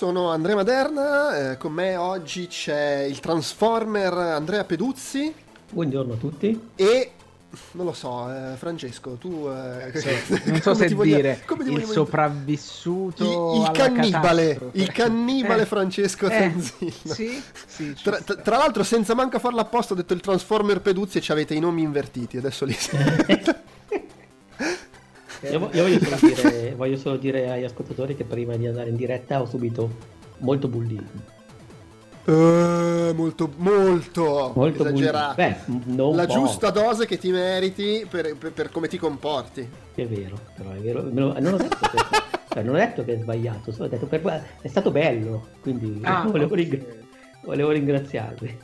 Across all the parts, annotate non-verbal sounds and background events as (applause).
Sono Andrea Maderna, eh, con me oggi c'è il Transformer Andrea Peduzzi Buongiorno a tutti. e non lo so, eh, Francesco, tu eh, (laughs) non so come se ti voglia- dire ti il vogliamo- sopravvissuto il, il cannibale, il cannibale Eh, Francesco eh, Tanzillo. Sì, sì, Tra, tra- tra l'altro, senza manco farlo apposta, ho detto il Transformer Peduzzi e ci avete i nomi invertiti. Adesso li (laughs) Io, io voglio, solo dire, voglio solo dire agli ascoltatori che prima di andare in diretta ho subito molto bullismo. Eh, molto, molto, Molto esagerato. Beh, La po', giusta dose che ti meriti per, per- per come ti comporti. È vero, però è vero. non ho detto che, cioè, non ho detto che è sbagliato, solo ho detto per- è stato bello, quindi Ah, (laughs) volevo, ok. ring- volevo ringraziarvi.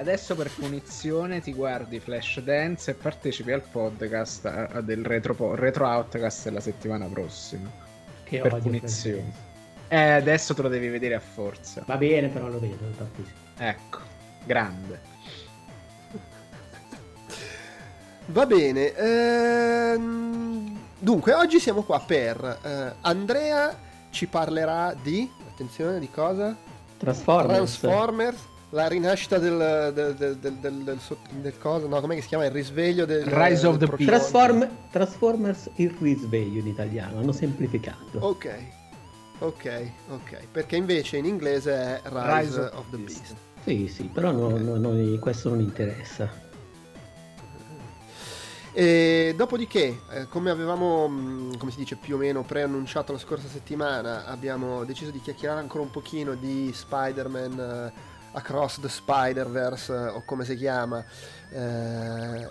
Adesso per punizione ti guardi Flashdance e partecipi al podcast a- a del retro, retro Outcast la settimana prossima. Che per odio punizione. Eh, adesso te lo devi vedere a forza. Va bene, però lo vedo, infatti. Ecco, grande. Va bene. ehm, dunque, oggi siamo qua per eh, Andrea ci parlerà di attenzione di cosa? Transformers. Transformers, la rinascita del del, del, del, del, del del cosa? No, com'è che si chiama? Il risveglio del Rise of del the prototipo. Transform- Transformers il risveglio in italiano, hanno semplificato. Ok. Ok, ok. Perché invece in inglese è Rise, Rise of, of the Beast. Beast. Sì, sì, però no- no- noi- questo non interessa. E dopodiché, eh, come avevamo, mh, come si dice, più o meno preannunciato la scorsa settimana, abbiamo deciso di chiacchierare ancora un pochino di Spider-Man eh, Across the Spider-Verse, eh, o come si chiama. Eh,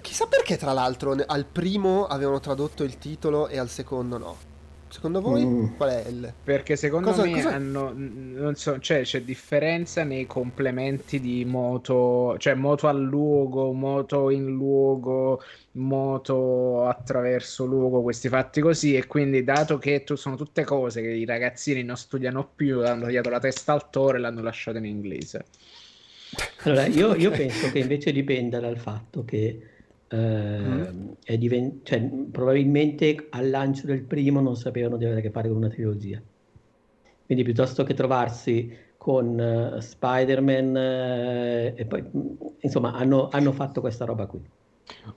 chissà perché, tra l'altro, al primo avevano tradotto il titolo e al secondo no. Secondo voi Mm. qual è il... Perché secondo Cosa- me cosa- hanno, non so, cioè, c'è differenza nei complementi di moto, cioè moto al luogo, moto in luogo, moto attraverso luogo, questi fatti così. E quindi, dato che tu- sono tutte cose che i ragazzini non studiano più, hanno tagliato la testa al toro e l'hanno lasciato in inglese. Allora, io, io penso che invece dipenda dal fatto che Mm. è diven- cioè, probabilmente al lancio del primo non sapevano di avere a che fare con una trilogia. Quindi piuttosto che trovarsi con eh, Spider-Man eh, e poi, mh, insomma, hanno, hanno fatto questa roba qui.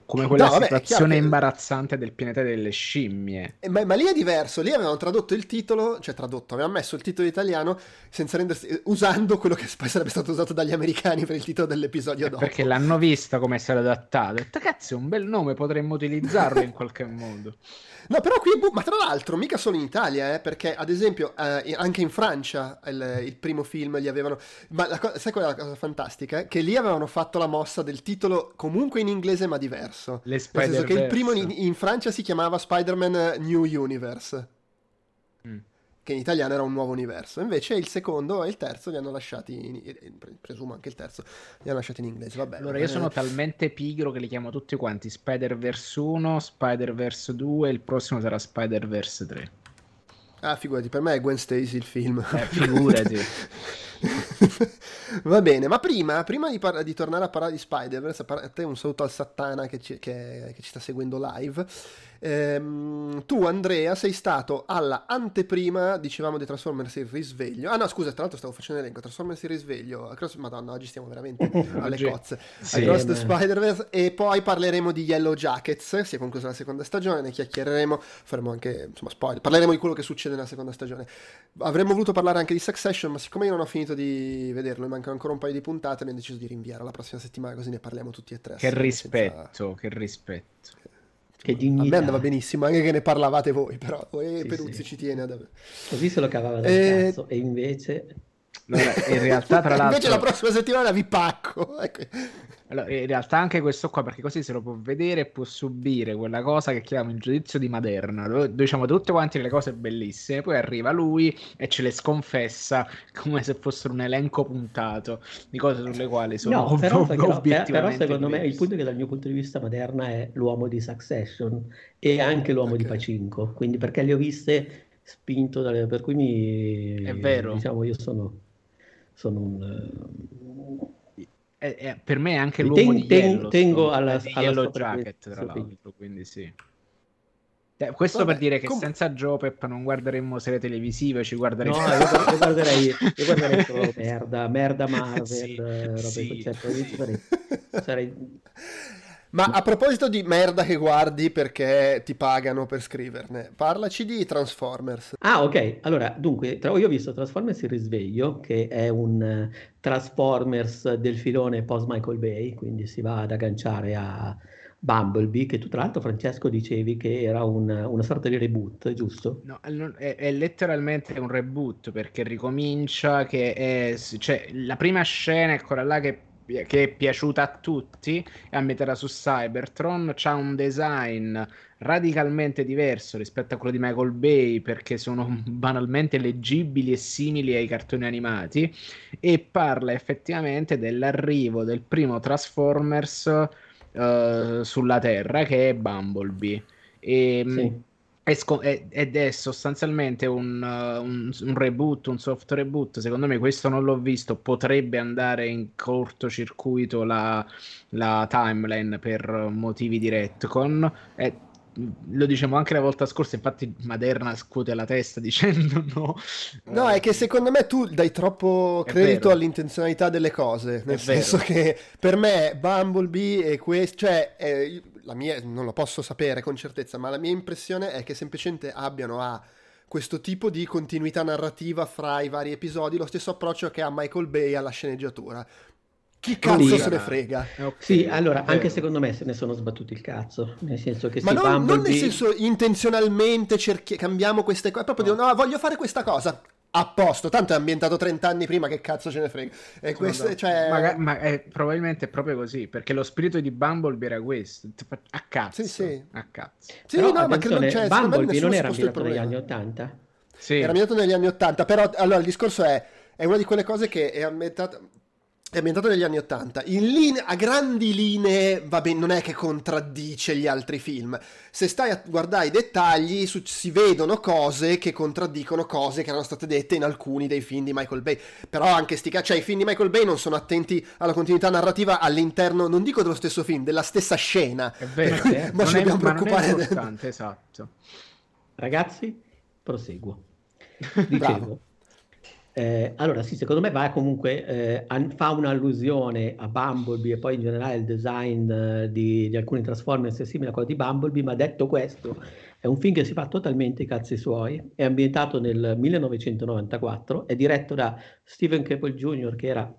Come quella No, vabbè, situazione che- imbarazzante del pianeta delle scimmie. Eh, Ma, ma lì è diverso, lì avevano tradotto il titolo, cioè tradotto, avevano messo il titolo italiano senza rendersi, eh, usando quello che poi sarebbe stato usato dagli americani per il titolo dell'episodio dopo. Perché l'hanno vista come stato adattato. Ho detto, cazzo, è un bel nome, potremmo utilizzarlo in qualche modo. (laughs) No, però qui, bu- ma tra l'altro, mica solo in Italia, eh, perché ad esempio eh, anche in Francia il, il primo film gli avevano... Ma co- sai qual è la cosa fantastica? Che lì avevano fatto la mossa del titolo comunque in inglese ma diverso. Le Nel senso che il primo in, in Francia si chiamava Spider-Man New Universe. Mm. che in italiano era un nuovo universo. Invece il secondo e il terzo li hanno lasciati, in, eh, presumo anche il terzo, li hanno lasciati in inglese. Vabbè, Allora, io eh, sono talmente pigro che li chiamo tutti quanti Spider-Verse 1, Spider-Verse 2 e il prossimo sarà Spider-Verse 3. Ah, figurati, per me è Gwen Stacy il film. Eh, figurati. (laughs) (laughs) Va bene, ma prima, prima di, par- di, tornare a parlare di Spider-Verse, a te un saluto al Satana che ci, che, che ci sta seguendo live. Ehm, tu, Andrea, sei stato alla anteprima, dicevamo, di Transformers il risveglio. Ah, no, scusa, tra l'altro stavo facendo l'elenco. Transformers il risveglio. Cross... Madonna, oggi stiamo veramente (laughs) alle cozze. Sì, Cross the Spider-Verse. E poi parleremo di Yellow Jackets. Si è conclusa la seconda stagione. Ne chiacchiereremo. Faremo anche, insomma, spoiler. Parleremo di quello che succede nella seconda stagione. Avremmo voluto parlare anche di Succession, ma siccome io non ho finito di vederlo e mancano ancora un paio di puntate, abbiamo deciso di rinviare la prossima settimana, così ne parliamo tutti e tre. Che rispetto, senza... che rispetto. Che dignità. A me andava benissimo, anche che ne parlavate voi, però e sì, Peruzzi sì. ci tiene ad... Così se lo cavava dal e... cazzo, e invece... No, in realtà, tra l'altro... invece la prossima settimana vi pacco. Ecco. Allora, in realtà anche questo qua, perché così se lo può vedere e può subire quella cosa che chiamiamo il giudizio di Maderna, dove diciamo tutte quante le cose bellissime, poi arriva lui e ce le sconfessa come se fossero un elenco puntato di cose sulle quali sono no, però, però, però secondo me il punto è che dal mio punto di vista Maderna è l'uomo di Succession e anche l'uomo okay. di Pacinco, quindi perché le ho viste spinto dalle... per cui mi... È vero. Diciamo, io sono, sono un è, è, per me è anche l'uomo ten, di ten, tengo alla, di alla Yellow Jacket tra l'altro quindi sì eh, questo Vabbè, per dire che com... senza Jopep non guarderemmo serie televisive, ci guarderemo. No, io, io, guarderei, io (laughs) guarderei solo merda, merda Marvel, sì, robe sì. Certo, sarei, sarei... Ma a proposito di merda che guardi perché ti pagano per scriverne, parlaci di Transformers. Ah, ok. Allora, dunque, io ho visto Transformers Il risveglio, che è un uh, Transformers del filone post Michael Bay, quindi si va ad agganciare a Bumblebee, che tu tra l'altro Francesco dicevi che era un, una sorta di reboot, giusto? No, è, è, letteralmente un reboot perché ricomincia che è, cioè, la prima scena è quella là che che è piaciuta a tutti e ammetterà su Cybertron. C'ha un design radicalmente diverso rispetto a quello di Michael Bay perché sono (laughs) banalmente leggibili e simili ai cartoni animati. E parla effettivamente dell'arrivo del primo Transformers uh, sulla Terra che è Bumblebee. E sì ed è sostanzialmente un, uh, un, un, reboot, un soft reboot. Secondo me, questo non l'ho visto. Potrebbe andare in cortocircuito la, la timeline per motivi di retcon. E lo diciamo anche la volta scorsa, infatti Maderna scuote la testa (laughs) dicendo no. No, è che secondo me tu dai troppo credito all'intenzionalità delle cose, nel è senso vero. che per me Bumblebee e questo, cioè eh, la mia, non lo posso sapere con certezza, ma la mia impressione è che semplicemente abbiano a questo tipo di continuità narrativa fra i vari episodi, lo stesso approccio che ha Michael Bay alla sceneggiatura. Chi cazzo Lì, se ne frega? Okay. Sì, allora, anche secondo me se ne sono sbattuti il cazzo. Nel senso che Ma non, Bumblebee... non, nel senso intenzionalmente cerchi- cambiamo queste cose, proprio no. dico, no, voglio fare questa cosa a posto, tanto è ambientato 30 anni prima, che cazzo ce ne frega. E questo, cioè... ma, ma è, probabilmente è proprio così, perché lo spirito di Bumblebee era questo, a cazzo. Sì, sì. A cazzo. Sì, però, no, ma credo, cioè, Bumblebee non era ambientato negli anni 80? Sì. Era ambientato negli anni 80, però allora il discorso è, è una di quelle cose che è ambientata è ambientato negli anni Ottanta. Linee, a grandi linee, va bene, non è che contraddice gli altri film. Se stai a guardare i dettagli, su, si vedono cose che contraddicono cose che erano state dette in alcuni dei film di Michael Bay. Però anche sti cioè i film di Michael Bay non sono attenti alla continuità narrativa all'interno, non dico dello stesso film, della stessa scena. È vero, eh? (laughs) ma ci dobbiamo preoccupare. È importante, esatto. Ragazzi, proseguo. (laughs) Dicevo. Eh, allora sì, secondo me va comunque, eh, fa un'allusione a Bumblebee e poi in generale il design eh, di, di, alcuni Transformers è simile a quello di Bumblebee, ma detto questo è un film che si fa totalmente i cazzi suoi, è ambientato nel 1994, è diretto da Steven Caple Jr. che era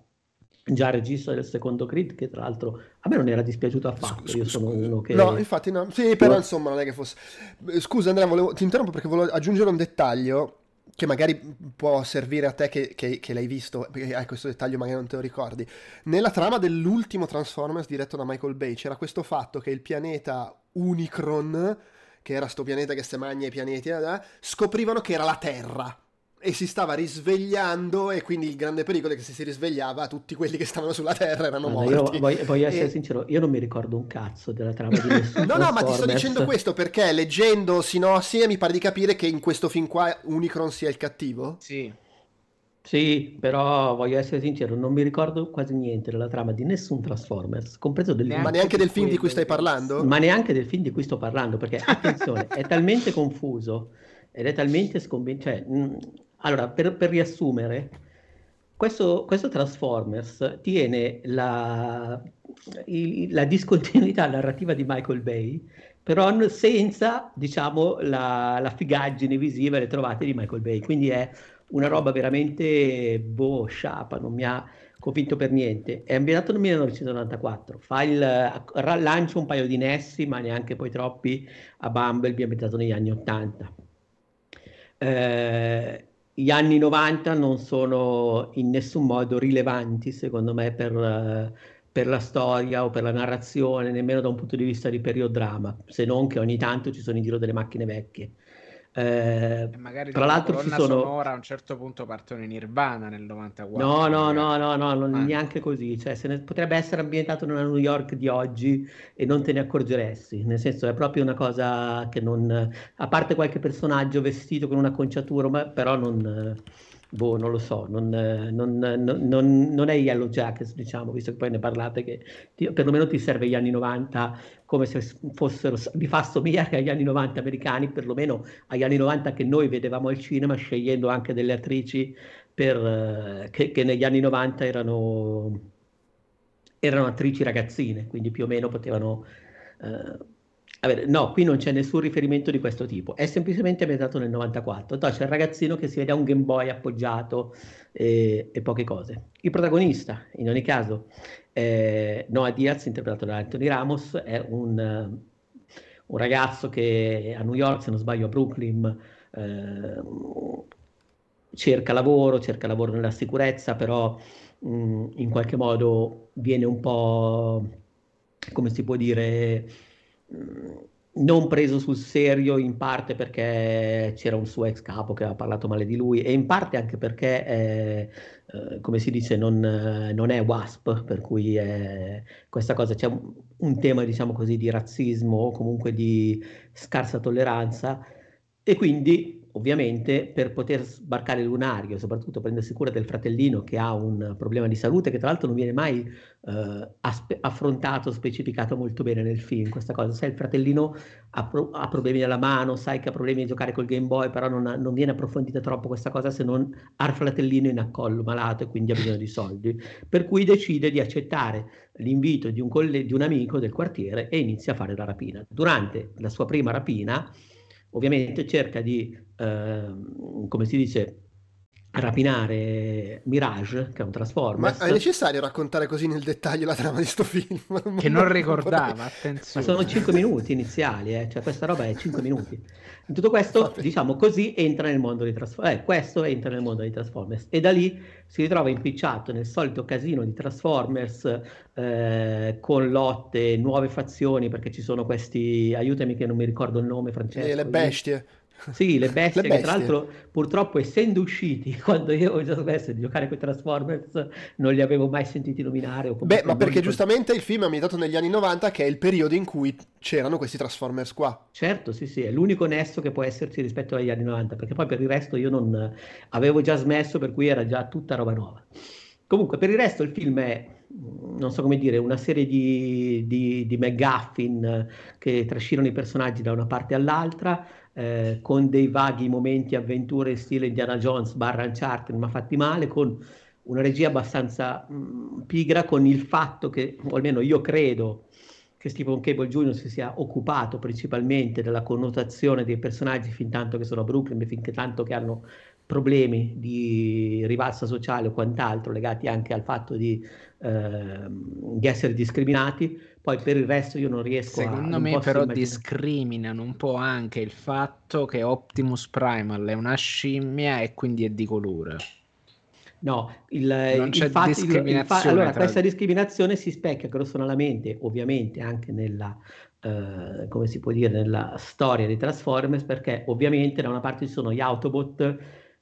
già regista del secondo Creed che tra l'altro a me non era dispiaciuto affatto io sono uno che no infatti no sì però insomma non è che fosse scusa Andrea volevo... ti interrompo perché volevo aggiungere un dettaglio che magari può servire a te che, che, che, l'hai visto, perché hai questo dettaglio magari non te lo ricordi. Nella trama dell'ultimo Transformers diretto da Michael Bay c'era questo fatto che il pianeta Unicron, che era sto pianeta che se magna i pianeti, eh, scoprivano che era la Terra e si stava risvegliando e quindi il grande pericolo è che se si risvegliava tutti quelli che stavano sulla terra erano allora, morti. Io voglio, voglio essere e... sincero, io non mi ricordo un cazzo della trama di nessuno. no, no, ma ti sto dicendo questo perché leggendo sinossi mi pare di capire che in questo film qua Unicron sia il cattivo. Sì. Sì, però voglio essere sincero, non mi ricordo quasi niente della trama di nessun Transformers, compreso del Ma neanche del film di cui stai parlando? Ma neanche del film di cui sto parlando, perché attenzione, è talmente confuso ed è talmente sconvinto. Cioè, mh, allora, per, per riassumere, questo, questo, Transformers tiene la, il, la, discontinuità narrativa di Michael Bay, però senza, diciamo, la, la figaggine visiva e le trovate di Michael Bay. Quindi è una roba veramente boh, sciapa, non mi ha convinto per niente. È ambientato nel 1994, fa il lancio un paio di Nessi, ma neanche poi troppi a Bumblebee, ambientato negli anni 80. Eh, gli anni 90 non sono in nessun modo rilevanti, secondo me, per, per, la storia o per la narrazione, nemmeno da un punto di vista di periodrama, se non che ogni tanto ci sono in giro delle macchine vecchie. Eh, magari tra l'altro ci sono... sonora a un certo punto partono in Nirvana nel 94. No, no, no, no, no, non ah. neanche così. Cioè, se ne... potrebbe essere ambientato nella New York di oggi e non te ne accorgeresti. Nel senso, è proprio una cosa che non... A parte qualche personaggio vestito con un'acconciatura, ma però non boh, non lo so, non, non, non, non, è Yellow Jackets, diciamo, visto che poi ne parlate, che ti, perlomeno ti serve gli anni 90 come se fossero, vi fa somigliare agli anni 90 americani, perlomeno agli anni 90 che noi vedevamo al cinema, scegliendo anche delle attrici per, che, che negli anni 90 erano, erano attrici ragazzine, quindi più o meno potevano... Eh, Vabbè, no, qui non c'è nessun riferimento di questo tipo, è semplicemente ambientato nel 94. No, c'è il ragazzino che si vede a un Game Boy appoggiato e, e poche cose. Il protagonista, in ogni caso, eh, Noah Diaz, interpretato da Anthony Ramos, è un, un, ragazzo che a New York, se non sbaglio a Brooklyn, eh, cerca lavoro, cerca lavoro nella sicurezza, però mh, in qualche modo viene un po', come si può dire non preso sul serio in parte perché c'era un suo ex capo che aveva parlato male di lui e in parte anche perché, eh, eh, come si dice, non, non, è WASP, per cui è, questa cosa c'è un, un, tema, diciamo così, di razzismo o comunque di scarsa tolleranza. E quindi ovviamente per poter sbarcare il lunario, soprattutto prendersi cura del fratellino che ha un problema di salute che tra l'altro non viene mai eh, aspe- affrontato, specificato molto bene nel film, questa cosa, sai il fratellino ha, pro- ha, problemi alla mano, sai che ha problemi a giocare col Game Boy, però non, ha, non viene approfondita troppo questa cosa se non ha il fratellino in accollo malato e quindi ha bisogno di soldi, per cui decide di accettare l'invito di un, coll- di un amico del quartiere e inizia a fare la rapina. Durante la sua prima rapina, ovviamente cerca di, eh, come si dice, rapinare Mirage, che è un Transformers. Ma è necessario raccontare così nel dettaglio la trama di sto film? (laughs) che non ricordava, attenzione. Ma sono 5 minuti iniziali, eh? cioè questa roba è 5 minuti. In tutto questo, diciamo così, entra nel mondo dei Transformers. Eh, questo entra nel mondo dei Transformers. E da lì si ritrova impicciato nel solito casino di Transformers eh, con lotte, nuove fazioni, perché ci sono questi, aiutami che non mi ricordo il nome, Francesco. E le bestie. Sì, le bestie, le bestie, che tra l'altro purtroppo essendo usciti (laughs) quando io ho già smesso di giocare con i Transformers non li avevo mai sentiti nominare. Beh, ma perché giustamente il film è ambientato negli anni 90 che è il periodo in cui c'erano questi Transformers qua. Certo, sì, sì, è l'unico nesso che può esserci rispetto agli anni 90, perché poi per il resto io non avevo già smesso, per cui era già tutta roba nuova. Comunque, per il resto il film è, non so come dire, una serie di, di, di McGuffin che trascinano i personaggi da una parte all'altra, eh, con dei vaghi momenti avventure in stile Indiana Jones barra Uncharted, ma fatti male, con una regia abbastanza mh, mm, pigra, con il fatto che, o almeno io credo, che Stephen Cable Jr. si sia occupato principalmente della connotazione dei personaggi fin tanto che sono a Brooklyn, finché tanto che hanno problemi di rivalsa sociale o quant'altro legati anche al fatto di, eh, di essere discriminati, poi per il resto io non riesco Secondo a... Secondo me però immaginare. discriminano un po' anche il fatto che Optimus Primal è una scimmia e quindi è di colore. No, il, non c'è fatto, discriminazione. Fa- allora, tra... questa discriminazione si specchia grossolanamente, ovviamente, anche nella, eh, come si può dire, nella storia di Transformers, perché ovviamente da una parte ci sono gli Autobot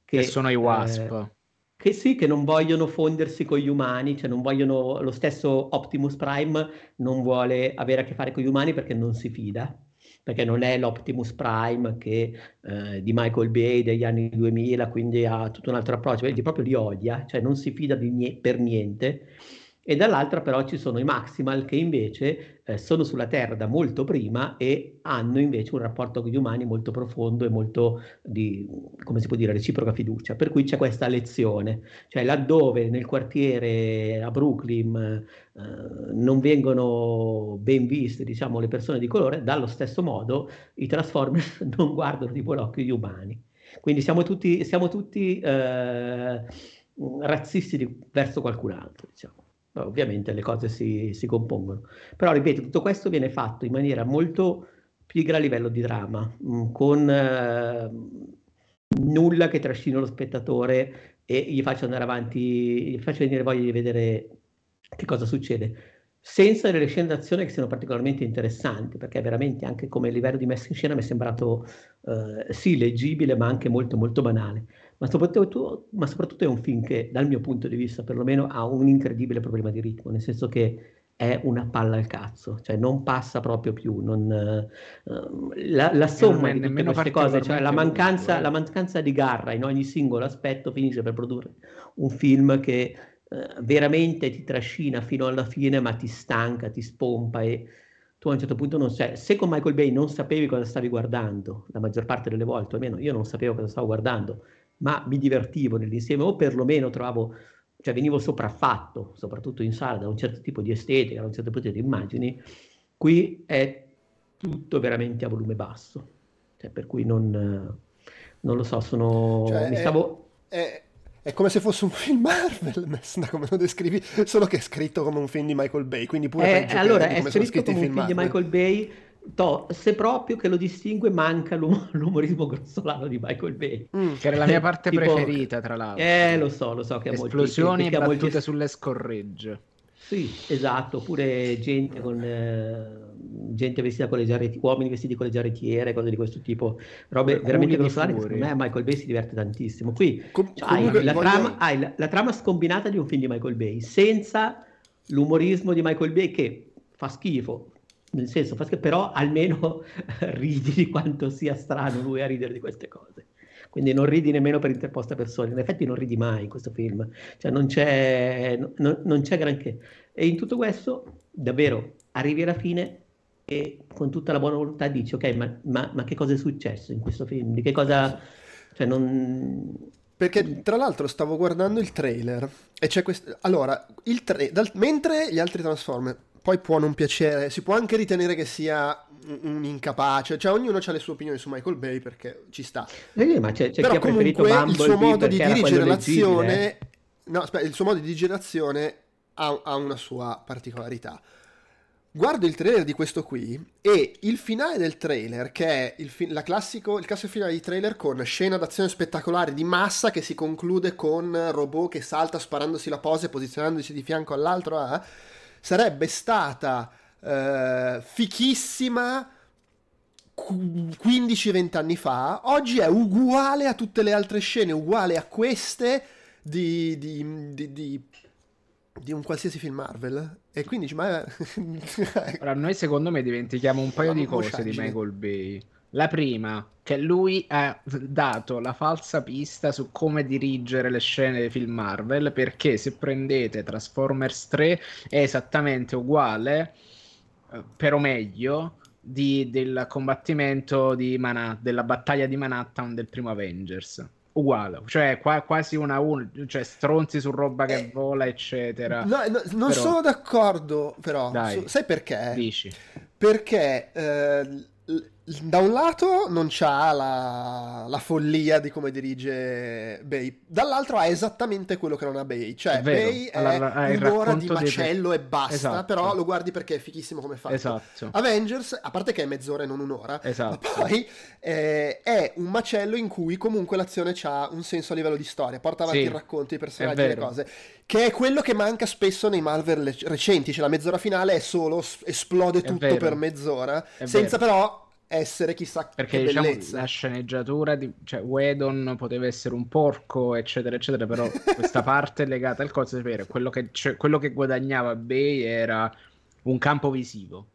che, che sono i Wasp. Eh, che sì, che non vogliono fondersi con gli umani, cioè non vogliono, lo stesso Optimus Prime non vuole avere a che fare con gli umani perché non si fida. perché non è l'Optimus Prime che, eh, di Michael Bay degli anni 2000, quindi ha tutto un altro approccio, vedi, proprio li odia, cioè non si fida nie- per niente e dall'altra però ci sono i Maximal che invece eh, sono sulla Terra da molto prima e hanno invece un rapporto con gli umani molto profondo e molto di, come si può dire, reciproca fiducia. Per cui c'è questa lezione, cioè laddove nel quartiere a Brooklyn eh, non vengono ben viste, diciamo, le persone di colore, dallo stesso modo i Transformers (laughs) non guardano di buon occhio gli umani. Quindi siamo tutti, siamo tutti eh, razzisti di, verso qualcun altro, diciamo ovviamente le cose si, si, compongono. Però, ripeto, tutto questo viene fatto in maniera molto pigra a livello di dramma, mm, con eh, nulla che trascino lo spettatore e gli faccia andare avanti, gli faccia venire voglia di vedere che cosa succede senza delle scene d'azione che siano particolarmente interessanti, perché veramente anche come livello di messa in scena mi è sembrato eh, sì leggibile, ma anche molto molto banale ma soprattutto, ma soprattutto, è un film che dal mio punto di vista perlomeno ha un incredibile problema di ritmo, nel senso che è una palla al cazzo, cioè non passa proprio più, non, uh, la, la, somma di tutte queste cose, cioè la mancanza, la mancanza, di garra in ogni singolo aspetto finisce per produrre un film che uh, veramente ti trascina fino alla fine ma ti stanca, ti spompa e tu a un certo punto non sai, se con Michael Bay non sapevi cosa stavi guardando, la maggior parte delle volte, almeno io non sapevo cosa stavo guardando, ma mi divertivo nell'insieme o perlomeno trovavo, cioè venivo sopraffatto, soprattutto in sala, da un certo tipo di estetica, da un certo tipo di immagini, qui è tutto veramente a volume basso, cioè, per cui non, non, lo so, sono... Cioè, mi è, stavo... È, è, come se fosse un film Marvel, (laughs) da come lo descrivi, solo che è scritto come un film di Michael Bay, quindi pure è, allora, è scritto come un film Marvel. di Michael Bay To, se proprio che lo distingue manca l'um- (laughs) l'umorismo grossolano di Michael Bay. Mm, che era la mia parte (laughs) tipo, preferita tra l'altro. Eh lo so lo so che esplosioni molti, e battute molti... sulle scorregge. Sì esatto oppure gente con eh, gente vestita con le giarrettiere uomini vestiti con le giarrettiere cose di questo tipo. Robe veramente grossolane secondo me Michael Bay si diverte tantissimo. Qui Com- cioè, hai, la, voglio... trama, hai la, la trama scombinata di un film di Michael Bay senza l'umorismo di Michael Bay che fa schifo nel senso, però almeno (laughs) ridi di quanto sia strano lui a ridere di queste cose. Quindi non ridi nemmeno per interposta persona, in effetti non ridi mai in questo film, cioè non c'è, non, non c'è granché. E in tutto questo, davvero, arrivi alla fine e con tutta la buona volontà dici, ok, ma, ma, ma che cosa è successo in questo film? Di che cosa... Cioè non... Perché tra l'altro stavo guardando il trailer e c'è questo... Allora, il tra... Dal... mentre gli altri Transformer poi può non piacere, si può anche ritenere che sia un incapace, cioè ognuno ha le sue opinioni su Michael Bay perché ci sta. Eh, ma c'è, c'è Però comunque il suo modo di dirigere l'azione, leggibile. no, aspetta, il suo modo di dirigere l'azione ha, ha una sua particolarità. Guardo il trailer di questo qui e il finale del trailer, che è il, fi- classico, il classico finale di trailer con scena d'azione spettacolare di massa che si conclude con robot che salta sparandosi la pose, posizionandosi di fianco all'altro, eh, sarebbe stata eh, fichissima 15-20 anni fa, oggi è uguale a tutte le altre scene, uguale a queste di, di, di, di, di un qualsiasi film Marvel. E quindi, ma... (laughs) Ora, noi secondo me dimentichiamo un paio ma di cose di Michael Bay. La prima, che lui ha dato la falsa pista su come dirigere le scene dei film Marvel, perché se prendete Transformers 3 è esattamente uguale, eh, però meglio, di, del combattimento di Manhattan, della battaglia di Manhattan del primo Avengers. Uguale, cioè qua, quasi una un, cioè stronzi su roba che eh, vola, eccetera. No, no non però... sono d'accordo, però. Dai, sai perché? Dici. Perché eh, da un lato non c'ha la, la, follia di come dirige Bay, dall'altro ha esattamente quello che non ha Bay, cioè è Bay è un'ora di macello dei... e basta, esatto. però lo guardi perché è fichissimo come fa. Esatto. Avengers, a parte che è mezz'ora e non un'ora, esatto. poi eh, è un macello in cui comunque l'azione ha un senso a livello di storia, porta avanti sì, il racconto, i personaggi e le cose, che è quello che manca spesso nei Marvel recenti, cioè la mezz'ora finale è solo esplode tutto per mezz'ora, è senza vero. però essere chissà perché che diciamo, bellezza. la sceneggiatura di cioè Wedon poteva essere un porco eccetera eccetera però (laughs) questa parte legata al sapere quello che, cioè, quello che guadagnava Bay era un campo visivo.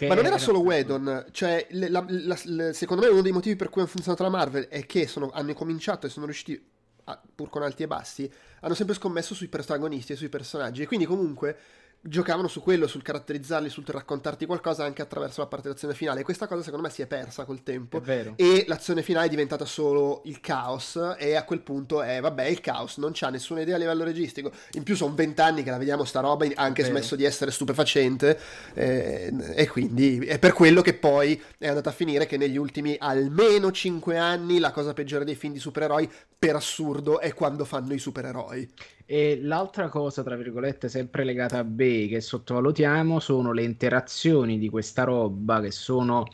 Ma non era solo Wedon, cioè la, la, la, secondo me uno dei motivi per cui hanno funzionato la Marvel è che sono, hanno cominciato e sono riusciti, a, pur con alti e bassi, hanno sempre scommesso sui protagonisti e sui personaggi. E quindi comunque giocavano su quello, sul caratterizzarli, sul raccontarti qualcosa anche attraverso la parte dell'azione finale. E questa cosa secondo me si è persa col tempo. E l'azione finale è diventata solo il caos. E a quel punto è, vabbè, il caos, non c'ha nessuna idea a livello registico. In più sono vent'anni che la vediamo sta roba, ha anche smesso di essere stupefacente. Eh, e quindi è per quello che poi è andata a finire che negli ultimi almeno cinque anni la cosa peggiore dei film di supereroi, per assurdo, è quando fanno i supereroi. E l'altra cosa, tra virgolette, sempre legata a Bay che sottovalutiamo sono le interazioni di questa roba che sono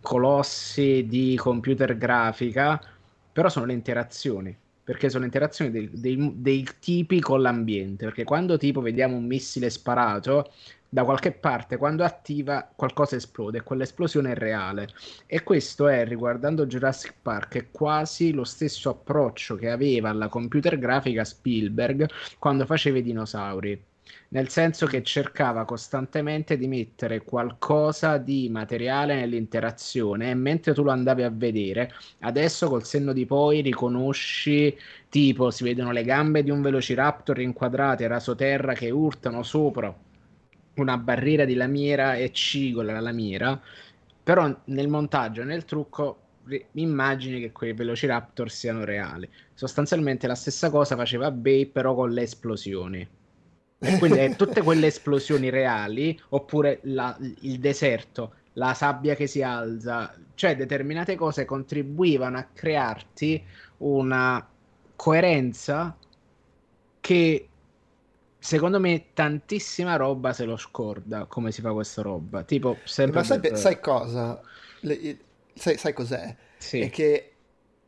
colossi di computer grafica, però sono le interazioni perché sono interazioni dei, dei, dei, tipi con l'ambiente. Perché quando tipo vediamo un missile sparato, da qualche parte quando attiva qualcosa esplode e quell'esplosione è reale. E questo è riguardando Jurassic Park è quasi lo stesso approccio che aveva alla computer grafica Spielberg quando faceva i dinosauri. Nel senso che cercava costantemente di mettere qualcosa di materiale nell'interazione e mentre tu lo andavi a vedere, adesso col senno di poi riconosci tipo si vedono le gambe di un velociraptor inquadrate rasoterra che urtano sopra una barriera di lamiera e cigola la lamiera, però nel montaggio e nel trucco immagini che quei velociraptor siano reali. Sostanzialmente la stessa cosa faceva Bay però con le esplosioni. E quindi (laughs) tutte quelle esplosioni reali, oppure la, il deserto, la sabbia che si alza, cioè determinate cose contribuivano a crearti una coerenza che secondo me tantissima roba se lo scorda come si fa questa roba. Tipo, sempre Ma sai, sai cosa? Le, sai, sai, cos'è? Sì. È che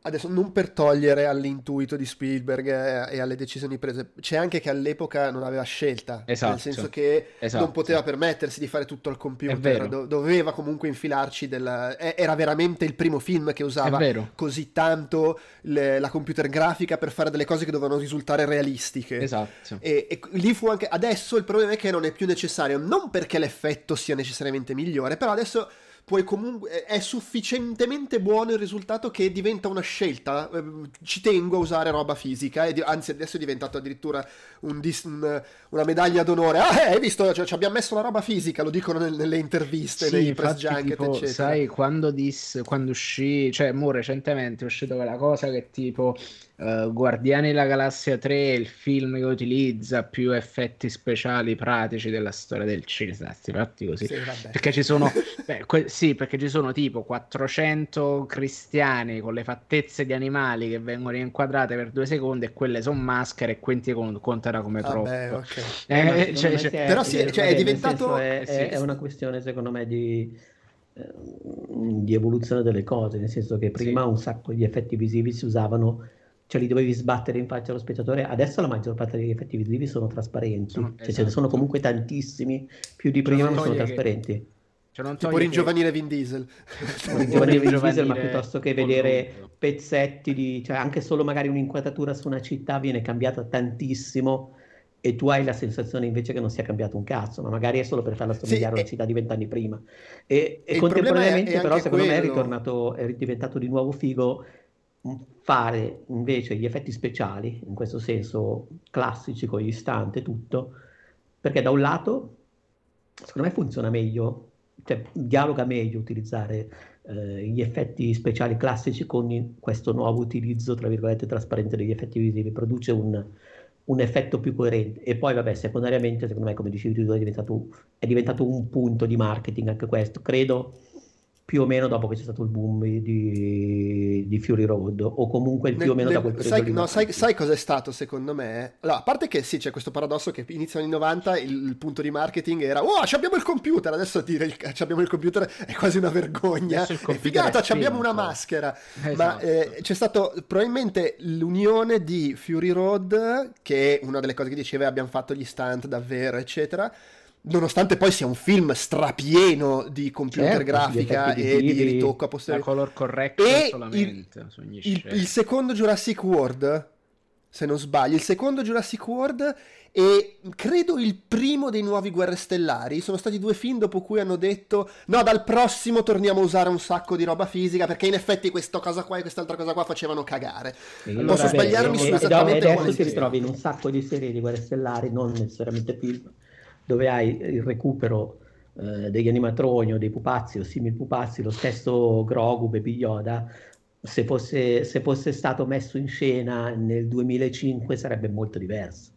adesso non per togliere all'intuito di Spielberg e, alle decisioni prese, c'è anche che all'epoca non aveva scelta, esatto, nel senso che esatto. non poteva permettersi di fare tutto al computer, do- doveva comunque infilarci della... era veramente il primo film che usava così tanto le, la computer grafica per fare delle cose che dovevano risultare realistiche. Esatto. E, e lì fu anche adesso il problema è che non è più necessario, non perché l'effetto sia necessariamente migliore, però adesso puoi comunque è sufficientemente buono il risultato che diventa una scelta. Eh, ci tengo a usare roba fisica, e anzi adesso è diventato addirittura un dis, un, una medaglia d'onore. Ah, eh, hai visto? Cioè, ci abbiamo messo la roba fisica, lo dicono nel, nelle interviste, sì, nei press junket, tipo, eccetera. Sai, quando, dis, quando uscì, cioè, mo recentemente è uscito quella cosa che tipo Uh, Guardiani della Galassia 3 è il film che utilizza più effetti speciali pratici della storia del cinema. Fatti così. Sì, perché ci sono, beh, que- sì, perché ci sono tipo 400 cristiani con le fattezze di animali che vengono inquadrate per due secondi e quelle sono maschere e quinti con- conterà come troppo. Vabbè, okay. eh, eh, cioè, cioè, però sì, cioè, è diventato. È, è, è, una questione, secondo me, di eh, di evoluzione delle cose, nel senso che prima sì. un sacco di effetti visivi si usavano cioè li dovevi sbattere in faccia allo spettatore. Adesso la maggior parte degli effetti visivi sono trasparenti, sono, cioè esatto. ce ne sono comunque tantissimi, più di prima, ma sono trasparenti. Che... Cioè non tipo ringiovanire che... Vin Diesel. ringiovanire Vin Diesel, ma piuttosto che vedere pezzetti di... cioè anche solo magari un'inquadratura su una città viene cambiata tantissimo e tu hai la sensazione invece che non sia cambiato un cazzo, ma magari è solo per farla somigliare sì, alla città di vent'anni prima. E, e contemporaneamente è, è però secondo quello... me è, ritornato, è diventato di nuovo figo fare invece gli effetti speciali, in questo senso classici con gli stunt e tutto, perché da un lato secondo me funziona meglio, cioè dialoga meglio utilizzare eh, gli effetti speciali classici con questo nuovo utilizzo, tra virgolette, trasparente degli effetti visivi, produce un, un effetto più coerente. E poi, vabbè, secondariamente, secondo me, come dicevi tu, è diventato, è diventato un punto di marketing anche questo. Credo più o meno dopo che c'è stato il boom di, di Fury Road o comunque più o meno ne, da quel periodo sai, no, sai, sai cos'è stato secondo me? Allora, a parte che sì c'è questo paradosso che iniziano anni 90 il, il, punto di marketing era oh abbiamo il computer! Adesso dire il, abbiamo il computer (laughs) è quasi una vergogna. È figata abbiamo una maschera. Esatto. ma eh, c'è stato probabilmente l'unione di Fury Road che è una delle cose che diceva abbiamo fatto gli stunt davvero eccetera nonostante poi sia un film strapieno di computer certo, grafica e di, di ritocco a posteriori. color corretto e solamente il, il, il, secondo Jurassic World se non sbaglio, il secondo Jurassic World e credo il primo dei nuovi Guerre Stellari. Sono stati due film dopo cui hanno detto no, dal prossimo torniamo a usare un sacco di roba fisica perché in effetti questa cosa qua e quest'altra cosa qua facevano cagare. Allora, Posso vabbè, sbagliarmi su esattamente adesso ti ritrovi in un sacco di serie di Guerre Stellari, non necessariamente film, dove hai il recupero eh, degli animatroni o dei pupazzi o simili pupazzi, lo stesso Grogu, Baby Yoda, se fosse, se fosse stato messo in scena nel 2005 sarebbe molto diverso.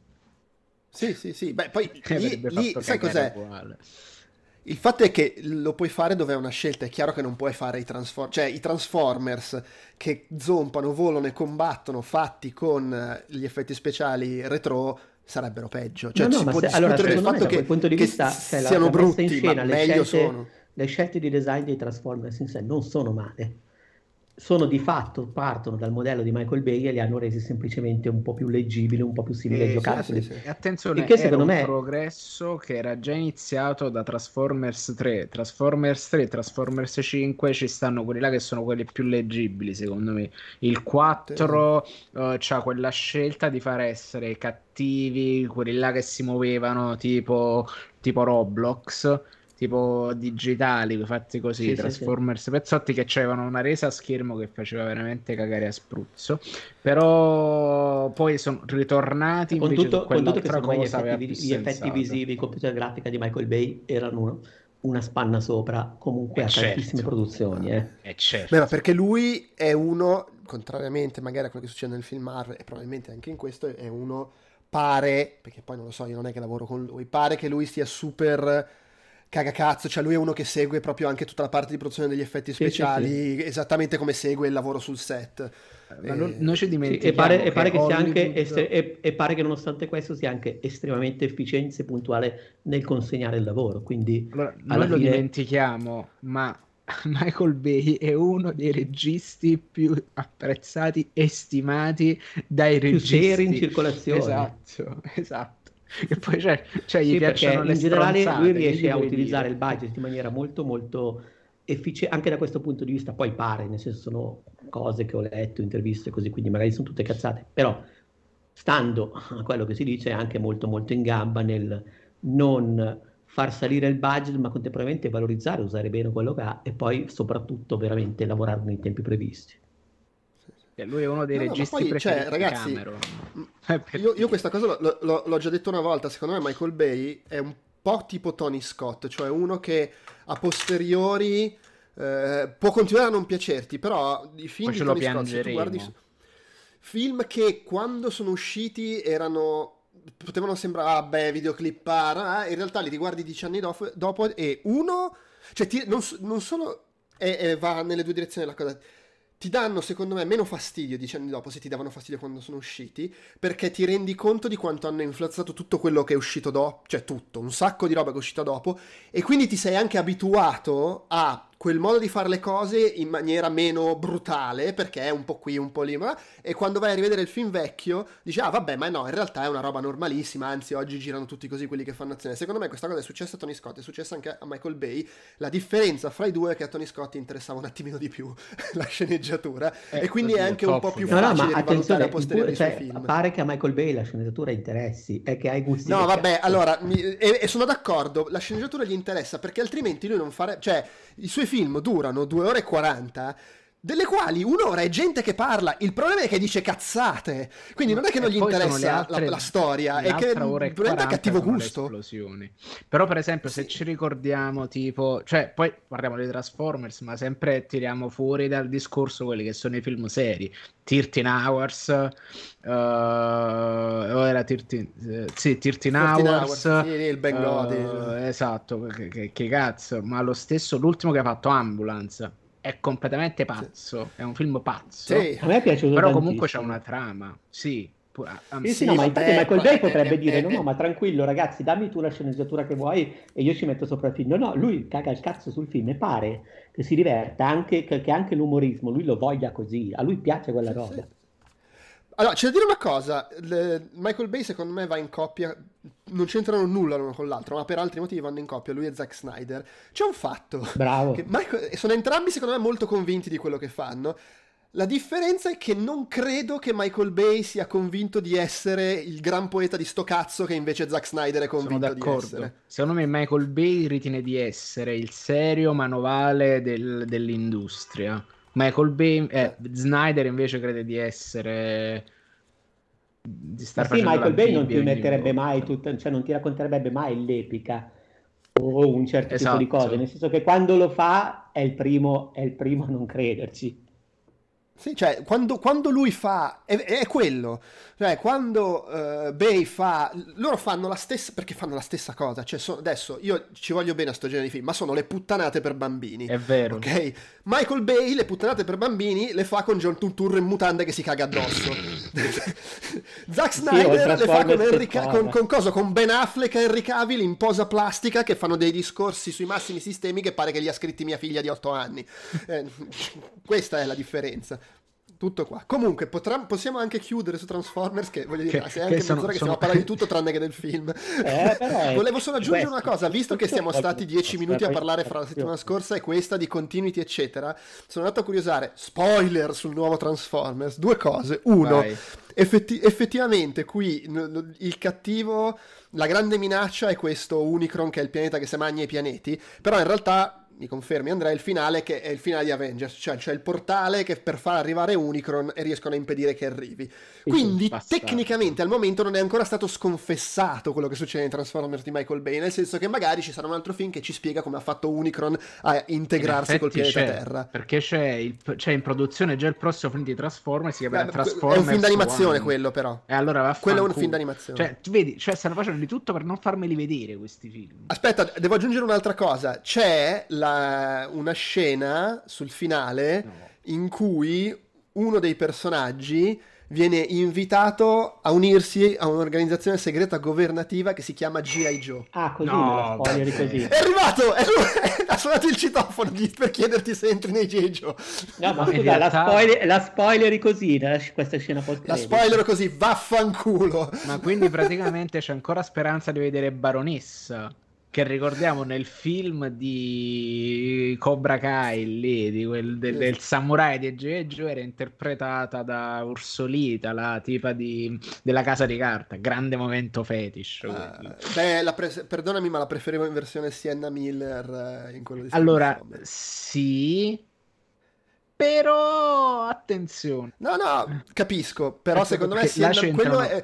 Sì, sì, sì. Beh, poi (laughs) lì, lì sai cos'è? Uguale. Il fatto è che lo puoi fare dove è una scelta, è chiaro che non puoi fare i Transformers, cioè i Transformers che zompano, volano e combattono fatti con gli effetti speciali retro sarebbero peggio. Cioè, no, no, se, allora, del fatto che, punto di vista, cioè, siano la, brutti, in scena, ma meglio scelte, sono. Le scelte di design dei Transformers in sé non sono male sono di fatto, partono dal modello di Michael Bay e li hanno resi semplicemente un po' più leggibili, un po' più simili ai giocattoli. Sì, sì. Attenzione, che secondo un me... progresso che era già iniziato da Transformers 3, Transformers 3, Transformers 5, ci stanno quelli là che sono quelli più leggibili secondo me. Il 4 sì. uh, c'ha quella scelta di far essere cattivi, quelli là che si muovevano tipo, tipo Roblox tipo digitali fatti così, sì, Transformers sì, pezzotti che avevano una resa a schermo che faceva veramente cagare a spruzzo. Però poi sono ritornati con tutto, con tutto che gli effetti, gli effetti visivi, computer grafica di Michael Bay erano una spanna sopra comunque a certo. tantissime produzioni. Eh. Eh certo. Beh, ma perché lui è uno, contrariamente magari a quello che succede nel film Marvel e probabilmente anche in questo, è uno pare, perché poi non lo so, io non è che lavoro con lui, pare che lui sia super cagacazzo, cioè lui è uno che segue proprio anche tutta la parte di produzione degli effetti speciali, sì, sì, sì. esattamente come segue il lavoro sul set. Ma non, non ci dimentichiamo. E pare, che, e, pare che Hollywood... estre- e, e pare che nonostante questo sia anche estremamente efficiente e puntuale nel consegnare il lavoro. Quindi allora, noi fine... lo dimentichiamo, ma (laughs) Michael Bay è uno dei registi più apprezzati e stimati dai registi più seri in circolazione. Esatto, (laughs) esatto. (laughs) E poi c'è, cioè, gli sì, piacciono le in generale lui riesce a utilizzare dire. il budget in maniera molto molto efficiente anche da questo punto di vista poi pare nel senso sono cose che ho letto interviste così quindi magari sono tutte cazzate però stando a quello che si dice è anche molto molto in gamba nel non far salire il budget ma contemporaneamente valorizzare usare bene quello che ha e poi soprattutto veramente lavorare nei tempi previsti lui è uno dei no, registi no, poi, cioè, ragazzi, (laughs) io, io, questa cosa lo, lo, l'ho già detto una volta, secondo me Michael Bay è un po' tipo Tony Scott, cioè uno che a posteriori eh, può continuare a non piacerti, però i film poi di Tony Scott, se tu guardi film che quando sono usciti erano potevano sembrare, ah beh, videoclippare, eh, in realtà li riguardi dieci anni dopo, dopo e uno, cioè ti, non, non, solo è, è, va nelle due direzioni la cosa, ti danno secondo me meno fastidio dieci anni dopo se ti davano fastidio quando sono usciti perché ti rendi conto di quanto hanno influenzato tutto quello che è uscito dopo cioè tutto, un sacco di roba che è uscita dopo e quindi ti sei anche abituato a quel modo di fare le cose in maniera meno brutale, perché è un po' qui, un po' lì, ma... e quando vai a rivedere il film vecchio dici, ah vabbè, ma no, in realtà è una roba normalissima, anzi oggi girano tutti così quelli che fanno azione. Secondo me questa cosa è successa a Tony Scott, è successa anche a Michael Bay, la differenza fra i due è che a Tony Scott interessava un attimino di più (laughs) la sceneggiatura, eh, e quindi è anche un po' più facile no, no, ma attenzione, a posteriori cioè, film. Pare che a Michael Bay la sceneggiatura interessi, è che hai gusti. No, vabbè, allora, mi... e, e sono d'accordo, la sceneggiatura gli interessa, perché altrimenti lui non farebbe, cioè, i suoi film durano 2 ore e 40 delle quali un'ora è gente che parla. Il problema è che dice cazzate. Quindi non è che non gli interessa altre, la, la, storia, è che prende cattivo gusto. Però, per esempio, se ci ricordiamo, tipo, cioè, poi parliamo di Transformers, ma sempre tiriamo fuori dal discorso quelli che sono i film seri. 13 Hours, uh, o era 13, uh, sì, 13 Hours, hours sì, il Bengodi. Uh, esatto, che, che, che cazzo, ma lo stesso, l'ultimo che ha fatto Ambulance è completamente pazzo, sì. è un film pazzo. Sì. A me è piaciuto Però tantissimo. comunque c'è una trama, sì. Um, sì, sì, no, ma infatti Michael Bay potrebbe eh, dire: eh, no, no, ma tranquillo, ragazzi, dammi tu la sceneggiatura che vuoi e io ci metto sopra il film. No, no, lui caga il cazzo sul film e pare che si diverta anche che, che anche l'umorismo lui lo voglia così. A lui piace quella roba. Allora, c'è da dire una cosa, le... Michael Bay secondo me va in coppia, non c'entrano nulla l'uno con l'altro, ma per altri motivi vanno in coppia, lui e Zack Snyder. C'è un fatto, Bravo. Michael... sono entrambi secondo me molto convinti di quello che fanno. La differenza è che non credo che Michael Bay sia convinto di essere il gran poeta di sto cazzo che invece Zack Snyder è convinto di essere. Secondo me Michael Bay ritiene di essere il serio manovale del, dell'industria. Michael Bay, eh, eh. Snyder invece crede di essere di star sì, Michael Bay non ti metterebbe mai tutta, cioè non ti racconterebbe mai l'epica o un certo esatto. tipo di esatto. cose, nel senso che quando lo fa è il primo, è il primo a non crederci. Sì, cioè, quando, quando lui fa, è, è, quello, cioè, quando uh, Bay fa, loro fanno la stessa, perché fanno la stessa cosa, cioè, so, adesso, io ci voglio bene a sto genere di film, ma sono le puttanate per bambini. È vero. Ok? Michael Bay le puttanate per bambini le fa con John Turturro in mutande che si caga addosso. (coughs) Zack Snyder sì, le fa con, Henry, con, con, cosa? con Ben Affleck e Henry Cavill in posa plastica che fanno dei discorsi sui massimi sistemi che pare che li ha scritti mia figlia di 8 anni. Eh, (laughs) questa è la differenza tutto qua. Comunque, potrà, possiamo anche chiudere su Transformers, che voglio dire, che, sei anche sono, mezz'ora che sono... stiamo a parlare di tutto (laughs) tranne che del film. Eh, (laughs) Volevo solo aggiungere una cosa, visto che siamo stati dieci minuti a parlare fra la settimana scorsa e questa di Continuity, eccetera, sono andato a curiosare, spoiler sul nuovo Transformers, due cose. Uno, effetti- effettivamente qui il cattivo, la grande minaccia è questo Unicron, che è il pianeta che si mangia i pianeti, però in realtà mi confermi Andrea, il finale che è il finale di Avengers, cioè c'è il portale che per far arrivare Unicron e riescono a impedire che arrivi. Quindi tecnicamente al momento non è ancora stato sconfessato quello che succede in Transformers di Michael Bay, nel senso che magari ci sarà un altro film che ci spiega come ha fatto Unicron a integrarsi in col pianeta c'è, Terra. Perché c'è, il, c'è, in produzione già il prossimo film di Transformers, si chiama Beh, Transformers. È un film d'animazione One. quello però. E allora va Quello è un film d'animazione. Cioè, vedi, cioè stanno facendo di tutto per non farmeli vedere questi film. Aspetta, devo aggiungere un'altra cosa. C'è la la, una scena sul finale no. in cui uno dei personaggi viene invitato a unirsi a un'organizzazione segreta governativa che si chiama G.I. Joe. Ah, così no, così. È arrivato! È lui, (laughs) ha suonato il citofono per chiederti se entri nei G.I. Joe. No, ma, scusa, realtà... la, spoiler, la spoileri così, questa scena post La spoiler così, vaffanculo! Ma quindi praticamente c'è ancora speranza di vedere Baronessa che ricordiamo nel film di Cobra Kai lì, di quel, del, del samurai di Egeggio era interpretata da Ursolita la tipa di, della casa di carta grande momento fetish uh, beh, pre- perdonami ma la preferivo in versione Sienna Miller eh, in quello di allora sì però attenzione. No no capisco però ecco, secondo me Sienna, quello è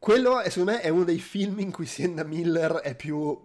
quello secondo me è uno dei film in cui Sienna Miller è più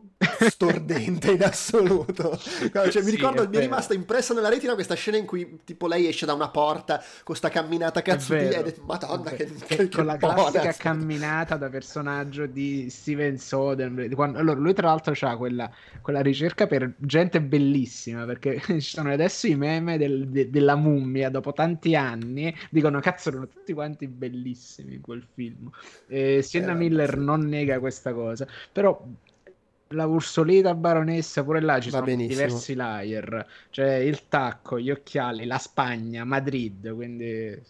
stordente in assoluto. Cioè, mi ricordo, mi è rimasta impressa nella retina questa scena in cui tipo lei esce da una porta con sta camminata cazzutina e madonna che, che, che Con la classica camminata da personaggio di Steven Soderbergh. Allora, lui tra l'altro ha quella, quella, ricerca per gente bellissima, perché (laughs) ci sono adesso i meme del, de, della mummia dopo tanti anni, dicono cazzo erano tutti quanti bellissimi in quel film. E Sienna eh, Miller sì. non nega questa cosa, però la Ursolita baronessa, pure là ci Va sono benissimo. diversi layer, cioè il tacco, gli occhiali, la Spagna, Madrid, quindi...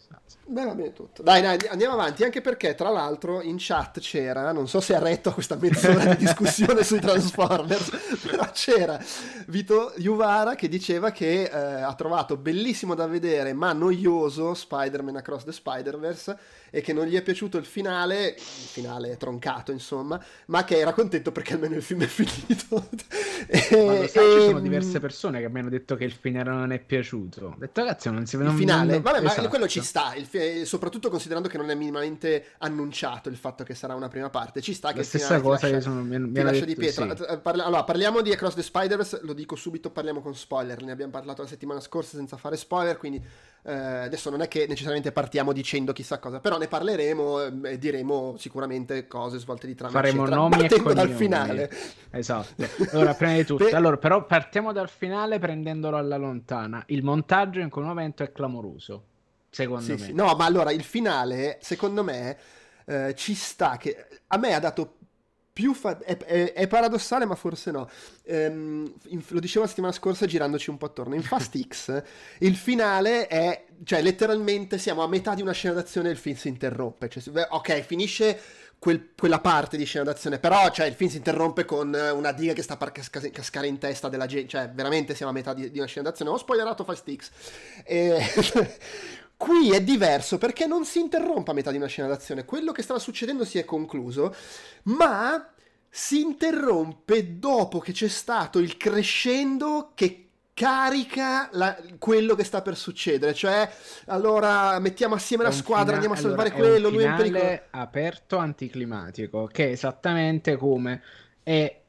Beh, va bene tutto. Dai, dai, andiamo avanti, anche perché tra l'altro in chat c'era, non so se ha retto a questa mezz'ora di discussione sui Transformers, (laughs) però c'era Vito Juvara che diceva che eh, ha trovato bellissimo da vedere ma noioso Spider-Man Across the Spider-Verse e che non gli è piaciuto il finale, il finale troncato insomma, ma che era contento perché almeno il film è finito. (laughs) e, sai, e... ci sono diverse persone che mi hanno detto che il finale non è piaciuto. Ho detto ragazzi non si vede Il finale, non... vabbè esatto. ma quello ci sta, il, soprattutto considerando che non è minimamente annunciato il fatto che sarà una prima parte, ci sta che La stessa cosa lascia, sono, mi, mi lascia di pietra. Sì. Parla, allora, parliamo di Across the Spider-Verse, lo dico subito, parliamo con spoiler, ne abbiamo parlato la settimana scorsa senza fare spoiler, quindi eh, adesso non è che necessariamente partiamo dicendo chissà cosa, però ne parleremo e diremo sicuramente cose svolte di trama. Faremo eccetera, nomi e cognomi. dal finale. Esatto. Allora, prima di tutto, Beh... allora, però partiamo dal finale prendendolo alla lontana. Il montaggio in quel momento è clamoroso, secondo sì, me. Sì. No, ma allora il finale, secondo me, eh, ci sta che a me ha dato più fa- è, è, è, paradossale, ma forse no. Ehm, in, lo dicevo la settimana scorsa girandoci un po' attorno. In Fast (laughs) X il finale è, cioè letteralmente siamo a metà di una scena d'azione e il film si interrompe. Cioè, ok, finisce quel, quella parte di scena d'azione, però cioè, il film si interrompe con una diga che sta per casca- cascare in testa della gente. Cioè, veramente siamo a metà di, di una scena d'azione. Ho spoilerato Fast X. E... (laughs) Qui è diverso perché non si interrompe a metà di una scena d'azione, quello che stava succedendo si è concluso, ma si interrompe dopo che c'è stato il crescendo che carica la, quello che sta per succedere. Cioè, allora mettiamo assieme la squadra, fina- andiamo a salvare allora, quello, lui è in pericolo. aperto anticlimatico, che è esattamente come è,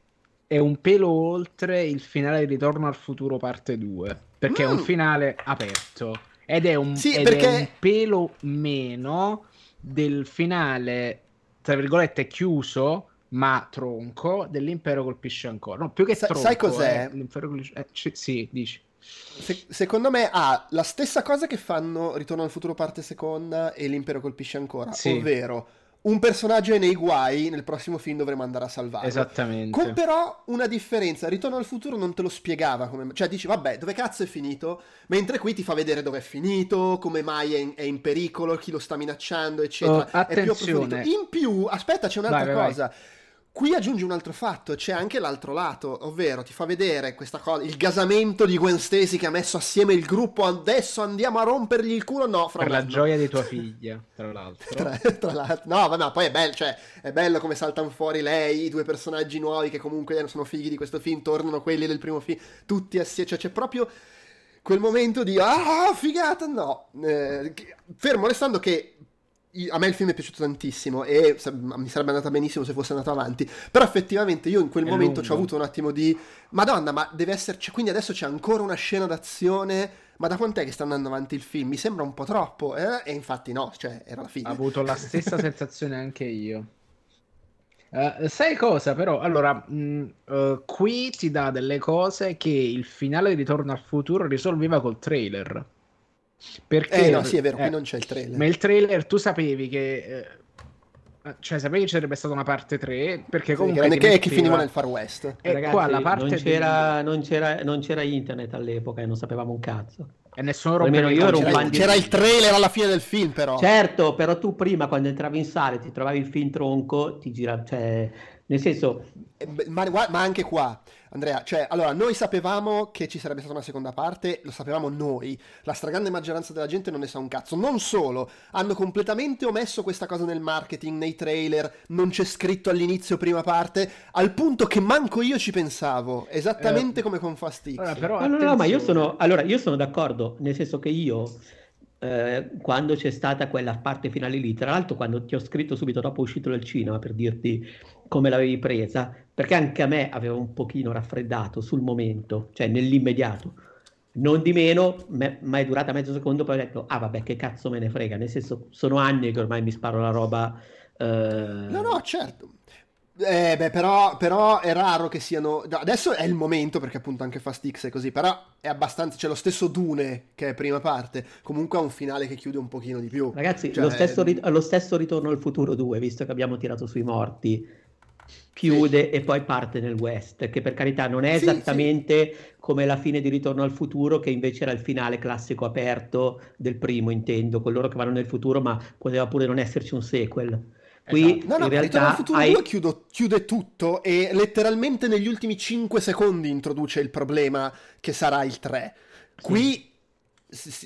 è, un pelo oltre il finale di Ritorno al futuro parte 2, perché mm. è un mm. finale aperto ed è un, sì, ed perché... è un pelo meno del finale, tra virgolette, chiuso ma tronco dell'impero colpisce ancora. No, più che Sa- tronco. Sai cos'è? Eh, l'impero colpisce... Eh, c- sì, dici. Se- secondo me ha la stessa cosa che fanno Ritorno al futuro parte seconda e l'impero colpisce ancora, sì. ovvero un personaggio è nei guai, nel prossimo film dovremo andare a salvarlo. Esattamente. Con però una differenza, Ritorno al futuro non te lo spiegava, come... cioè dici vabbè dove cazzo è finito, mentre qui ti fa vedere dove è finito, come mai è in, è in pericolo, chi lo sta minacciando, eccetera. Oh, è più approfondito. In più, aspetta c'è un'altra vai, cosa. Vai Qui aggiungi un altro fatto, c'è anche l'altro lato, ovvero ti fa vedere questa cosa, il gasamento di Gwen Stacy che ha messo assieme il gruppo, adesso andiamo a rompergli il culo, no, fra Per la gioia di tua (laughs) figlia, tra l'altro. tra, tra l'altro. No, ma no, poi è bello, cioè, è bello come saltano fuori lei, i due personaggi nuovi che comunque sono figli di questo film, tornano quelli del primo film, tutti assieme, cioè c'è proprio quel momento di, ah, figata, no. Eh, fermo restando che a me il film è piaciuto tantissimo e mi sarebbe andata benissimo se fosse andato avanti. Però effettivamente io in quel è momento ci ho avuto un attimo di Madonna, ma deve esserci. Quindi adesso c'è ancora una scena d'azione. Ma da quant'è che sta andando avanti il film? Mi sembra un po' troppo. Eh? E infatti no, cioè era la fine. Ho avuto la stessa (laughs) sensazione anche io. Uh, sai cosa però? Allora, mh, uh, qui ti dà delle cose che il finale di Ritorno al futuro risolveva col trailer. Perché, eh no, sì, è vero, eh, qui non c'è il trailer. Ma il trailer tu sapevi che... Eh, cioè, sapevi che ci sarebbe stata una parte 3 perché comunque sì, che, metteva... che finiva nel Far West. E Ragazzi, qua la parte non c'era, di... non, c'era, non c'era internet all'epoca e non sapevamo un cazzo. E nessuno rompeva io ero un c'era, c'era il trailer alla fine del film, però. Certo, però tu prima quando entravi in sala ti trovavi il film tronco, ti gira, cioè, nel senso... Eh, ma, ma anche qua, Andrea, cioè, allora, noi sapevamo che ci sarebbe stata una seconda parte, lo sapevamo noi, la stragrande maggioranza della gente non ne sa un cazzo. Non solo, hanno completamente omesso questa cosa nel marketing, nei trailer, non c'è scritto all'inizio prima parte, al punto che manco io ci pensavo, esattamente eh, come con Fast X. Allora, però, no, no, no, ma io sono, allora, io sono d'accordo, nel senso che io... Eh, quando c'è stata quella parte finale lì, tra l'altro quando ti ho scritto subito dopo uscito dal cinema per dirti come l'avevi presa, perché anche a me aveva un pochino raffreddato sul momento, cioè nell'immediato. Non di meno, me, ma è durata mezzo secondo, poi ho detto, ah vabbè, che cazzo me ne frega, nel senso, sono anni che ormai mi sparo la roba... Eh... No, no, certo. Eh, beh, però, però, è raro che siano. Adesso è il momento perché appunto anche Fast X è così. Però è abbastanza. C'è lo stesso Dune che è prima parte. Comunque ha un finale che chiude un pochino di più. Ragazzi, cioè, lo, stesso, ri- lo, stesso, Ritorno al futuro 2, visto che abbiamo tirato sui morti, chiude sì. e poi parte nel West, che per carità non è esattamente sì, come la fine di Ritorno al futuro, che invece era il finale classico aperto del primo, intendo, con loro che vanno nel futuro, ma poteva pure non esserci un sequel. Qui esatto. no, no, in realtà al futuro hai... 2 chiudo, chiude tutto e letteralmente negli ultimi 5 secondi introduce il problema che sarà il 3. Qui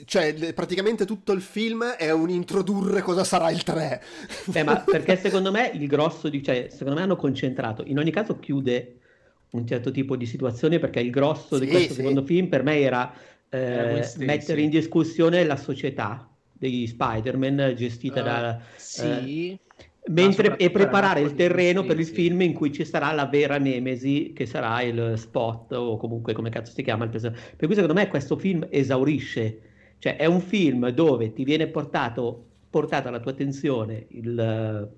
cioè praticamente tutto il film è un introdurre cosa sarà il 3 Beh, ma (laughs) perché secondo me il grosso di cioè secondo me hanno concentrato in ogni caso chiude un certo tipo di situazione perché il grosso sì, di questo sì. secondo film per me era eh, mettere in discussione la società degli Spider-Man gestita uh, da sì. Eh, mentre, e preparare il terreno per il film in cui ci sarà la vera nemesi che sarà il spot o comunque come cazzo si chiama il personaggio per cui secondo me questo film esaurisce. Cioè è un film dove ti viene portato portata alla tua attenzione il,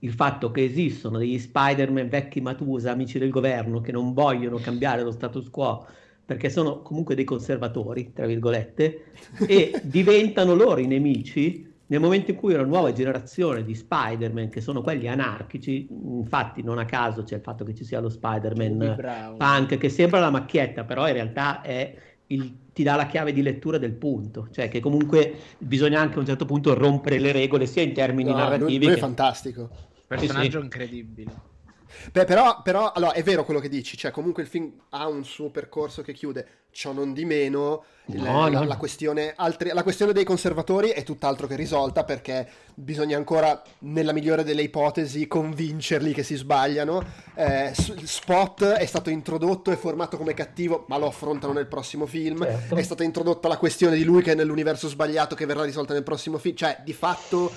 il fatto che esistono degli Spider-Man vecchi Matusa, amici del governo, che non vogliono cambiare lo status quo perché sono comunque dei conservatori, tra virgolette, e diventano loro i nemici nel momento in cui una nuova generazione di Spider-Man, che sono quelli anarchici, infatti non a caso c'è il fatto che ci sia lo Spider-Man punk, che sembra la macchietta, però in realtà è il, ti dà la chiave di lettura del punto, cioè che comunque bisogna anche a un certo punto rompere le regole sia in termini no, narrativi. Lui, lui che... è fantastico. Personaggio sì, sì. incredibile. Beh, però, però allora, è vero quello che dici, cioè comunque il film ha un suo percorso che chiude, ciò non di meno, no, la, no. La, questione, altri, la, questione, dei conservatori è tutt'altro che risolta perché bisogna ancora, nella migliore delle ipotesi, convincerli che si sbagliano. Eh, Spot è stato introdotto e formato come cattivo, ma lo affrontano nel prossimo film. Certo. È stata introdotta la questione di lui che è nell'universo sbagliato che verrà risolta nel prossimo film, cioè di fatto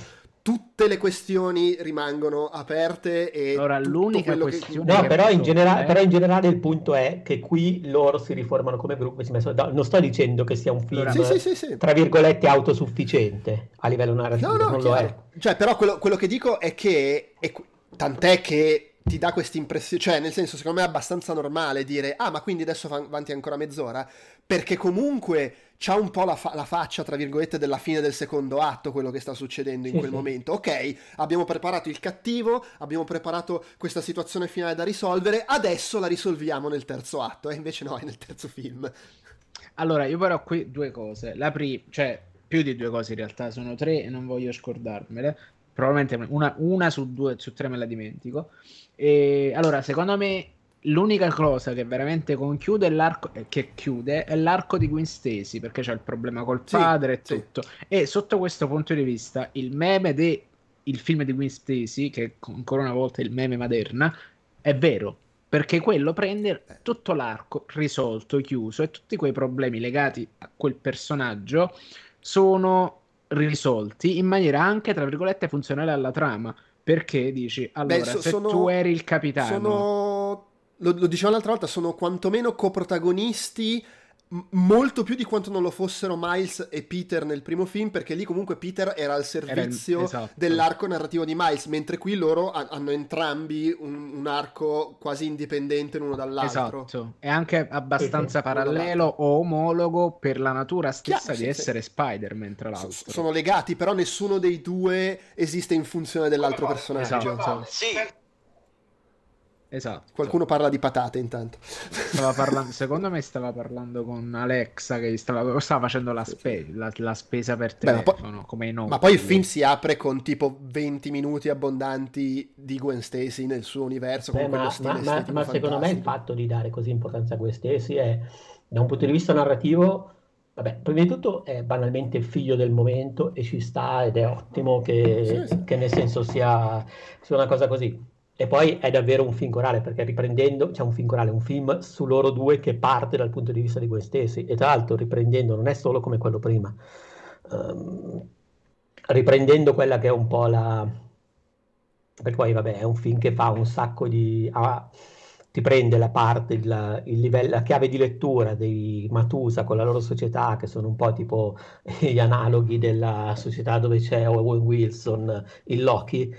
tutte le questioni rimangono aperte e allora l'unica questione che... no però in, genera- è... però in, generale il punto è che qui loro si riformano come gruppo non sto dicendo che sia un film sì, sì, sì, tra virgolette autosufficiente a livello narrativo no, no, non chiaro. lo è. Cioè però quello, quello, che dico è che è, tant'è che ti dà questa impressione, cioè nel senso secondo me è abbastanza normale dire ah ma quindi adesso fa avanti ancora mezz'ora? Perché comunque c'ha un po' la, fa- la, faccia tra virgolette della fine del secondo atto quello che sta succedendo in sì, quel sì. momento. Ok abbiamo preparato il cattivo abbiamo preparato questa situazione finale da risolvere adesso la risolviamo nel terzo atto e invece no è nel terzo film. Allora io però qui due cose. La prima cioè più di due cose in realtà sono tre e non voglio scordarmele. Probabilmente una, una su due su tre me la dimentico. E, allora, secondo me l'unica cosa che veramente conchiude l'arco eh, che chiude è l'arco di Gwen Stacy perché c'è il problema col padre sì, e tutto sì. e sotto questo punto di vista il meme del film di Gwen Stacy che ancora una volta è il meme Maderna è vero perché quello prende tutto l'arco risolto, chiuso e tutti quei problemi legati a quel personaggio sono risolti in maniera anche tra virgolette funzionale alla trama perché dici, allora, Beh, so, se sono, tu eri il capitano... Sono, lo, lo dicevo l'altra volta, sono quantomeno coprotagonisti molto più di quanto non lo fossero Miles e Peter nel primo film, perché lì comunque Peter era al servizio era, esatto. dell'arco narrativo di Miles, mentre qui loro hanno entrambi un, un, arco quasi indipendente l'uno dall'altro. Esatto, è anche abbastanza parallelo o omologo per la natura stessa Chiaro, di sì, essere sì. Spider-Man, tra l'altro. S- sono legati, però nessuno dei due esiste in funzione dell'altro personaggio. Esatto. Sì. Esatto. Qualcuno parla di patate intanto. Parlando, (laughs) secondo me stava parlando con Alexa che stava, stava facendo la, spe, la, la, spesa per telefono, Beh, come Ma poi il film si apre con tipo 20 minuti abbondanti di Gwen Stacy nel suo universo. Beh, ma, ma, ma, ma secondo me il fatto di dare così importanza a Gwen Stacy è, da un punto di vista narrativo, Vabbè, prima di tutto è banalmente figlio del momento e ci sta ed è ottimo che, sì, sì. che nel senso sia, sia una cosa così. E poi è davvero un film corale, perché riprendendo, c'è cioè un film corale, un film su loro due che parte dal punto di vista di voi stessi, e tra l'altro riprendendo, non è solo come quello prima, um, riprendendo quella che è un po' la... perché poi vabbè è un film che fa un sacco di... Ah, ti prende la parte, il livello, la chiave di lettura dei Matusa con la loro società, che sono un po' tipo (laughs) gli analoghi della società dove c'è Owen Wilson, il Loki,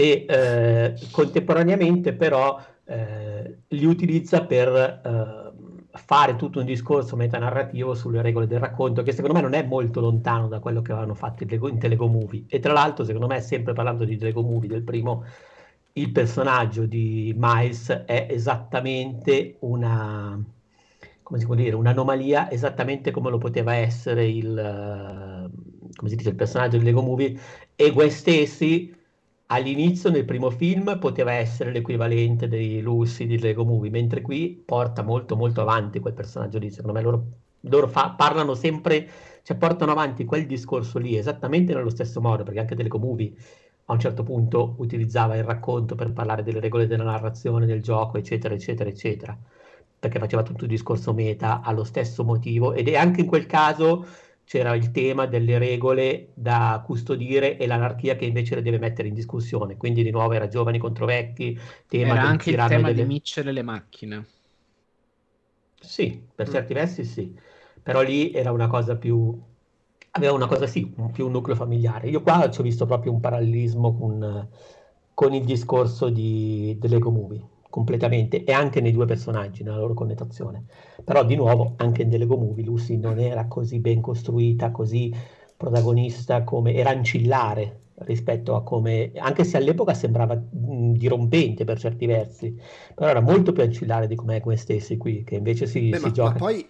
e eh, contemporaneamente però eh, li utilizza per eh, fare tutto un discorso metanarrativo sulle regole del racconto che secondo me non è molto lontano da quello che avevano fatto in Telego Movie e tra l'altro secondo me sempre parlando di Telego Movie del primo il personaggio di Miles è esattamente una dire, un'anomalia esattamente come lo poteva essere il, si dice, il personaggio di Lego Movie e Gwen Stacy all'inizio nel primo film poteva essere l'equivalente dei Lucy di Lego Movie, mentre qui porta molto molto avanti quel personaggio lì, secondo me loro, loro fa, parlano sempre, cioè portano avanti quel discorso lì esattamente nello stesso modo, perché anche Lego Movie a un certo punto utilizzava il racconto per parlare delle regole della narrazione, del gioco, eccetera, eccetera, eccetera, perché faceva tutto il discorso meta allo stesso motivo ed è anche in quel caso c'era il tema delle regole da custodire e l'anarchia che invece le deve mettere in discussione. Quindi di nuovo era giovani contro vecchi, tema era anche il tema delle... di micere le macchine. Sì, per mm. certi versi sì, però lì era una cosa più... aveva una cosa sì, più un nucleo familiare. Io qua ci ho visto proprio un parallelismo con, con il discorso di, dell'Ego Movie completamente e anche nei due personaggi, nella loro connotazione. Però di nuovo anche in Delego Movie Lucy non era così ben costruita, così protagonista come era ancillare rispetto a come, anche se all'epoca sembrava mh, dirompente per certi versi, però era molto più ancillare di come è Gwen Stacy qui, che invece si, Beh, si ma, gioca. Ma poi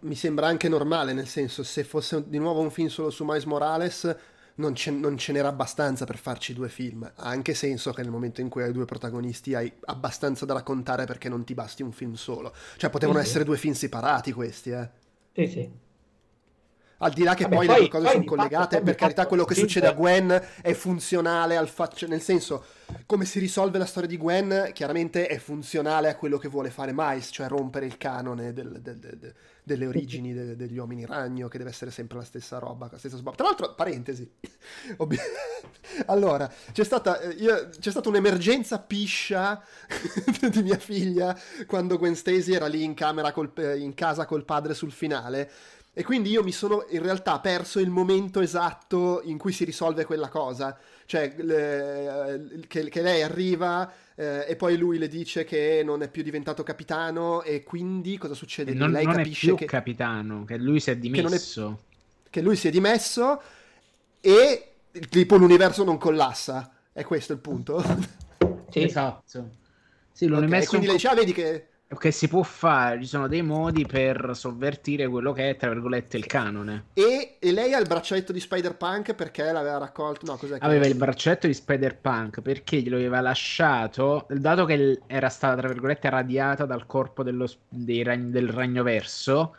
mi sembra anche normale, nel senso, se fosse di nuovo un film solo su Miles Morales, non ce, non ce, n'era abbastanza per farci due film. Ha anche senso che nel momento in cui hai due protagonisti hai abbastanza da raccontare perché non ti basti un film solo. Cioè, potevano sì, essere sì. due film separati questi, eh. Sì, sì. Al di là che Vabbè, poi, poi, le cose sono collegate, fatto, per carità, quello che succede a Gwen è funzionale al fatto, nel senso, come si risolve la storia di Gwen, chiaramente è funzionale a quello che vuole fare Miles, cioè rompere il canone del, del, del, delle origini degli uomini ragno, che deve essere sempre la stessa roba, la stessa sbab- Tra l'altro, parentesi, (laughs) allora, c'è stata, eh, io, c'è stata un'emergenza piscia (laughs) di mia figlia quando Gwen Stacy era lì in, camera col, in casa col padre sul finale e quindi io mi sono in realtà perso il momento esatto in cui si risolve quella cosa. Cioè, le, che, che, lei arriva eh, e poi lui le dice che non è più diventato capitano e quindi cosa succede? Non, lei non capisce è più che, capitano, che lui si è dimesso. Che, è, che lui si è dimesso e tipo l'universo non collassa. È questo il punto? Sì, (laughs) esatto. Sì, l'universo okay, quindi lei già vedi che che si può fare, ci sono dei modi per sovvertire quello che è, tra virgolette, il canone. E, e lei ha il braccialetto di Spider-Punk perché l'aveva raccolto? No, cos'è aveva il braccialetto di Spider-Punk perché glielo aveva lasciato, dato che era stata, tra virgolette, radiata dal corpo dello, ragn, del ragno verso,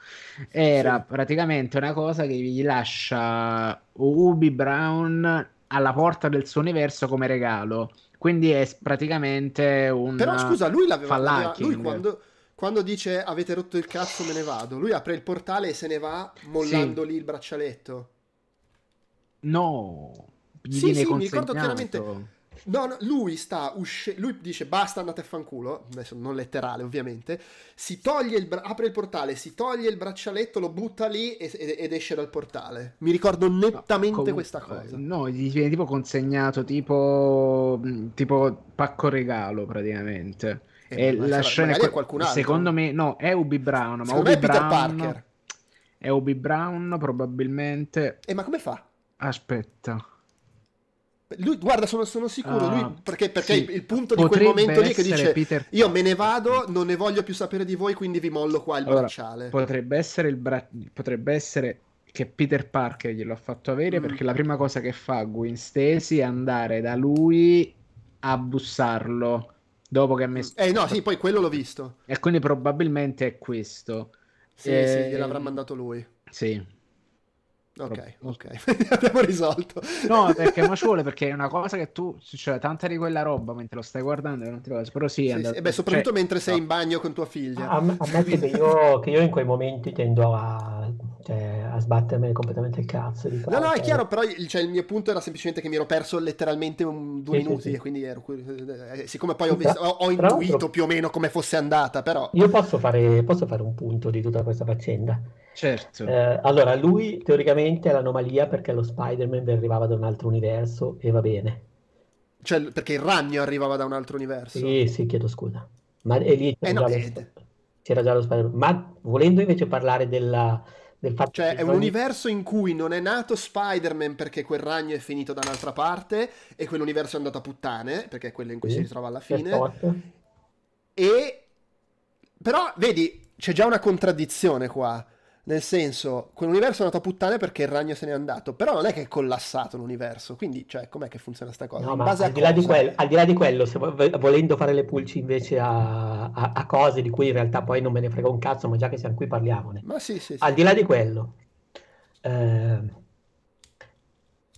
era sì. praticamente una cosa che gli lascia Ubi Brown alla porta del suo universo come regalo quindi è praticamente un. Però scusa, lui l'aveva. l'aveva lui quando, quando, dice avete rotto il cazzo, me ne vado. Lui apre il portale e se ne va mollando sì. lì il braccialetto. No, gli sì, sì, mi ricordo chiaramente. No, no, lui sta uscendo. Lui dice basta, andate a fanculo. Adesso non letterale, ovviamente. Si toglie il bra- apre il portale, si toglie il braccialetto, lo butta lì e- ed esce dal portale. Mi ricordo nettamente no, com- questa cosa. No, gli viene tipo consegnato tipo, tipo pacco regalo praticamente. Eh, e la scena è qualcun altro. Secondo me, no, è Ubi Brown. Ma Ubi Brown, Parker. È Ubi Brown, probabilmente. E ma come fa? Aspetta. Lui, guarda, sono, sono sicuro, uh, lui, ah, perché, perché sì, il, punto di quel momento lì che dice Peter... io me ne vado, non ne voglio più sapere di voi, quindi vi mollo qua il allora, bracciale. Potrebbe essere, il bra... potrebbe essere che Peter Parker glielo ha fatto avere mm. perché la prima cosa che fa Gwen Stacy è andare da lui a bussarlo dopo che ha messo... Eh no, sì, poi quello l'ho visto. E quindi probabilmente è questo. Sì, eh... sì, gliel'avrà mandato lui. Sì. Ok, ok, (laughs) abbiamo risolto. No, perché ma ci vuole perché è una cosa che tu, cioè tanta di quella roba mentre lo stai guardando non ti però sì, sì, andato... sì beh, soprattutto cioè, mentre sei no. in bagno con tua figlia. A, ammetto che io, che io in quei momenti tendo a, cioè, a sbattermi completamente il cazzo. no, no, è chiaro, però il, cioè, il, mio punto era semplicemente che mi ero perso letteralmente un, due sì, minuti, e quindi ero, eh, siccome poi ho, visto, ho, ho intuito più o meno come fosse andata, però... Io posso fare, posso fare un punto di tutta questa faccenda. Certo. Eh, allora, lui teoricamente è l'anomalia perché lo Spider-Man arrivava da un altro universo e va bene. Cioè, perché il ragno arrivava da un altro universo. Sì, sì, chiedo scusa. Ma e lì c'era, eh no, già, eh... lo, c'era già lo Spider-Man. Ma volendo invece parlare della, del fatto cioè, è un universo in cui non è nato Spider-Man perché quel ragno è finito da un'altra parte e quell'universo è andato a puttane, perché è quello in cui sì, si ritrova alla fine. E... Però, vedi, c'è già una contraddizione qua nel senso, quell'universo è andato a puttane perché il ragno se n'è andato, però non è che è collassato l'universo, quindi cioè, com'è che funziona sta cosa? No, ma al, di di quello, al, di là di quello, se volendo fare le pulci invece a, a, a, cose di cui in realtà poi non me ne frega un cazzo, ma già che siamo qui parliamone. Ma sì, sì, sì. Al di là di quello, eh,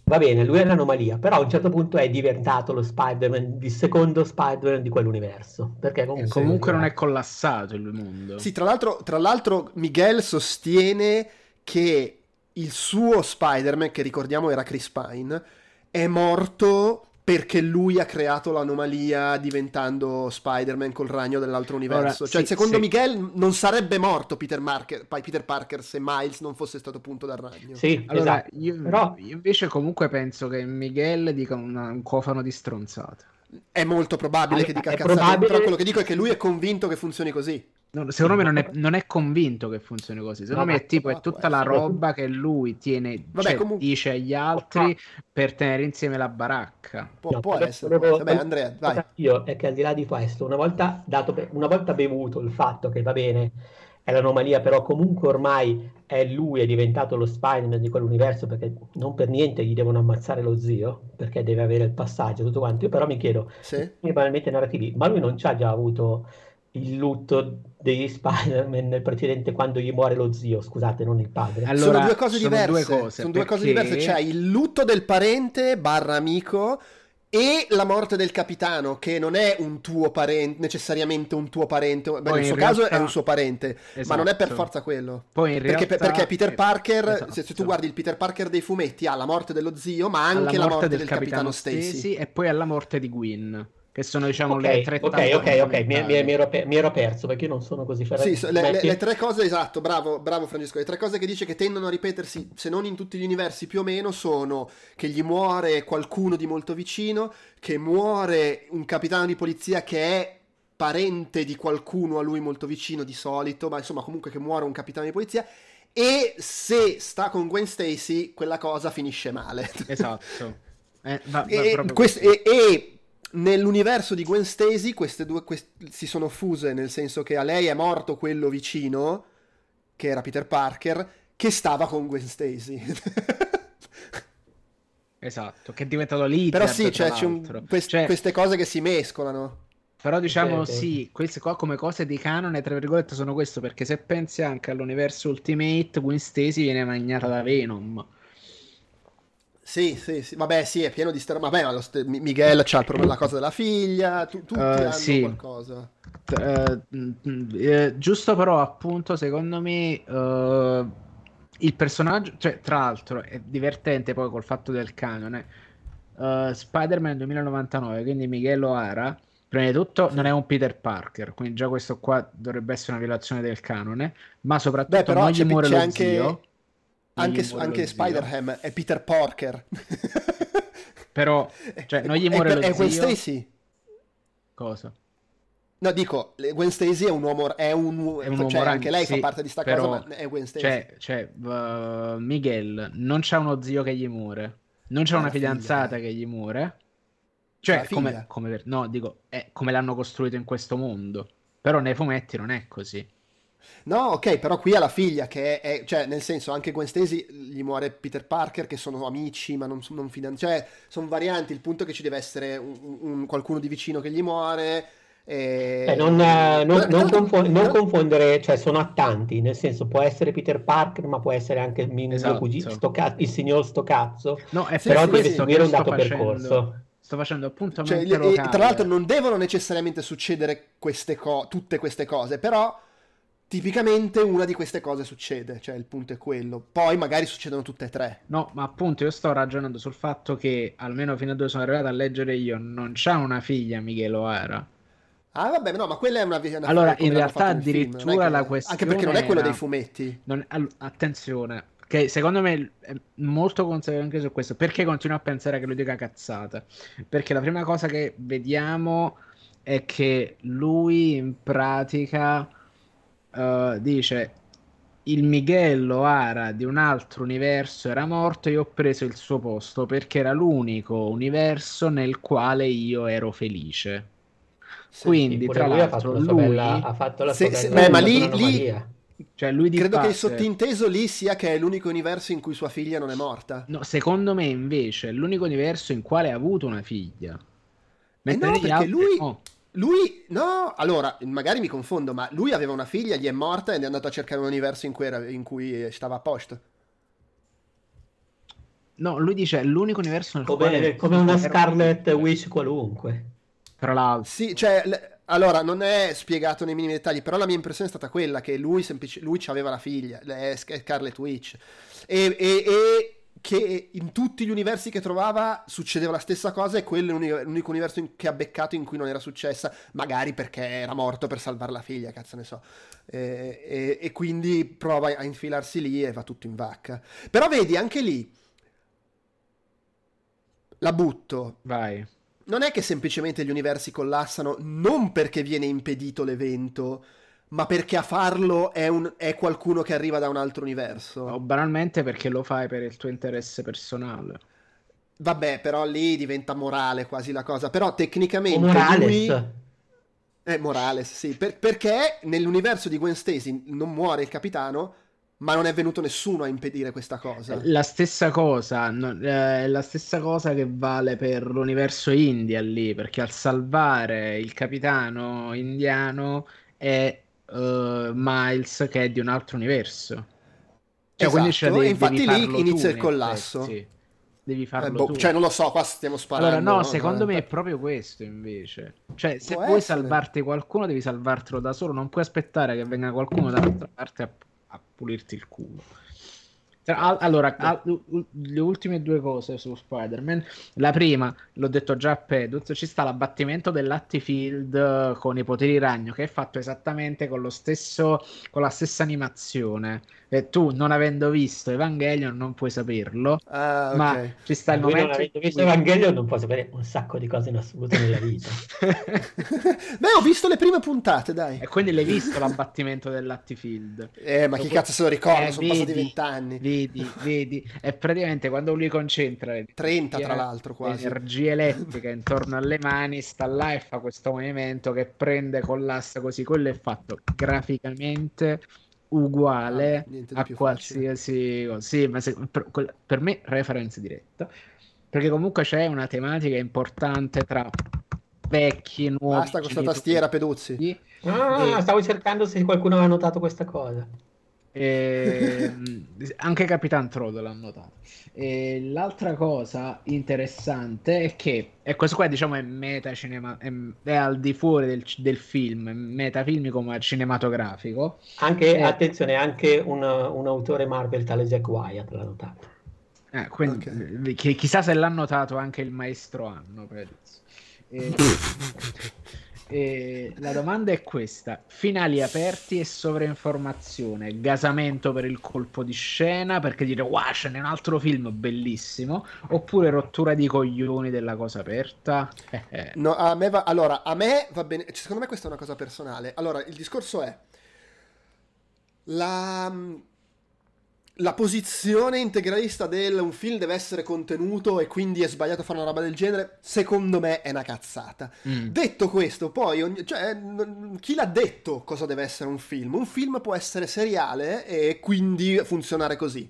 va bene, lui è un'anomalia, però a un certo punto è diventato lo Spider-Man, il secondo Spider-Man di quell'universo. Perché comunque, comunque non è collassato il mondo. Sì, tra l'altro, tra l'altro Miguel sostiene che il suo Spider-Man, che ricordiamo era Chris Pine, è morto perché lui ha creato l'anomalia diventando Spider-Man col ragno dell'altro universo. Ora, cioè, sì, secondo sì. Miguel non sarebbe morto Peter, Marker, Peter, Parker se Miles non fosse stato punto dal ragno. Sì, allora, esatto. io, Però... io invece comunque penso che Miguel dica una, un cofano di stronzate. È molto probabile allora, che dica cazzate, probabile... però quello che dico è che lui è convinto che funzioni così. No, secondo me non è, non è, convinto che funzioni così. Secondo no, me è tipo è tutta la roba che lui tiene, Vabbè, cioè, comunque... dice agli altri per tenere insieme la baracca. Può, no, può essere. Volevo... Vabbè, Andrea, vai. Io è che al di là di questo, una volta, dato, una volta bevuto il fatto che va bene, è l'anomalia, però comunque ormai è lui, è diventato lo Spider-Man di quell'universo perché non per niente gli devono ammazzare lo zio, perché deve avere il passaggio, tutto quanto. Io però mi chiedo, Sì. banalmente narrativi, ma lui non c'ha già avuto il lutto degli Spider-Man nel precedente quando gli muore lo zio, scusate, non il padre. Allora, sono due cose sono diverse. due cose, sono due cose perché- diverse. C'è il lutto del parente barra amico e la morte del capitano, che non è un tuo parente, necessariamente un tuo parente. Beh, nel suo caso realtà- è un suo parente, ma non è per Esatto. forza quello. Poi in Perché, realtà... perché Peter Parker, esatto. se, se tu guardi il Peter Parker dei fumetti, ha la morte dello zio, ma anche la morte del, capitano Stacy. Stacy e poi alla morte di Gwen, che sono diciamo Ok, le tre ok, ok, ok, mi, mi- mi ero mi ero perso perché io non sono così ferrato. Sì, so- le, le- le tre cose, esatto, bravo, bravo Francesco, le tre cose che dice che tendono a ripetersi, se non in tutti gli universi più o meno, sono che gli muore qualcuno di molto vicino, che muore un capitano di polizia che è parente di qualcuno a lui molto vicino di solito, ma insomma comunque che muore un capitano di polizia, e se sta con Gwen Stacy, quella cosa finisce male. Esatto. Eh, va- va E, proprio quest- così. e- e nell'universo di Gwen Stacy queste due quest- si sono fuse, nel senso che a lei è morto quello vicino, che era Peter Parker, che stava con Gwen Stacy. (laughs) Esatto, che è diventato lì. Però sì, cioè, c'è un- quest- queste cose che si mescolano. Però diciamo ok. sì, queste qua come cose di canone, tra virgolette, sono questo, perché se pensi anche all'universo Ultimate, Gwen Stacy viene magnata da Venom. Sì, sì, sì, vabbè, sì, è pieno di ster- Vabbè, ma lo st- Mi- Miguel c'ha il la cosa della figlia, tu- tutti Eh, hanno sì. qualcosa. Mm, mm, eh, giusto però appunto secondo me eh, il personaggio cioè tra l'altro è divertente poi col fatto del canone eh, Spider-Man 2099 quindi Miguel O'Hara prima di tutto non è un Peter Parker quindi già questo qua dovrebbe essere una violazione del canone ma soprattutto Beh, però non gli muore lo anche, zio anche, anche. Spider-Ham è Peter Parker. (laughs) però cioè (laughs) non gli muore è, lo è Gwen Stacy. cosa? No, dico, Gwen Stacy è un uomo, è un, È un cioè, uomo anche lei sì, fa parte di sta però- cosa, ma è Gwen Stacy. Cioè, cioè uh, Miguel non c'ha uno zio che gli muore, non c'è Ah, una figlia. fidanzata che gli muore. Cioè, figlia. come, come no, dico, è come l'hanno costruito in questo mondo. Però nei fumetti non è così. No, ok, però qui ha la figlia che è, è- cioè, nel senso, anche Gwen Stacy gli muore Peter Parker, che sono amici, ma non, non fidanzati, cioè, sono varianti, il punto è che ci deve essere un, un- qualcuno di vicino che gli muore, e... Eh, non, eh, non- non confo- non confondere, cioè sono attanti, nel senso può essere Peter Parker, ma può essere anche il mio Esatto. cugino, sto ca- il signor sto cazzo, No, è però sì, deve sì. seguire un dato facendo- percorso. Sto facendo appunto Cioè, e tra l'altro non devono necessariamente succedere queste co- tutte queste cose, però tipicamente una di queste cose succede, cioè il punto è quello. Poi magari succedono tutte e tre. No, ma appunto io sto ragionando sul fatto che, almeno fino a dove sono arrivato a leggere io, non c'ha una figlia Miguel O'Hara. Ah, vabbè, no, ma quella è una una- Allora, in realtà in film, addirittura che- la Anche questione perché non è quello era- dei fumetti. Non- attenzione, che secondo me è molto consapevole anche su questo. Perché continuo a pensare che lui dica cazzata? Perché la prima cosa che vediamo è che lui in pratica eh, dice il Miguel O'Hara di un altro universo era morto e io ho preso il suo posto perché era l'unico universo nel quale io ero felice. Sì. Quindi, tra lui l'altro, sua lui, bella, ha fatto la sua se- bella- beh, ma la lì- lì- cioè lui di Credo che il sottinteso lì sia che è l'unico universo in cui sua figlia non è morta. No, secondo me invece è l'unico universo in quale ha avuto una figlia. Mentre no, negli perché altri lui- no. Lui, no, allora, magari mi confondo, ma lui aveva una figlia, gli è morta ed è andato a cercare un universo in cui, era- in cui stava a posto. No, lui dice è l'unico universo nel quale... Come, come una era- Scarlet Witch qualunque. Tra l'altro. Sì, cioè, l- allora, non è spiegato nei minimi dettagli, però la mia impressione è stata quella che lui, semplice, lui aveva la figlia, è Sc- Scarlet Witch, e, e- e che in tutti gli universi che trovava succedeva la stessa cosa e quello è l'uni- l'unico universo in- che ha beccato in cui non era successa, magari perché era morto per salvare la figlia, cazzo ne so. E, e- e quindi prova a infilarsi lì e va tutto in vacca. Però vedi, anche lì, la butto, Vai. non è che semplicemente gli universi collassano non perché viene impedito l'evento, ma perché a farlo è, un- è qualcuno che arriva da un altro universo. O banalmente perché lo fai per il tuo interesse personale. Vabbè, però lì diventa morale quasi la cosa. Però O tecnicamente Morales. lui... Eh, Morales, sì, per- perché nell'universo di Gwen Stacy non muore il capitano, ma non è venuto nessuno a impedire questa cosa. La stessa cosa, no, eh, la stessa cosa che vale per l'universo India lì, perché al salvare il capitano indiano è uh, Miles che è di un altro universo. Cioè, esatto, devi, infatti lì inizia il collasso. Effetti. Devi farlo eh, boh, Cioè, non lo so, qua stiamo sparando. Allora, no, no secondo no, me è proprio questo invece. Cioè, se Può vuoi essere. salvarti qualcuno, devi salvartelo da solo. Non puoi aspettare che venga qualcuno dall'altra parte a, a pulirti il culo. Allora, le ultime due cose su Spider-Man. La prima, l'ho detto già a Peduz, ci sta l'abbattimento dell'Hatfield eh, con i poteri ragno che è fatto esattamente con, lo stesso, con la stessa animazione. E tu, non avendo visto Evangelion, non puoi saperlo. Ah, okay. Ma ci sta il Lui momento. Non avendo visto cui... Evangelion, non puoi sapere un sacco di cose in assoluto nella vita. (laughs) Beh, ho visto le prime puntate, dai. E quindi l'hai visto l'abbattimento dell'Hatfield? Eh, ma chi cazzo se lo ricorda? Eh, sono vedi, passati vent'anni. Vedi, vedi. E praticamente quando lui concentra 30 tra l'altro quasi energia elettrica intorno alle mani sta là e fa questo movimento che prende collassa così quello è fatto graficamente uguale ah, a qualsiasi cosa. Sì, ma se, per, per, me reference diretta. Perché comunque c'è una tematica importante tra vecchi e nuovi. Basta con questa tastiera, Peduzzi. Ah, e... stavo cercando se qualcuno aveva notato questa cosa. E... (laughs) anche Capitan Troll l'ha notato. E l'altra cosa interessante è che, e questo qua diciamo è meta cinema, è, è al di fuori del, del film, è metafilmico ma cinematografico. Anche, e... attenzione, anche un, un, autore Marvel tale Jack Wyatt l'ha notato. Eh, quindi, okay. chi, chissà se l'ha notato anche il maestro Anno. E... (laughs) E la domanda è questa: finali aperti e sovrainformazione, gasamento per il colpo di scena perché dire wow, ce n'è un altro film bellissimo, oppure rottura di coglioni della cosa aperta? no, a me va, allora, a me va bene, secondo me questa è una cosa personale. Allora, il discorso è la la posizione integralista del un film deve essere contenuto e quindi è sbagliato fare una roba del genere, secondo me è una cazzata. Mm. Detto questo, poi, ogni, cioè, chi l'ha detto cosa deve essere un film? Un film può essere seriale e quindi funzionare così.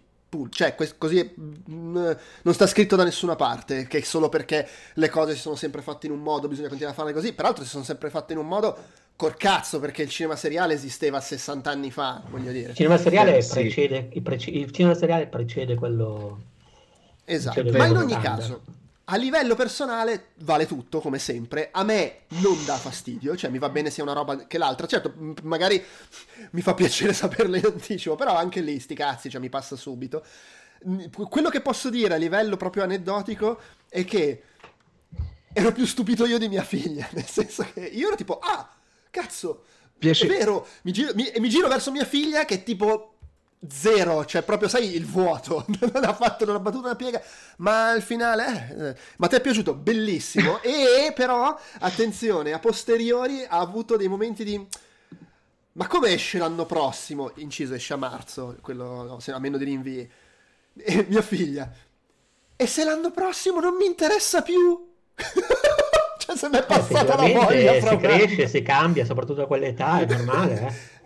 Cioè, così mm, non sta scritto da nessuna parte, che solo perché le cose si sono sempre fatte in un modo bisogna continuare a farle così. Peraltro si sono sempre fatte in un modo col cazzo perché il cinema seriale esisteva 60 anni fa, voglio dire. Il cinema seriale, eh, precede, sì. il, prece- il cinema seriale precede quello... Esatto, ma in ogni standard. caso, a livello personale vale tutto, come sempre. A me non dà fastidio, cioè mi va bene sia una roba che l'altra. Certo, magari mi fa piacere (laughs) saperlo in anticipo, però anche lì sti cazzi, cioè mi passa subito. Quello che posso dire a livello proprio aneddotico è che ero più stupito io di mia figlia, (laughs) nel senso che io ero tipo, ah, cazzo, Piace... è vero, mi giro, mi, mi giro verso mia figlia che è tipo zero, cioè proprio sai il vuoto, (laughs) non ha fatto, non ha battuto una piega, ma al finale, eh, ma ti è piaciuto? Bellissimo, (laughs) e però, attenzione, a posteriori ha avuto dei momenti di... Ma come esce l'anno prossimo? Inciso esce a marzo, quello, no, a meno di rinvii. E (laughs) mia figlia. E se l'anno prossimo non mi interessa più? Cioè (laughs) se mi è passata la voglia si cresce, si cambia soprattutto a quell'età è normale eh?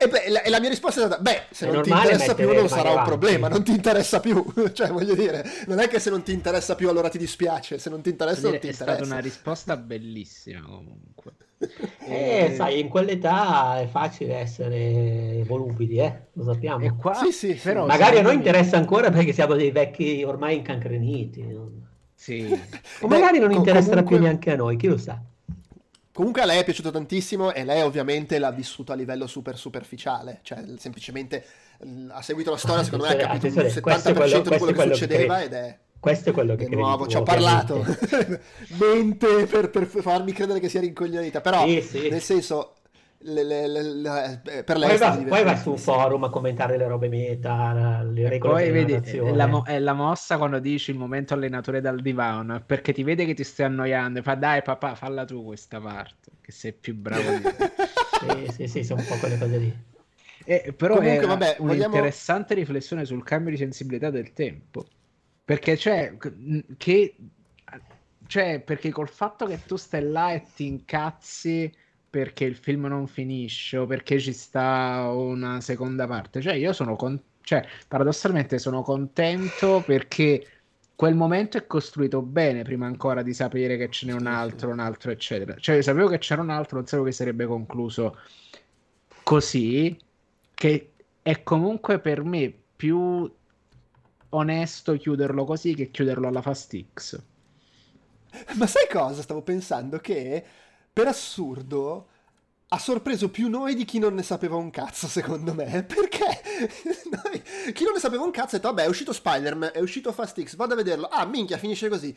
E, beh, la, e, la, mia risposta è stata: Beh, se è non ti interessa più, non sarà un problema. Non ti interessa più, (laughs) cioè, voglio dire, non è che se non ti interessa più, allora ti dispiace. Se non ti interessa, non ti è interessa. È stata una risposta bellissima, comunque. (laughs) Eh, e... sai, in quell'età è facile essere volubili, eh? Lo sappiamo. Qua, sì, sì, però, magari a noi interessa ancora perché siamo dei vecchi ormai incancreniti. Non... Sì. o magari non interesserà comunque... più neanche a noi, chi lo sa. Comunque a lei è piaciuto tantissimo e lei ovviamente l'ha vissuto a livello super superficiale, cioè semplicemente ha seguito la storia, secondo me ha capito il 70% quello, di quello che succedeva che ed è... Questo è quello che di nuovo ci ho parlato (laughs) mente per, per, farmi credere che sia rincoglionita però sì, sì. nel senso le, le, le, eh, per lei poi va, poi va su un forum a commentare le robe meta, le regole poi vedi, è la, mo- è la, mossa quando dici il momento allenatore dal divano, perché ti vede che ti stai annoiando e fa dai papà falla tu questa parte, che sei più bravo di me. (laughs) sì, sì, sì, sono un po' quelle cose lì. Eh, però Comunque, è vabbè, un'interessante vogliamo... riflessione sul cambio di sensibilità del tempo. Perché c'è che cioè, perché col fatto che tu stai là e ti incazzi perché il film non finisce o perché ci sta una seconda parte. Cioè, io sono con... cioè, paradossalmente sono contento perché quel momento è costruito bene prima ancora di sapere che ce n'è un altro, un altro, eccetera. Cioè, sapevo che c'era un altro, non sapevo che sarebbe concluso così, che è comunque per me più onesto chiuderlo così che chiuderlo alla Fast X. Ma sai cosa? Stavo pensando che per assurdo ha sorpreso più noi di chi non ne sapeva un cazzo, secondo me. (laughs) Perché (laughs) noi, chi non ne sapeva un cazzo ha detto: Vabbè, è uscito Spider-Man, è uscito Fast X, vado a vederlo. Ah, minchia, finisce così.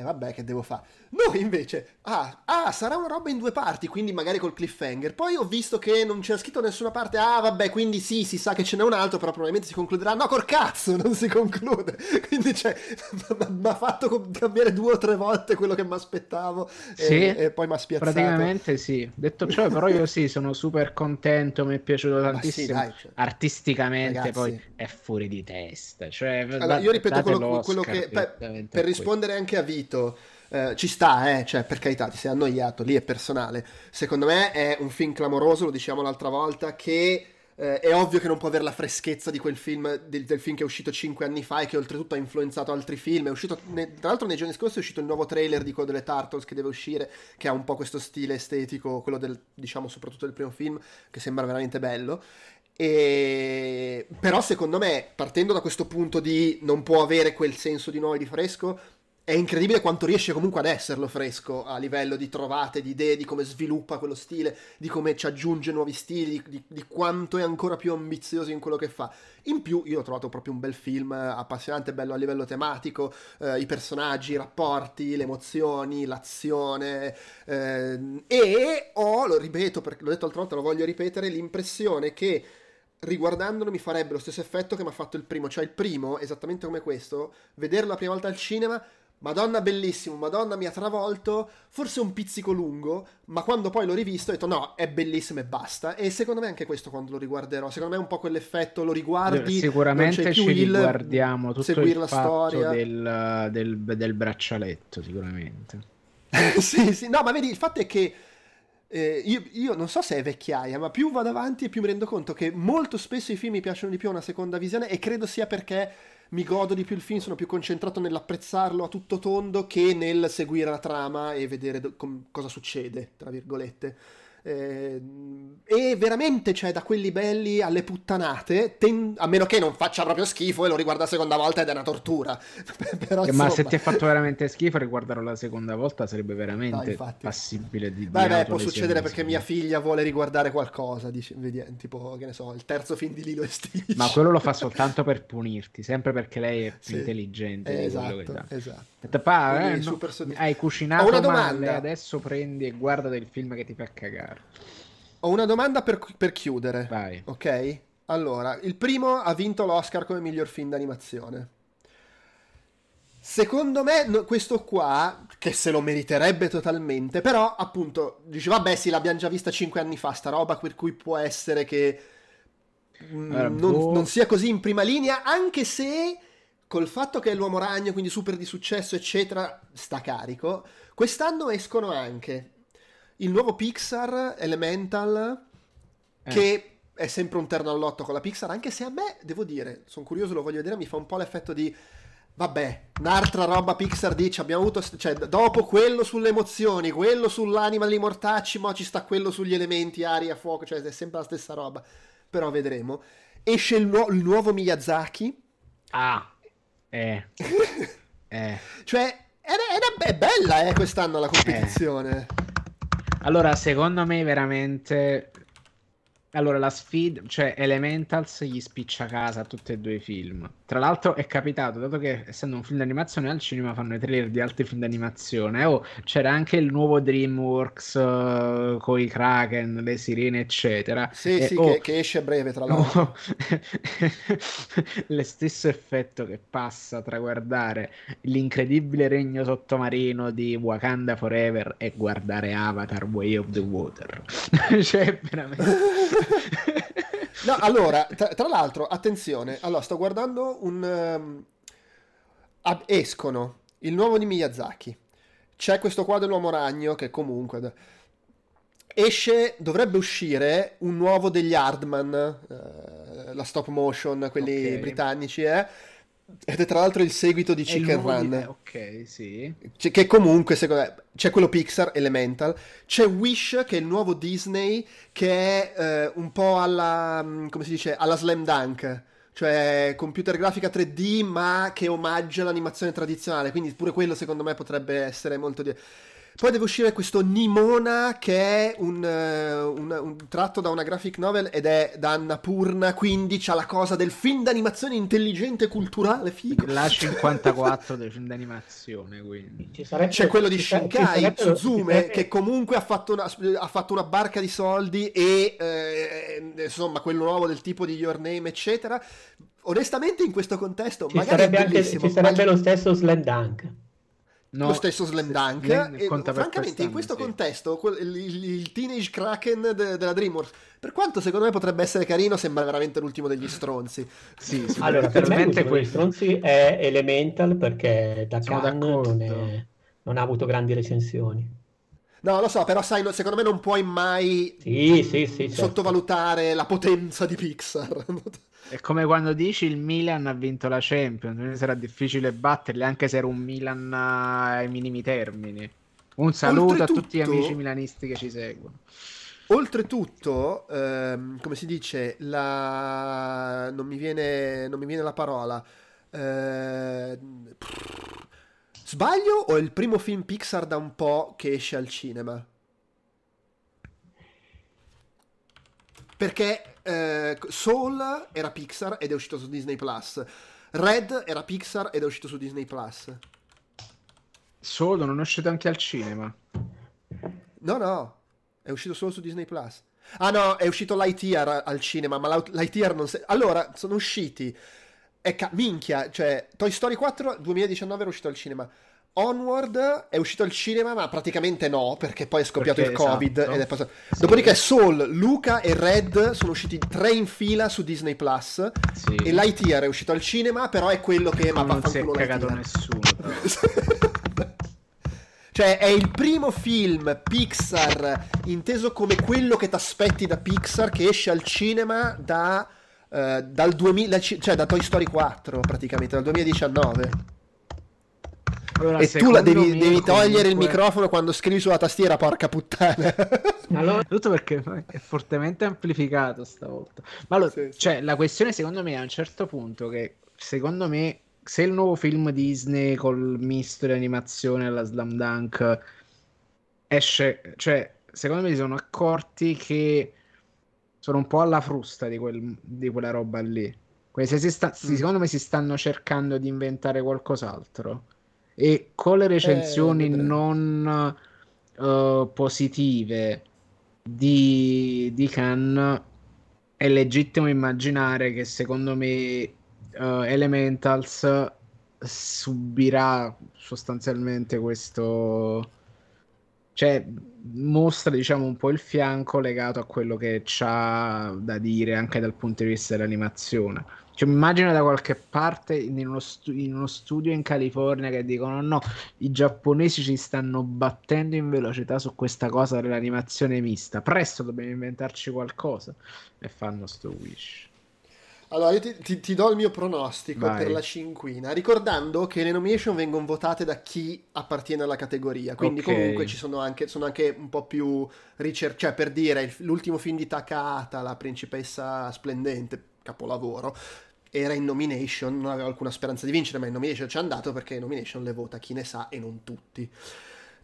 E vabbè, che devo fare? Noi invece, ah, ah, sarà una roba in due parti, quindi magari col cliffhanger. Poi ho visto che non c'era scritto da nessuna parte, ah, vabbè, quindi sì, si sa che ce n'è un altro, però probabilmente si concluderà. No, col cazzo, (laughs) non si conclude. Quindi, cioè, (laughs) mi ha fatto cambiare due o tre volte quello che mi aspettavo. Sì, e, e, poi mi ha spiazzato. Praticamente sì. Detto ciò, però io sì, (laughs) sono super contento, mi è piaciuto tantissimo. Sì, dai, cioè, Artisticamente ragazzi, poi è fuori di testa. Cioè, allora, io ripeto quello, quello che... Per, per rispondere anche a Vito capito. Eh, ci sta, eh, cioè per carità ti sei annoiato, lì è personale. Secondo me è un film clamoroso, lo diciamo l'altra volta, che eh, è ovvio che non può avere la freschezza di quel film, del, del, film che è uscito 5 anni fa e che oltretutto ha influenzato altri film. È uscito, ne, tra l'altro nei giorni scorsi è uscito il nuovo trailer di Code delle Turtles che deve uscire, che ha un po' questo stile estetico, quello del, diciamo, soprattutto del primo film, che sembra veramente bello. E... Però secondo me, partendo da questo punto di non può avere quel senso di nuovo e di fresco, è incredibile quanto riesce comunque ad esserlo fresco a livello di trovate, di idee, di come sviluppa quello stile, di come ci aggiunge nuovi stili, di, di, quanto è ancora più ambizioso in quello che fa. In più io ho trovato proprio un bel film appassionante, bello a livello tematico, eh, i personaggi, i rapporti, le emozioni, l'azione eh, e ho, lo ripeto perché l'ho detto l'altra volta, lo voglio ripetere, l'impressione che riguardandolo mi farebbe lo stesso effetto che mi ha fatto il primo, cioè il primo, esattamente come questo, vederlo la prima volta al cinema Madonna bellissimo, Madonna mi ha travolto, forse un pizzico lungo, ma quando poi l'ho rivisto ho detto no, è bellissimo e basta. E secondo me anche questo quando lo riguarderò, secondo me è un po' quell'effetto, lo riguardi, sicuramente ci riguardiamo tutto seguire la storia del, del, del braccialetto, sicuramente. (laughs) sì, sì, no, ma vedi, il fatto è che eh, io, io, non so se è vecchiaia, ma più vado avanti e più mi rendo conto che molto spesso i film mi piacciono di più a una seconda visione e credo sia perché mi godo di più il film, sono più concentrato nell'apprezzarlo a tutto tondo che nel seguire la trama e vedere do- com- cosa succede, tra virgolette. Eh, e veramente c'è cioè, da quelli belli alle puttanate, ten- a meno che non faccia proprio schifo e lo riguarda la seconda volta ed è una tortura. (laughs) Però, insomma... Ma se ti ha fatto veramente schifo, riguardarlo la seconda volta sarebbe veramente no, passibile di Beh, beh può succedere perché mia figlia vuole riguardare qualcosa, dice, vedi, tipo, che ne so, il terzo film di Lilo e Stitch. Ma quello lo fa (laughs) soltanto per punirti, sempre perché lei è più sì. intelligente. Eh, esatto, esatto. Pa, eh, no, hai cucinato male, adesso prendi e guarda del film che ti fa cagare. Ho una domanda per, per chiudere. Vai. Ok? Allora, il primo ha vinto l'Oscar come miglior film d'animazione. Secondo me no, questo qua, che se lo meriterebbe totalmente, però appunto, dice vabbè sì, l'abbiamo già vista cinque anni fa, sta roba per cui può essere che mm, non, boh. non, sia così in prima linea, anche se col fatto che è l'uomo ragno, quindi super di successo, eccetera, sta carico. Quest'anno escono anche il nuovo Pixar Elemental, eh. che è sempre un terno all'otto con la Pixar, anche se a me, devo dire, sono curioso, lo voglio vedere, mi fa un po' l'effetto di... Vabbè, un'altra roba Pixar dice, abbiamo avuto, cioè, dopo quello sulle emozioni, quello sull'animal mortacci, ma ci sta quello sugli elementi, aria, fuoco, cioè è sempre la stessa roba. Però vedremo. Esce il, nu- il nuovo Miyazaki. Ah, eh. (laughs) eh. Cioè, è, è, è, bella eh, quest'anno la competizione. Eh. Allora, secondo me veramente allora, la sfida, cioè Elementals gli spiccia a casa a tutti e due i film. Tra l'altro è capitato, dato che essendo un film d'animazione al cinema fanno i trailer di altri film d'animazione, oh, c'era anche il nuovo DreamWorks uh, con i Kraken, le sirene, eccetera. Sì, e, sì, oh, che, che, esce a breve, tra l'altro. Oh, (laughs) lo stesso effetto che passa tra guardare l'incredibile regno sottomarino di Wakanda Forever e guardare Avatar Way of the Water. (laughs) cioè, veramente... (laughs) no, allora, tra, tra, l'altro, attenzione, allora sto guardando un... Um, ab- escono il nuovo di Miyazaki. C'è questo qua dell'uomo ragno che comunque... esce, dovrebbe uscire un nuovo degli Hardman, eh, la stop motion, quelli Ok. britannici, eh. Ed è tra l'altro il seguito di Chicken nuovo di- Run. eh, Ok, sì. Cioè, che comunque, secondo me, c'è quello Pixar, Elemental, c'è Wish, che è il nuovo Disney, che è eh, un po' alla, mm, come si dice, alla Slam Dunk, cioè computer grafica 3D, ma che omaggia l'animazione tradizionale, quindi pure quello secondo me potrebbe essere molto... Di... Poi deve uscire questo Nimona, che è un, eh, un- un tratto da una graphic novel ed è da Annapurna, quindi c'ha la cosa del film d'animazione intelligente, culturale, figo. La 54 (laughs) del film d'animazione, quindi. Ci sarebbe- C'è quello di ci sa- ci Shinkai, Suzume, sarebbe- che comunque ha fatto, una, ha fatto una barca di soldi e eh, insomma quello nuovo del tipo di Your Name, eccetera. Onestamente in questo contesto Ci magari sarebbe, anche, ci sarebbe ma lo stesso Slam Dunk. No, lo stesso Slam Dunk. E, francamente in questo sì. contesto il, il- Teenage Kraken de- della DreamWorks, per quanto secondo me potrebbe essere carino, sembra veramente l'ultimo degli stronzi. Sì, sì, Allora, per me l'ultimo degli stronzi è Elemental perché da d'accordo. non, è- non ha avuto grandi recensioni. No, lo so, però sai, secondo me non puoi mai Sì, sì, sì, certo. sottovalutare la potenza di Pixar. (laughs) È come quando dici il Milan ha vinto la Champions, quindi sarà difficile batterli anche se era un Milan ai minimi termini. Un saluto a tutti gli Oltretutto- amici milanisti che ci seguono. Oltretutto, ehm, come si dice, la... non, mi viene, non mi viene la parola. Ehm, Sbaglio o è il primo film Pixar da un po' che esce al cinema? Perché eh, Soul era Pixar ed è uscito su Disney Plus. Red era Pixar ed è uscito su Disney Plus. Solo non è uscito anche al cinema. No, no, è uscito solo su Disney Plus. Ah no, è uscito Lightyear al cinema, ma Lightyear non si... Allora, sono usciti... È ca- minchia, cioè, Toy Story 4 2019 era uscito al cinema. Onward è uscito al cinema, ma praticamente no, perché poi è scoppiato Perché, il Covid esatto. ed è passato. Sì. Dopodiché Soul, Luca e Red sono usciti tre in fila su Disney Plus. Sì. E Lightyear è uscito al cinema, però è quello che... Ma non si è cagato Lightyear. nessuno. (laughs) Cioè, è il primo film Pixar inteso come quello che ti aspetti da Pixar che esce al cinema da, eh, dal 2000, cioè da Toy Story 4 praticamente, dal 2019. Allora, e tu la devi, devi togliere il comunque- microfono quando scrivi sulla tastiera, porca puttana. Allora, Tutto perché è fortemente amplificato stavolta. Ma allora, Sì, sì. cioè, la questione secondo me è a un certo punto che secondo me se il nuovo film Disney col misto di animazione alla Slam Dunk esce, cioè, secondo me si sono accorti che sono un po' alla frusta di, quel- di quella roba lì. Que- se si sta- Mm. secondo me si stanno cercando di inventare qualcos'altro. E con le recensioni vedremo. non eh, positive di, di Cannes è legittimo immaginare che secondo me eh, Elementals subirà sostanzialmente questo cioè mostra diciamo un po' il fianco legato a quello che c'ha da dire anche dal punto di vista dell'animazione cioè immagino da qualche parte in uno, stu- in uno studio in California che dicono no i giapponesi ci stanno battendo in velocità su questa cosa dell'animazione mista presto dobbiamo inventarci qualcosa e fanno sto wish Allora, io ti, ti- ti do il mio pronostico Vai. per la cinquina, ricordando che le nomination vengono votate da chi appartiene alla categoria, quindi Ok. comunque ci sono anche, sono anche un po' più ricercati, cioè per dire, l'ultimo film di Takahata, La principessa splendente, capolavoro, era in nomination, non aveva alcuna speranza di vincere, ma in nomination ci è andato perché in nomination le vota chi ne sa e non tutti.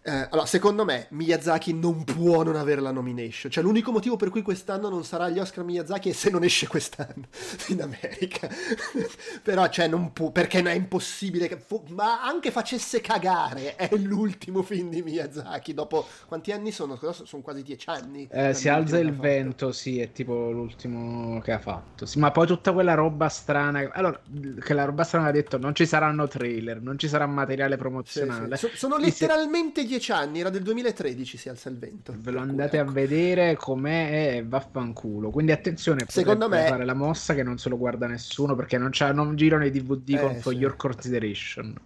Eh, allora, secondo me Miyazaki non può non avere la nomination. Cioè, l'unico motivo per cui quest'anno non sarà agli Oscar Miyazaki è se non esce quest'anno (laughs) in America. (laughs) Però, cioè, non può, perché non è impossibile. Che fu- ma anche facesse cagare, è l'ultimo film di Miyazaki. Dopo quanti anni sono? Sono quasi dieci anni. Eh, si alza il vento, sì, è tipo l'ultimo che ha fatto. Sì, ma poi tutta quella roba strana. Allora, che la roba strana ha detto: non ci saranno trailer, non ci sarà materiale Sì, promozionale. sì. So- sono letteralmente dieci anni, era del 2013 si alza il vento. Ve lo andate a ecco. vedere com'è e vaffanculo. Quindi attenzione, Secondo me- fare la mossa che non se lo guarda nessuno perché non, c'ha- non girano i DVD con Eh, For sì. Your Consideration.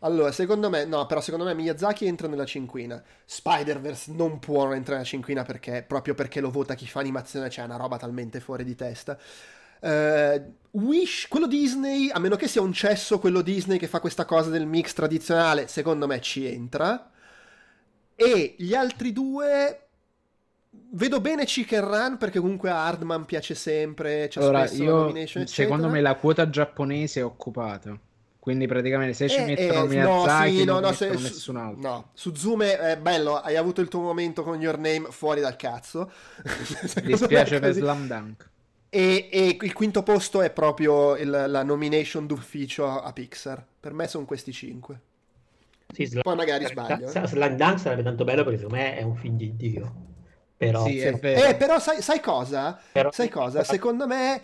Allora, secondo me, no, però secondo me Miyazaki entra nella cinquina. Spider-Verse non può entrare nella cinquina perché, proprio perché lo vota chi fa animazione, c'è una roba talmente fuori di testa. Uh, Wish, quello Disney, a meno che sia un cesso quello Disney che fa questa cosa del mix tradizionale, secondo me ci entra. E gli altri due vedo bene Chicken Run perché comunque a Hardman piace sempre. C'è allora, io, secondo me la quota giapponese è occupata. Quindi praticamente se ci eh, mettono eh, Miyazaki no, sì, no, no, se, nessun altro. No, su Zume è bello, hai avuto il tuo momento con Your Name fuori dal cazzo. (laughs) Mi dispiace per Slam Dunk. E, e, il quinto posto è proprio il, la nomination d'ufficio a Pixar. Per me sono questi cinque. Sì, Slam, Poi magari sbaglio. Eh. Slam Dunk sarebbe tanto bello perché secondo me è un film di Dio. Però, sì, sì. Eh, però sai, sai cosa? Però, sai cosa? Secondo me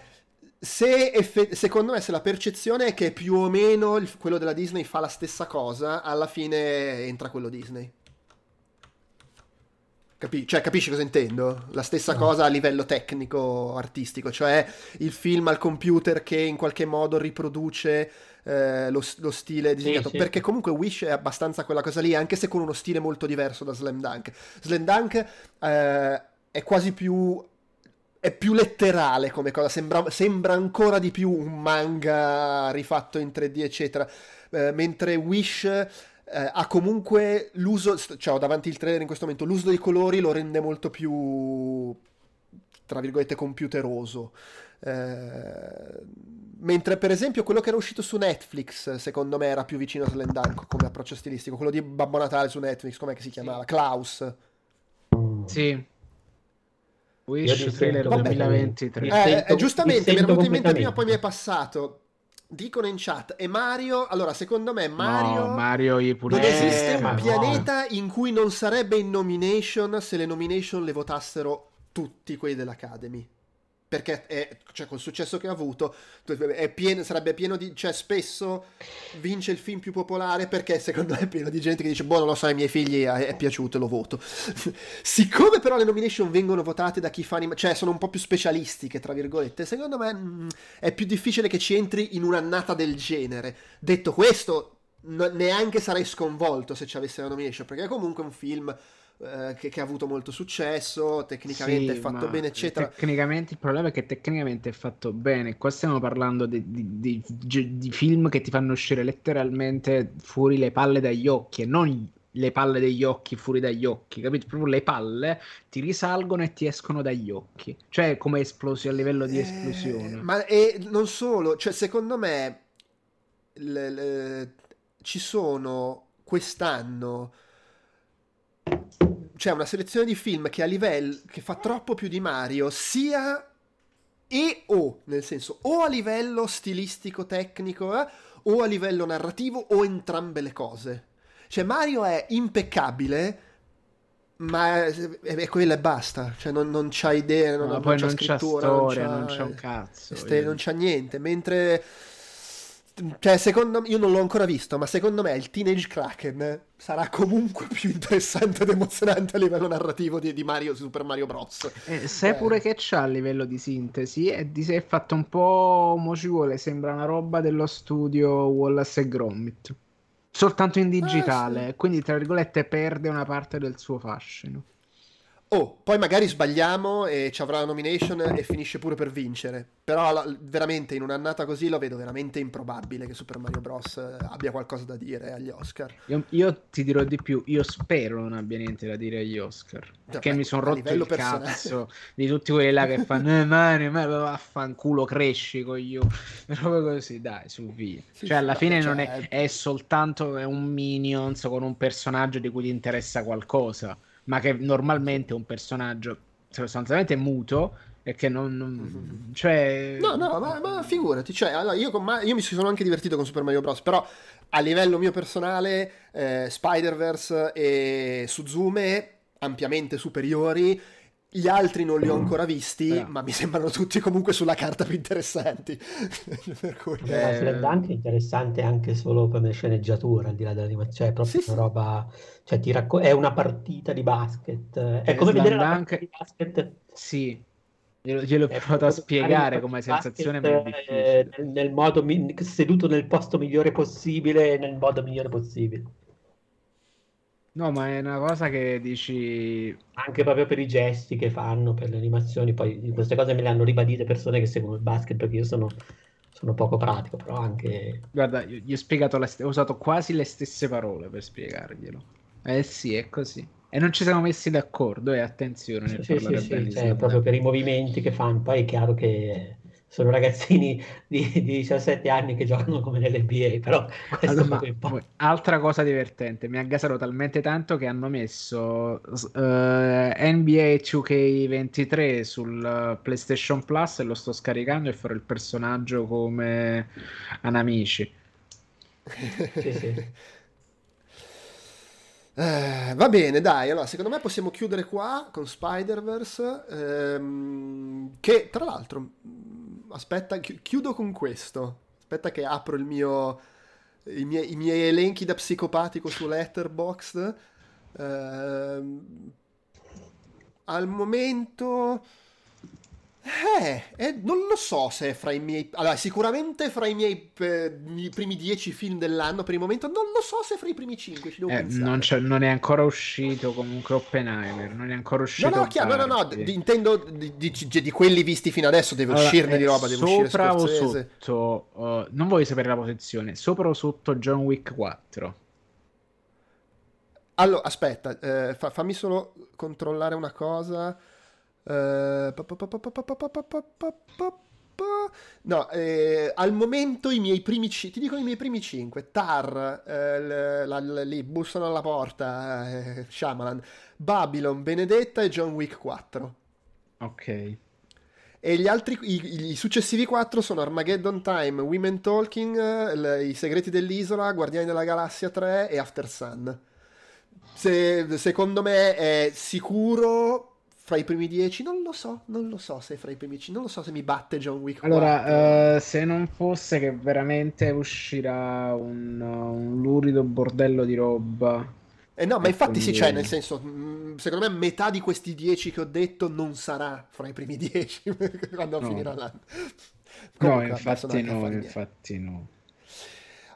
se effe- secondo me se la percezione è che più o meno il, quello della Disney fa la stessa cosa, alla fine entra quello Disney. Capi- cioè, capisci cosa intendo? La stessa cosa a livello tecnico, artistico, cioè il film al computer che in qualche modo riproduce eh, lo, lo, stile disegnato. Sì, sì. Perché comunque Wish è abbastanza quella cosa lì, anche se con uno stile molto diverso da Slam Dunk. Slam Dunk eh, è quasi più è più letterale come cosa, sembra, sembra, ancora di più un manga rifatto in 3D, eccetera. Eh, mentre Wish eh, ha comunque l'uso, cioè ho davanti il trailer in questo momento, l'uso dei colori lo rende molto più, tra virgolette, computeroso. Eh, mentre per esempio quello che era uscito su Netflix, secondo me era più vicino a Slendank come approccio stilistico, quello di Babbo Natale su Netflix, com'è che si chiamava? Sì. Klaus. Sì. Wish trailer 2023. Eh, eh, giustamente, mi era venuto in mente prima, poi mi è passato. Dicono in chat, e Mario, allora secondo me Mario, no, Mario non esiste eh, un pianeta no. in cui non sarebbe in nomination se le nomination le votassero tutti quelli dell'Academy perché è, cioè, col successo che ha avuto pieno, sarebbe pieno di cioè spesso vince il film più popolare perché secondo me è pieno di gente che dice boh non lo so ai miei figli è, è piaciuto lo voto. (laughs) Siccome però le nomination vengono votate da chi fa anima cioè sono un po' più specialistiche tra virgolette secondo me mh, mm, è più difficile che ci entri in un'annata del genere. Detto questo neanche sarei sconvolto se ci avesse la nomination perché è comunque un film eh, che, che, ha avuto molto successo, tecnicamente sì, è fatto bene, eccetera. Tecnicamente il problema è che tecnicamente è fatto bene. Qua stiamo parlando di, di, di, di film che ti fanno uscire letteralmente fuori le palle dagli occhi e non le palle degli occhi fuori dagli occhi, capito? Proprio le palle ti risalgono e ti escono dagli occhi. Cioè, come esplosi a livello di eh, esplosione. Ma e non solo, cioè, secondo me le, le, ci sono quest'anno c'è una selezione di film che a livello che fa troppo più di Mario sia e o nel senso o a livello stilistico tecnico eh, o a livello narrativo o entrambe le cose. Cioè Mario è impeccabile ma è, è quella e basta. Cioè non, non c'ha idee non, no, non, c'ha non scrittura c'ha storia, non c'ha, non c'ha un cazzo ste, non c'ha niente mentre cioè, secondo me, io non l'ho ancora visto, ma secondo me il Teenage Kraken sarà comunque più interessante ed emozionante a livello narrativo di, di Mario Super Mario Bros. Eh, sai eh. pure che c'ha a livello di sintesi e di sé è fatto un po' mo ci vuole, sembra una roba dello studio Wallace e Gromit. Soltanto in digitale, ah, sì. quindi tra virgolette perde una parte del suo fascino. Oh, poi magari sbagliamo e ci avrà la nomination e finisce pure per vincere. Però la, veramente in un'annata così lo vedo veramente improbabile che Super Mario Bros. abbia qualcosa da dire agli Oscar. Io, io ti dirò di più, io spero non abbia niente da dire agli Oscar. Perché mi sono rotto il personale. cazzo di tutti quelli là che fanno eh, Mario, Mario, vaffanculo, cresci con io. (laughs) Proprio così, dai, su via. Sì, cioè, alla fine cioè... non è, è soltanto un Minions con un personaggio di cui ti interessa qualcosa ma che normalmente è un personaggio sostanzialmente muto e che non, non mm-hmm. cioè no no ma, ma figurati cioè, allora, io, con, io, mi sono anche divertito con Super Mario Bros però a livello mio personale eh, Spider-Verse e Suzume ampiamente superiori gli altri non li ho ancora visti, Beh. ma mi sembrano tutti comunque sulla carta più interessanti. (laughs) per cui... eh... Slam è interessante anche solo come sceneggiatura, al di là dell'animazione, cioè è proprio sì, una roba, cioè ti racco- è una partita di basket, è come Slam vedere Dunk... la partita di basket. Sì, Glielo, gliel'ho eh, provato a spiegare come sensazione, è difficile. Nel, nel modo, seduto nel posto migliore possibile, nel modo migliore possibile. No, ma è una cosa che dici... Anche proprio per i gesti che fanno, per le animazioni, poi queste cose me le hanno ribadite persone che seguono il basket, perché io sono, sono poco pratico, però anche... Guarda, gli ho spiegato, st- ho usato quasi le stesse parole per spiegarglielo. Eh sì, è così. E non ci siamo messi d'accordo, e eh, attenzione nel sì, parlare sì, sì, cioè, proprio per i movimenti che fanno. Poi è chiaro che sono ragazzini di, di 17 anni che giocano come nell'NBA, però questo allora, è ma, Altra cosa divertente, mi aggasano talmente tanto che hanno messo uh, NBA 2K23 sul PlayStation Plus e lo sto scaricando e farò il personaggio come Anamici. sì, sì. (laughs) Eh, va bene, dai. Allora, secondo me possiamo chiudere qua con Spider-Verse. Ehm, che tra l'altro, aspetta, chi- chiudo con questo. Aspetta, che apro il mio, i, miei, i miei elenchi da psicopatico su Letterboxd. Ehm, al momento eh, eh, non lo so se è fra i miei... Allora, sicuramente fra i miei eh, i primi dieci film dell'anno per il momento, non lo so se fra i primi cinque, ci devo eh, non, non, è ancora uscito comunque Oppenheimer, non è ancora uscito... No, no, chiaro, no, no, no, di, intendo di, di, di, quelli visti fino adesso, deve allora, uscirne di roba, deve uscire o sotto, uh, non voglio sapere la posizione, sopra o sotto John Wick 4? Allora, aspetta, eh, fa, fammi solo controllare una cosa... No, eh, al momento i miei primi ci- ti dico i miei primi cinque Tar, eh, la, la, lì bussano alla porta eh, Shyamalan Babylon, Benedetta e John Wick 4 ok e gli altri, i, i successivi quattro sono Armageddon Time, Women Talking, l- I segreti dell'isola, Guardiani della Galassia 3 e After Sun. Se, secondo me è sicuro fra i primi dieci, non lo so, non lo so se è fra i primi dieci, non lo so se mi batte John Wick. Allora, uh, se non fosse che veramente uscirà un, un lurido bordello di roba. Eh no, ma infatti sì, c'è, nel senso, mm, secondo me metà di questi dieci che ho detto non sarà fra i primi (laughs) dieci quando no. finirà l'anno. Comunque, no, infatti no, infatti no.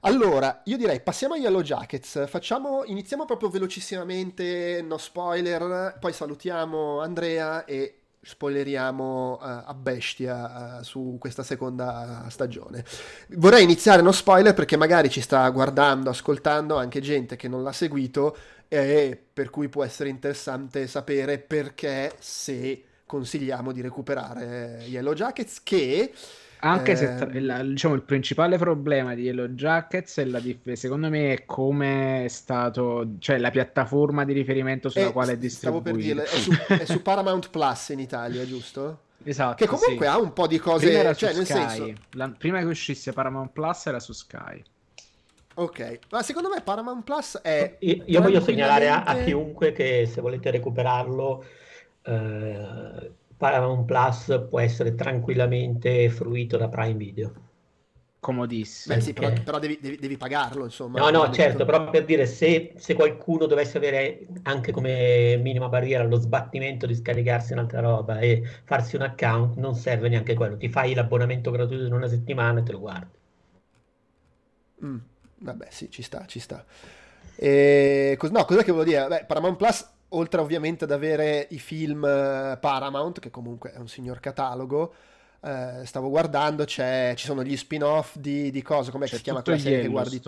Allora, io direi passiamo a Yellow Jackets, Facciamo, iniziamo proprio velocissimamente, no spoiler, poi salutiamo Andrea e spoileriamo uh, a bestia uh, su questa seconda stagione. Vorrei iniziare no spoiler perché magari ci sta guardando, ascoltando anche gente che non l'ha seguito e per cui può essere interessante sapere perché se consigliamo di recuperare Yellow Jackets che anche eh... se tra, diciamo, il principale problema di Yellow Jackets è la dif- secondo me è come è stato, cioè la piattaforma di riferimento sulla eh, quale è distribuito. Stavo per dire, è su, è su (laughs) Paramount Plus in Italia, giusto? Esatto. Che comunque sì. ha un po' di cose. Prima cioè, nel Sky. senso... La, prima che uscisse Paramount Plus era su Sky. Ok, ma secondo me Paramount Plus è. Io, io voglio segnalare a, a, chiunque che se volete recuperarlo. Eh, Paramount Plus può essere tranquillamente fruito da Prime Video. Comodissimo. Beh, sì, però, però devi, devi, devi, pagarlo, insomma. No, no, certo, però per dire, se, se, qualcuno dovesse avere anche come minima barriera lo sbattimento di scaricarsi un'altra roba e farsi un account, non serve neanche quello. Ti fai l'abbonamento gratuito in una settimana e te lo guardi. Mm, vabbè, sì, ci sta, ci sta. E, no, cosa che volevo dire? Beh, Paramount Plus oltre ovviamente ad avere i film eh, Paramount, che comunque è un signor catalogo, eh, stavo guardando, ci sono gli spin-off di, di cosa, come si chiama quella serie che guardi?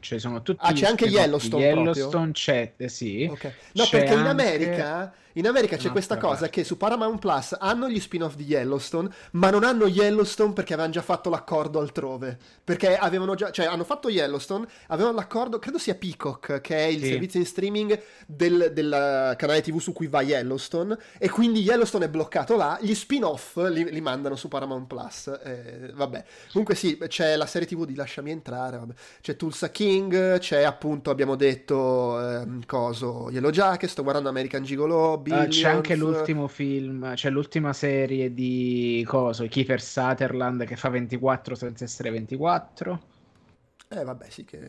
Cioè, sono tutti ah, c'è anche Yellowstone Yellowstone c'è, eh, sì. Okay. No, c'è perché in America, in America c'è questa cosa parte. che su Paramount Plus hanno gli spin-off di Yellowstone, ma non hanno Yellowstone perché avevano già fatto l'accordo altrove. Perché avevano già, cioè hanno fatto Yellowstone, avevano l'accordo, credo sia Peacock, che è il sì. servizio in streaming del, del, canale TV su cui va Yellowstone, e quindi Yellowstone è bloccato là, gli spin-off li, li mandano su Paramount Plus. Eh, vabbè, comunque sì, c'è la serie TV di Lasciami entrare, vabbè. c'è Tulsa King, c'è appunto, abbiamo detto, ehm, coso, Yellow Jacket, sto guardando American Gigolo, uh, C'è anche l'ultimo film, c'è l'ultima serie di coso, Kiefer Sutherland che fa 24 senza essere 24. Eh vabbè sì che...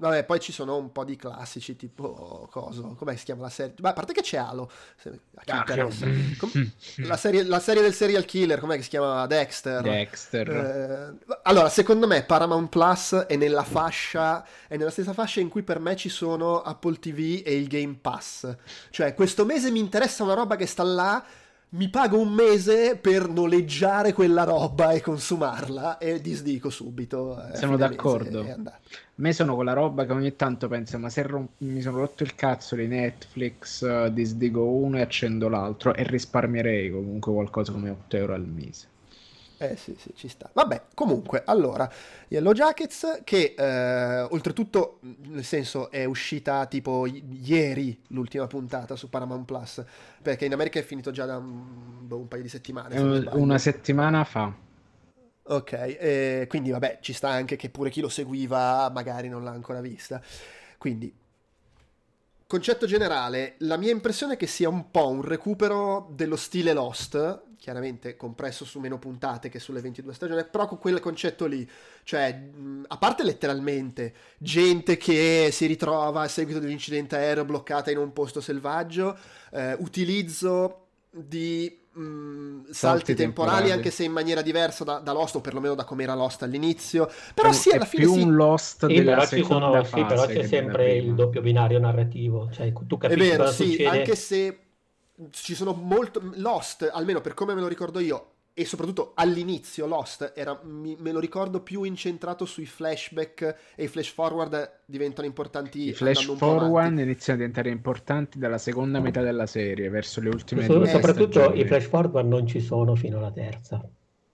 Vabbè poi ci sono un po' di classici tipo coso, com'è si chiama la serie? Beh, a parte che c'è Halo, Ah, Com- la, serie, la serie del serial killer, com'è che si chiama? Dexter. Dexter. Eh, allora, secondo me Paramount Plus è nella fascia, è nella stessa fascia in cui per me ci sono Apple TV e il Game Pass. Cioè, questo mese mi interessa una roba che sta là, mi pago un mese per noleggiare quella roba e consumarla e disdico subito. eh, Sono d'accordo. andato. me sono quella roba che ogni tanto penso, ma se rom- mi sono rotto il cazzo di Netflix, disdico uno e accendo l'altro e risparmierei comunque qualcosa come 8 euro al mese. Eh sì, sì, ci sta. Vabbè, comunque, allora, Yellow Jackets che eh, oltretutto, nel senso, è uscita tipo i- ieri l'ultima puntata su Paramount Plus, perché in America è finito già da un, boh, un paio di settimane. sbaglio. Una settimana fa. Ok, eh, quindi vabbè, ci sta anche che pure chi lo seguiva magari non l'ha ancora vista. Quindi, concetto generale, la mia impressione è che sia un po' un recupero dello stile Lost, chiaramente compresso su meno puntate che sulle 22 stagioni, però con quel concetto lì, cioè, a parte letteralmente, gente che si ritrova a seguito di un incidente aereo bloccata in un posto selvaggio, eh, utilizzo di mh, salti, Salti temporali, temporali. anche se in maniera diversa da, da Lost, o perlomeno da come era Lost all'inizio, però È- sì, alla è fine più sì. un Lost Sì, della però ci seconda sono, sì, fase però che c'è sempre il doppio binario narrativo, cioè tu È capisci vero, cosa sì, succede. anche se ci sono molto Lost, almeno per come me lo ricordo io, e soprattutto all'inizio Lost era, mi- me lo ricordo più incentrato sui flashback e i flash forward diventano importanti I flash forward iniziano a diventare importanti dalla seconda metà della serie, verso le ultime So- due soprattutto stagioni. i flash forward non ci sono fino alla terza.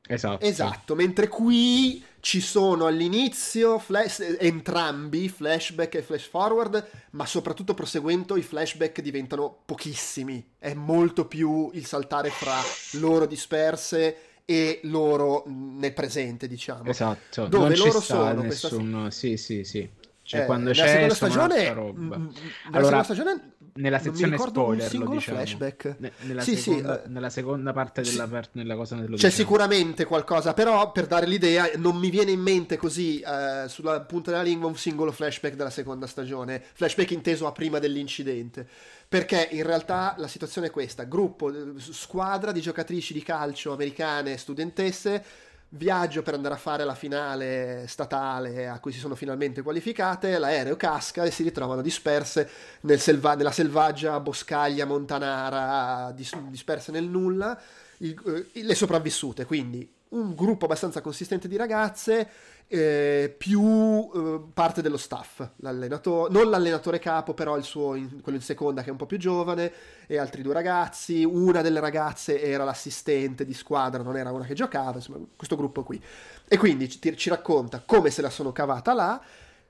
Esatto. Esatto, mentre qui ci sono all'inizio flash- entrambi, flashback e flash forward, ma soprattutto proseguendo i flashback diventano pochissimi. È molto più il saltare fra loro disperse e loro nel presente, diciamo. Esatto. Dove non loro sono, questa nessun... Sì, sì, sì. Cioè, Eh, quando c'è seconda stagione, roba. nella Allora, seconda stagione nella sezione spoiler, lo diciamo. flashback. Ne- Nella, Sì, sì, seconda, eh, nella seconda parte della, sì. per- nella cosa C'è diciamo. sicuramente qualcosa, però per dare l'idea non mi viene in mente così eh, sulla punta della lingua un singolo flashback della seconda stagione, flashback inteso a prima dell'incidente, perché in realtà la situazione è questa, gruppo, eh, squadra di giocatrici di calcio americane, studentesse, viaggio per andare a fare la finale statale a cui si sono finalmente qualificate, l'aereo casca e si ritrovano disperse nel selva- nella selvaggia boscaglia montanara, dis- disperse nel nulla, il- eh, le sopravvissute, quindi un gruppo abbastanza consistente di ragazze, eh, più eh, parte dello staff, l'allenatore, non l'allenatore capo, però il suo, in- quello in seconda che è un po' più giovane, e altri due ragazzi, una delle ragazze era l'assistente di squadra, non era una che giocava, insomma, questo gruppo qui. E quindi ci, ci racconta come se la sono cavata là,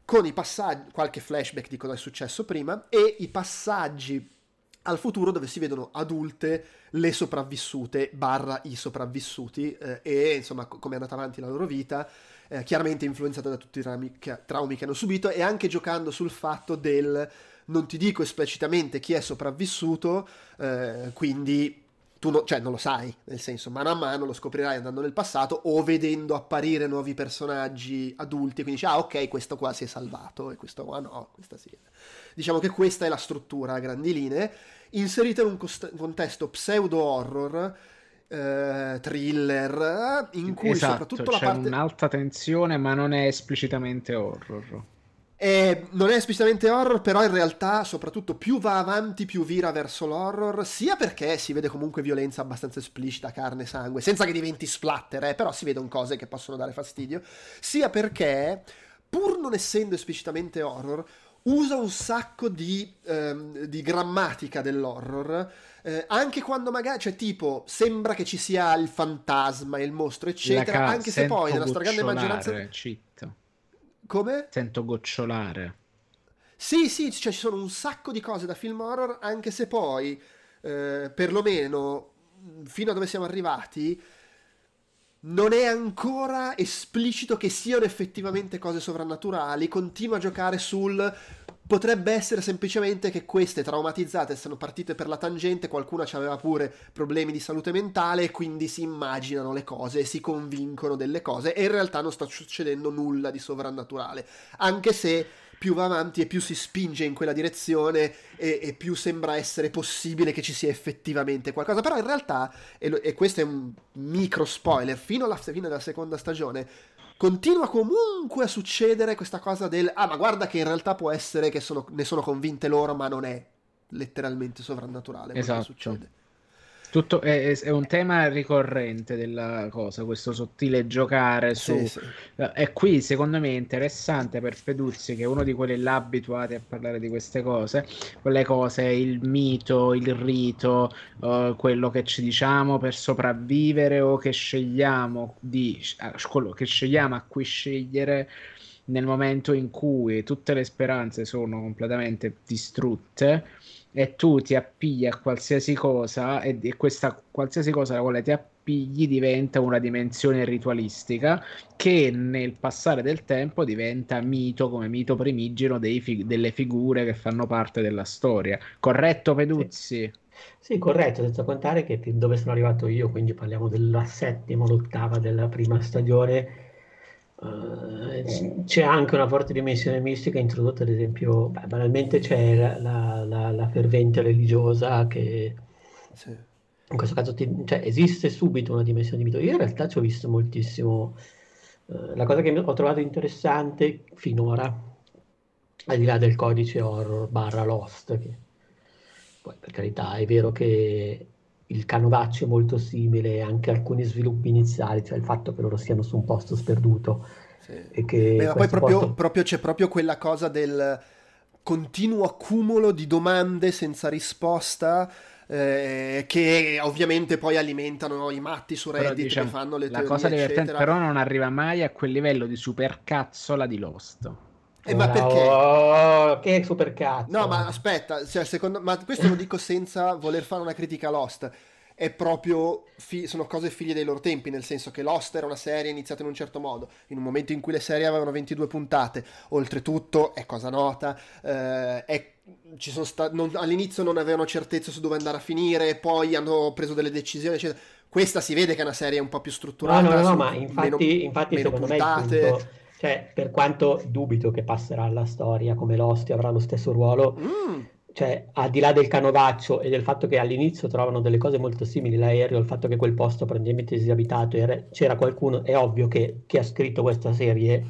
con i passaggi, qualche flashback di cosa è successo prima, e i passaggi al futuro dove si vedono adulte le sopravvissute barra i sopravvissuti eh, e insomma co- come è andata avanti la loro vita eh, chiaramente influenzata da tutti i traumi che, traumi che hanno subito e anche giocando sul fatto del non ti dico esplicitamente chi è sopravvissuto eh, quindi tu no- cioè non lo sai nel senso mano a mano lo scoprirai andando nel passato o vedendo apparire nuovi personaggi adulti quindi dici ah ok questo qua si è salvato e questo qua no questa sì diciamo che questa è la struttura a grandi linee inserita in un cost- contesto pseudo horror eh, thriller in cui esatto, soprattutto la c'è parte un'alta tensione, ma non è esplicitamente horror. Eh, non è esplicitamente horror, però in realtà, soprattutto più va avanti, più vira verso l'horror, sia perché si vede comunque violenza abbastanza esplicita, carne e sangue, senza che diventi splatter, eh, però si vedono cose che possono dare fastidio, sia perché, pur non essendo esplicitamente horror, usa un sacco di, ehm, di grammatica dell'horror, eh, anche quando magari, cioè tipo, sembra che ci sia il fantasma, il mostro, eccetera, ca- anche se poi nella stragrande maggioranza... cheat. Come? Sento gocciolare. Sì, sì, cioè ci sono un sacco di cose da film horror, anche se poi, eh, perlomeno, fino a dove siamo arrivati, non è ancora esplicito che siano effettivamente cose sovrannaturali, continua a giocare sul Potrebbe essere semplicemente che queste traumatizzate sono partite per la tangente, qualcuna aveva pure problemi di salute mentale e quindi si immaginano le cose e si convincono delle cose e in realtà non sta succedendo nulla di sovrannaturale, anche se più va avanti e più si spinge in quella direzione e, e più sembra essere possibile che ci sia effettivamente qualcosa, però in realtà, e, lo, e questo è un micro spoiler, fino alla fine della seconda stagione continua comunque a succedere questa cosa del ah ma guarda che in realtà può essere che sono, ne sono convinte loro ma non è letteralmente sovrannaturale esatto. succede tutto è, è, un tema ricorrente della cosa, questo sottile giocare su... Sì, sì. E qui secondo me è interessante per Feduzzi, che è uno di quelli là abituati a parlare di queste cose, quelle cose, il mito, il rito, uh, quello che ci diciamo per sopravvivere o che scegliamo, di, quello che scegliamo a cui scegliere nel momento in cui tutte le speranze sono completamente distrutte e tu ti appigli a qualsiasi cosa e, e questa qualsiasi cosa alla quale ti appigli diventa una dimensione ritualistica che nel passare del tempo diventa mito come mito primigeno fi- delle figure che fanno parte della storia. Corretto Peduzzi? Sì. Sì, corretto, senza contare che dove sono arrivato io, quindi parliamo della settima, l'ottava della prima stagione, Uh, c'è anche una forte dimensione mistica introdotta, ad esempio, beh, banalmente c'è la, la, la, fervente religiosa che sì. in questo caso ti, cioè, esiste subito una dimensione di mito. Io in realtà ci ho visto moltissimo. Uh, la cosa che ho trovato interessante finora, al di là del codice horror barra Lost, che poi per carità è vero che il canovaccio è molto simile, anche alcuni sviluppi iniziali, cioè il fatto che loro siano su un posto sperduto. Sì. E che Beh, ma poi proprio, posto... proprio, c'è proprio quella cosa del continuo accumulo di domande senza risposta. Eh, che ovviamente poi alimentano i matti su Reddit però, diciamo, che fanno le la cosa divertente però non arriva mai a quel livello di supercazzola di Lost eh, ma perché? Oh, che supercazzo. No, ma aspetta, cioè, secondo... ma questo lo dico senza voler fare una critica a Lost. È proprio, fi... sono cose figlie dei loro tempi, nel senso che Lost era una serie iniziata in un certo modo, in un momento in cui le serie avevano 22 puntate, oltretutto, è cosa nota, eh, è sta... non... all'inizio non avevano certezza su dove andare a finire, poi hanno preso delle decisioni, eccetera. Questa si vede che è una serie un po' più strutturata. No, no, no, ma infatti, meno, infatti meno secondo puntate. me il punto cioè, per quanto dubito che passerà alla storia come Losti avrà lo stesso ruolo, mm. cioè, al di là del canovaccio e del fatto che all'inizio trovano delle cose molto simili, l'aereo, il fatto che quel posto apparentemente disabitato, c'era qualcuno, è ovvio che chi ha scritto questa serie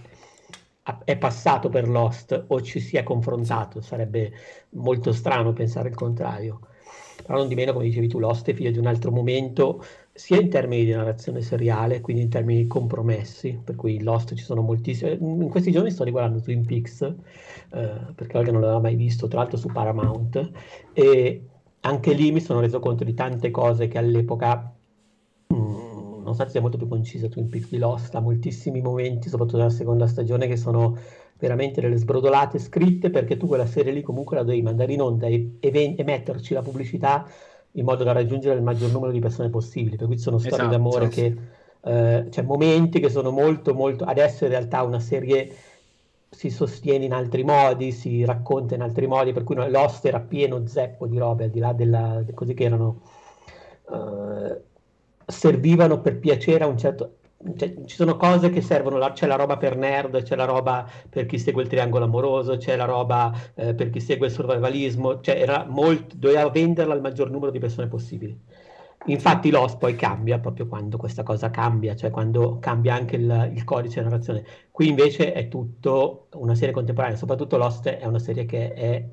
è passato per Lost o ci si è confrontato, sarebbe molto strano pensare il contrario. Però non di meno, come dicevi tu, Lost è figlio di un altro momento sia in termini di narrazione seriale, quindi in termini di compromessi, per cui Lost ci sono moltissime. In questi giorni sto riguardando Twin Peaks, eh, perché Olga non l'aveva mai visto, tra l'altro su Paramount, e anche lì mi sono reso conto di tante cose che all'epoca, mh, mm, nonostante sia molto più concisa Twin Peaks di Lost, ha moltissimi momenti, soprattutto nella seconda stagione, che sono veramente delle sbrodolate scritte, perché tu quella serie lì comunque la dovevi mandare in onda e, e, e metterci la pubblicità in modo da raggiungere il maggior numero di persone possibili. Per cui ci sono storie esatto, d'amore sì. che eh, cioè momenti che sono molto molto adesso in realtà una serie si sostiene in altri modi, si racconta in altri modi, per cui Lost era pieno zeppo di robe, al di là della così che erano uh, servivano per piacere a un certo cioè, ci sono cose che servono, c'è la roba per nerd, c'è la roba per chi segue il triangolo amoroso, c'è la roba eh, per chi segue il survivalismo, cioè era molto, doveva venderla al maggior numero di persone possibili. Infatti Lost poi cambia proprio quando questa cosa cambia, cioè quando cambia anche il, il codice di narrazione. Qui invece è tutto una serie contemporanea, soprattutto Lost è una serie che è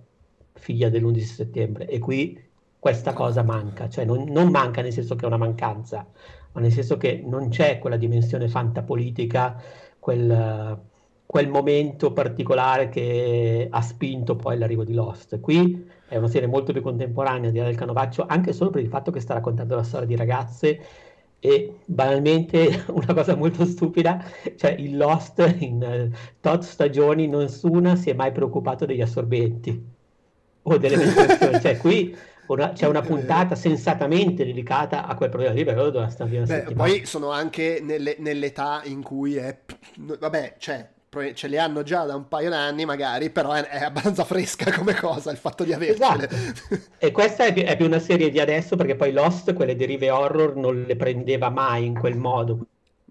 figlia dell'11 settembre e qui questa cosa manca, cioè non, non manca nel senso che è una mancanza, ma nel senso che non c'è quella dimensione fantapolitica, quel, quel momento particolare che ha spinto poi l'arrivo di Lost. Qui è una serie molto più contemporanea di del Canovaccio, anche solo per il fatto che sta raccontando la storia di ragazze e banalmente (laughs) una cosa molto stupida, cioè il Lost in tot stagioni nessuna si è mai preoccupato degli assorbenti o delle (laughs) menstruazioni, cioè qui una, c'è una puntata sensatamente dedicata a quel problema lì, però Beh, poi sono anche nelle, nell'età in cui è... Vabbè, cioè, ce le hanno già da un paio d'anni magari, però è, è abbastanza fresca (laughs) come cosa il fatto di avercele. Esatto. e questa è più, è più una serie di adesso perché poi Lost, quelle derive horror, non le prendeva mai in quel modo.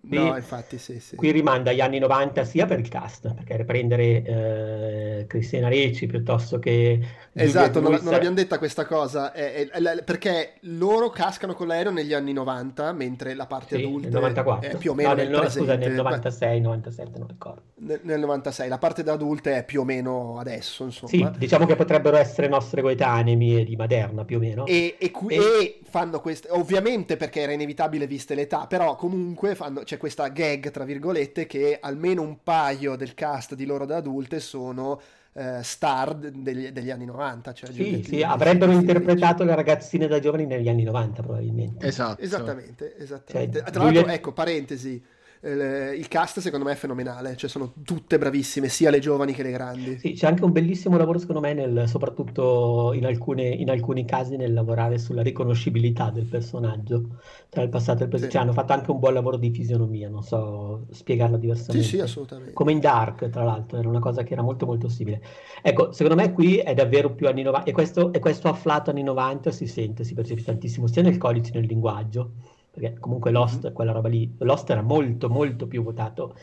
Qui, no, infatti, sì, sì. Qui rimanda agli anni 90 sia per il cast, perché riprendere eh, Cristina Ricci piuttosto che... Esatto, non, non, l'abbiamo detta questa cosa, è, è, è, perché loro cascano con l'aereo negli anni 90, mentre la parte sì, adulta 94. è più o meno no, nel, nel scusa, nel 96, 97, non ricordo. Nel, nel 96, la parte da adulte è più o meno adesso, insomma. Sì, diciamo che potrebbero essere nostre coetanee di Maderna, più o meno. E, e, e... e fanno queste, ovviamente perché era inevitabile viste l'età, però comunque fanno, c'è questa gag, tra virgolette, che almeno un paio del cast di loro da adulte sono eh, star degli, degli, anni 90. Cioè sì, sì, avrebbero interpretato le ragazzine da giovani negli anni 90 probabilmente. Esatto. Esattamente, esattamente. Cioè, Tra l'altro, ecco, parentesi, eh, il cast secondo me è fenomenale, cioè sono tutte bravissime, sia le giovani che le grandi. Sì, c'è anche un bellissimo lavoro secondo me, nel, soprattutto in, alcune, in, alcuni casi, nel lavorare sulla riconoscibilità del personaggio tra il passato e il presente. Sì. Cioè, hanno fatto anche un buon lavoro di fisionomia, non so spiegarla diversamente. Sì, sì, assolutamente. Come in Dark, tra l'altro, era una cosa che era molto molto simile. Ecco, secondo me qui è davvero più anni 90, e questo, e questo afflato anni 90 si sente, si percepisce tantissimo, sia nel codice che nel linguaggio perché comunque Lost, mm-hmm. quella roba lì, Lost era molto molto più votato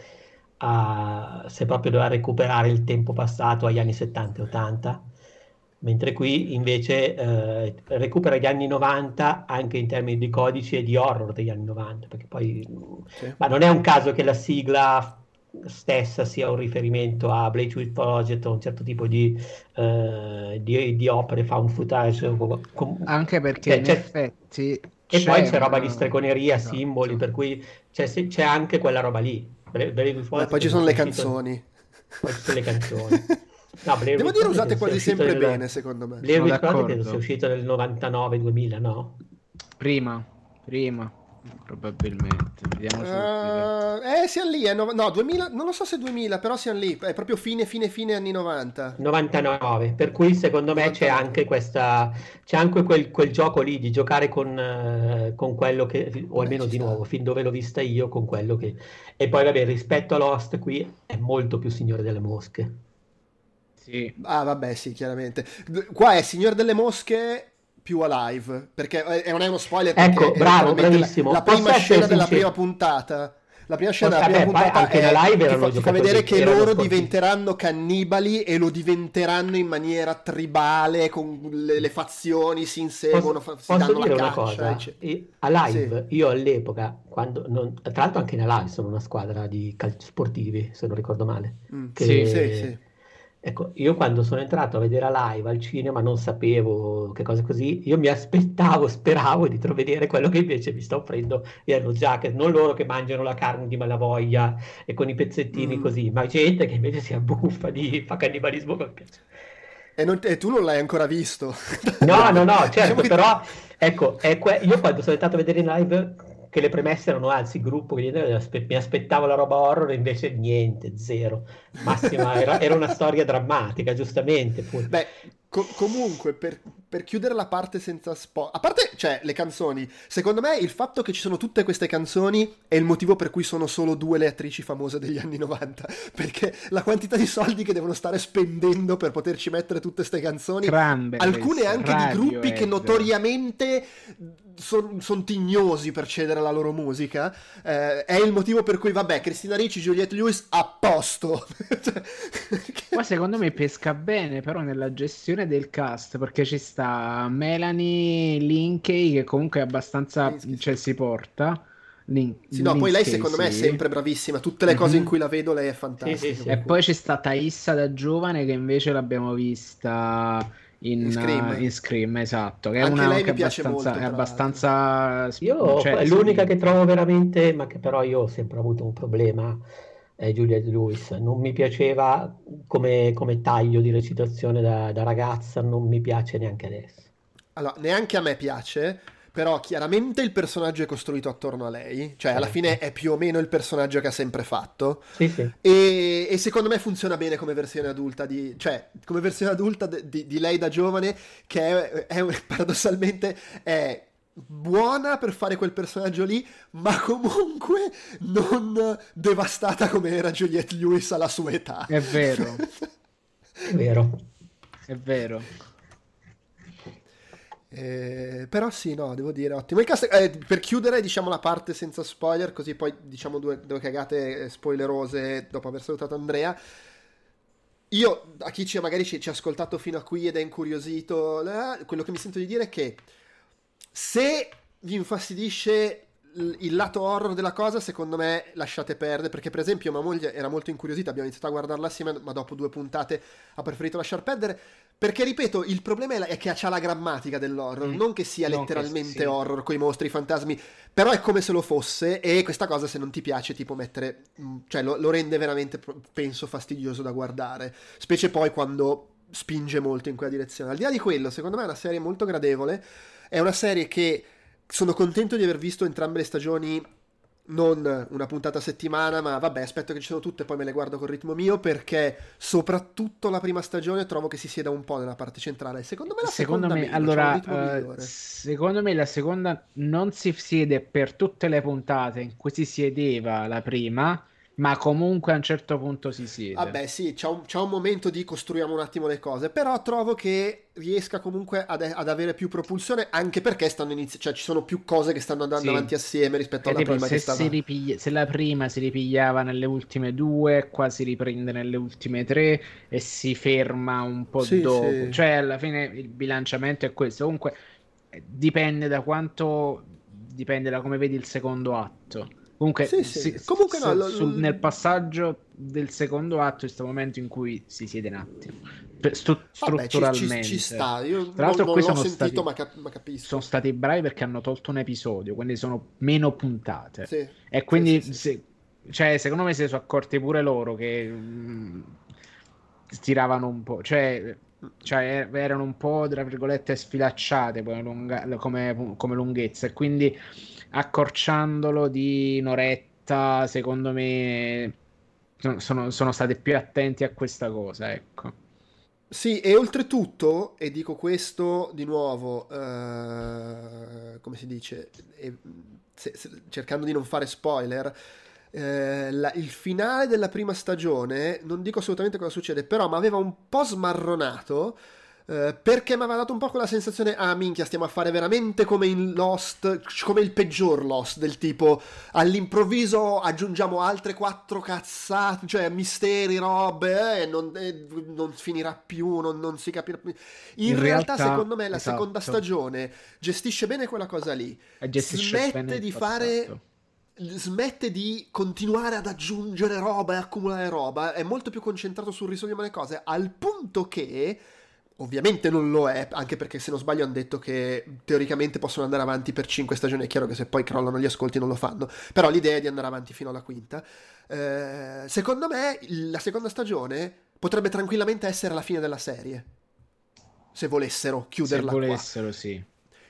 a, se proprio doveva recuperare il tempo passato agli anni 70 e 80, mentre qui invece eh, recupera gli anni 90 anche in termini di codici e di horror degli anni 90, perché poi... Sì. Ma non è un caso che la sigla stessa sia un riferimento a Blakewood Project o un certo tipo di, uh, di, di opere found footage. Com- anche perché cioè, in effetti e poi c'è roba di stregoneria, esatto, simboli, per cui c'è, c'è, anche quella roba lì. Beh, poi ci sono le canzoni. Poi ci sono le canzoni. (laughs) No, Devo dire usate quasi sempre nel... bene, secondo me. Blair Witch Project sia uscito nel 99-2000, no? Prima, prima. Probabilmente, vediamo uh, Eh, siamo lì, eh, no, no, 2000, non lo so se 2000, però siamo lì, è proprio fine, fine, fine anni 90. 99, per cui secondo me 99. c'è anche questa, c'è anche quel, quel, gioco lì di giocare con, uh, con quello che, o almeno Beh, di sta. nuovo, fin dove l'ho vista io, con quello che... E poi vabbè, rispetto a Lost qui è molto più Signore delle Mosche. Sì. Ah, vabbè, sì, chiaramente. Qua è Signore delle Mosche più alive perché eh, non è uno spoiler ecco bravo bravissimo la, la prima scena della prima puntata la prima scena della prima puntata anche è, live ti fa, ti fa vedere che loro diventeranno cannibali e lo diventeranno in maniera tribale con le, le fazioni si inseguono posso, si posso dire una cosa? a live sì. io all'epoca quando non, tra l'altro anche in live sono una squadra di calci sportivi se non ricordo male mm. che, sì, sì, sì Ecco, io quando sono entrato a vedere a live al cinema non sapevo che cosa così, io mi aspettavo, (laughs) speravo di vedere quello che invece mi sta offrendo Yellow Jacket, non loro che mangiano la carne di malavoglia e con i pezzettini mm. così, ma gente che invece si abbuffa di fa cannibalismo col piacere. E, non, e, tu non l'hai ancora visto? No, no, no, (laughs) certo, diciamo però ecco, que- io quando sono entrato a vedere in live che le premesse erano anzi il gruppo che mi aspettavo la roba horror invece niente, zero. Massima (laughs) era, era una storia drammatica, giustamente. Pure. Beh, Co- comunque, per, per, chiudere la parte senza spoiler, a parte, cioè, le canzoni, secondo me il fatto che ci sono tutte queste canzoni è il motivo per cui sono solo due le attrici famose degli anni 90, (laughs) perché la quantità di soldi che devono stare spendendo per poterci mettere tutte queste canzoni, Cranberries, alcune anche di gruppi che notoriamente sono son tignosi per cedere la loro musica, eh, è il motivo per cui, vabbè, Cristina Ricci, Juliette Lewis, a posto. (laughs) cioè, Ma secondo me pesca bene, però, nella gestione del cast perché ci sta Melanie Linkey che comunque è abbastanza cioè si porta Lin- sì, no, poi lei secondo me è sempre bravissima. Tutte le cose mm-hmm. in cui la vedo, lei è fantastica. Sì, sì. E poi c'è stata Issa da giovane, che invece l'abbiamo vista in, in, Scream. Uh, in Scream. esatto. Che Anche è una lei che mi piace abbastanza, molto. È abbastanza. Io cioè, è l'unica sì. che trovo veramente, ma che però io ho sempre avuto un problema eh, Juliette Lewis. Non mi piaceva come, come taglio di recitazione da, da, ragazza, non mi piace neanche adesso. Allora, neanche a me piace, però chiaramente il personaggio è costruito attorno a lei, cioè alla fine è più o meno il personaggio che ha sempre fatto. Sì, sì. E, e, secondo me funziona bene come versione adulta di, cioè, come versione adulta di, di lei da giovane, che è, è (laughs) paradossalmente è buona per fare quel personaggio lì, ma comunque non devastata come era Juliette Lewis alla sua età. È vero. (laughs) È vero. È vero. Eh, però sì, no, devo dire ottimo. Il cast, eh, per chiudere, diciamo la parte senza spoiler, così poi diciamo due, due cagate spoilerose dopo aver salutato Andrea. Io, a chi ci, magari ci, ha ascoltato fino a qui ed è incuriosito, eh, quello che mi sento di dire è che se vi infastidisce il lato horror della cosa, secondo me lasciate perdere, perché per esempio mia moglie era molto incuriosita, abbiamo iniziato a guardarla assieme, ma dopo due puntate ha preferito lasciar perdere, perché ripeto, il problema è che c'ha la grammatica dell'horror, mm. non che sia non letteralmente che, sì. horror con i mostri, i fantasmi, però è come se lo fosse e questa cosa se non ti piace tipo mettere, mm, cioè lo, lo rende veramente, penso, fastidioso da guardare, specie poi quando spinge molto in quella direzione. Al di là di quello, secondo me è una serie molto gradevole, è una serie che sono contento di aver visto entrambe le stagioni non una puntata a settimana, ma vabbè, aspetto che ci sono tutte e poi me le guardo col ritmo mio perché soprattutto la prima stagione trovo che si sieda un po' nella parte centrale. Secondo me la secondo seconda me, allora, uh, secondo me la seconda non si siede per tutte le puntate in cui si siedeva la prima ma comunque a un certo punto si siede. Vabbè, sì, c'è un, c'è un, momento di costruiamo un attimo le cose, però trovo che riesca comunque ad, ad avere più propulsione, anche perché stanno inizi- cioè ci sono più cose che stanno andando sì. avanti assieme rispetto alla tipo, prima se, stava... ripiglia- se la prima si ripigliava nelle ultime due, qua si riprende nelle ultime tre e si ferma un po' sì, dopo. Sì. Cioè, alla fine il bilanciamento è questo. Comunque dipende da quanto dipende da come vedi il secondo atto Comunque, sì, sì. Si, Comunque no, lo, sul, nel passaggio del secondo atto, questo momento in cui si siede un attimo. Stru- Vabbè, strutturalmente ci, ci, ci, sta. Io Tra l'altro, non, qui non sono sentito, stati, ma, cap- ma, capisco. Sono stati bravi perché hanno tolto un episodio, quindi sono meno puntate. Sì. E quindi, se, cioè, secondo me, si sono accorti pure loro che mh, mm, stiravano un po'. Cioè, cioè erano un po' tra virgolette sfilacciate lunga, come, come lunghezza e quindi accorciandolo di un'oretta, secondo me sono, sono stati più attenti a questa cosa, ecco. Sì, e oltretutto, e dico questo di nuovo, uh, come si dice, e, se, se, cercando di non fare spoiler, eh, la, il finale della prima stagione, non dico assolutamente cosa succede, però mi aveva un po' smarronato eh, perché mi aveva dato un po' quella sensazione, ah minchia, stiamo a fare veramente come in Lost, come il peggior Lost, del tipo all'improvviso aggiungiamo altre quattro cazzate, cioè misteri, robe, e non, eh, non finirà più, non, non, si capirà più. In, in realtà, realtà, secondo me, la esatto. seconda stagione gestisce bene quella cosa lì. Smette di fare smette di continuare ad aggiungere roba e accumulare roba, è molto più concentrato sul risolvere le cose, al punto che Ovviamente non lo è, anche perché se non sbaglio hanno detto che teoricamente possono andare avanti per 5 stagioni, è chiaro che se poi crollano gli ascolti non lo fanno, però l'idea è di andare avanti fino alla quinta. Eh, secondo me la seconda stagione potrebbe tranquillamente essere la fine della serie, se volessero chiuderla. Se volessero, qua. sì.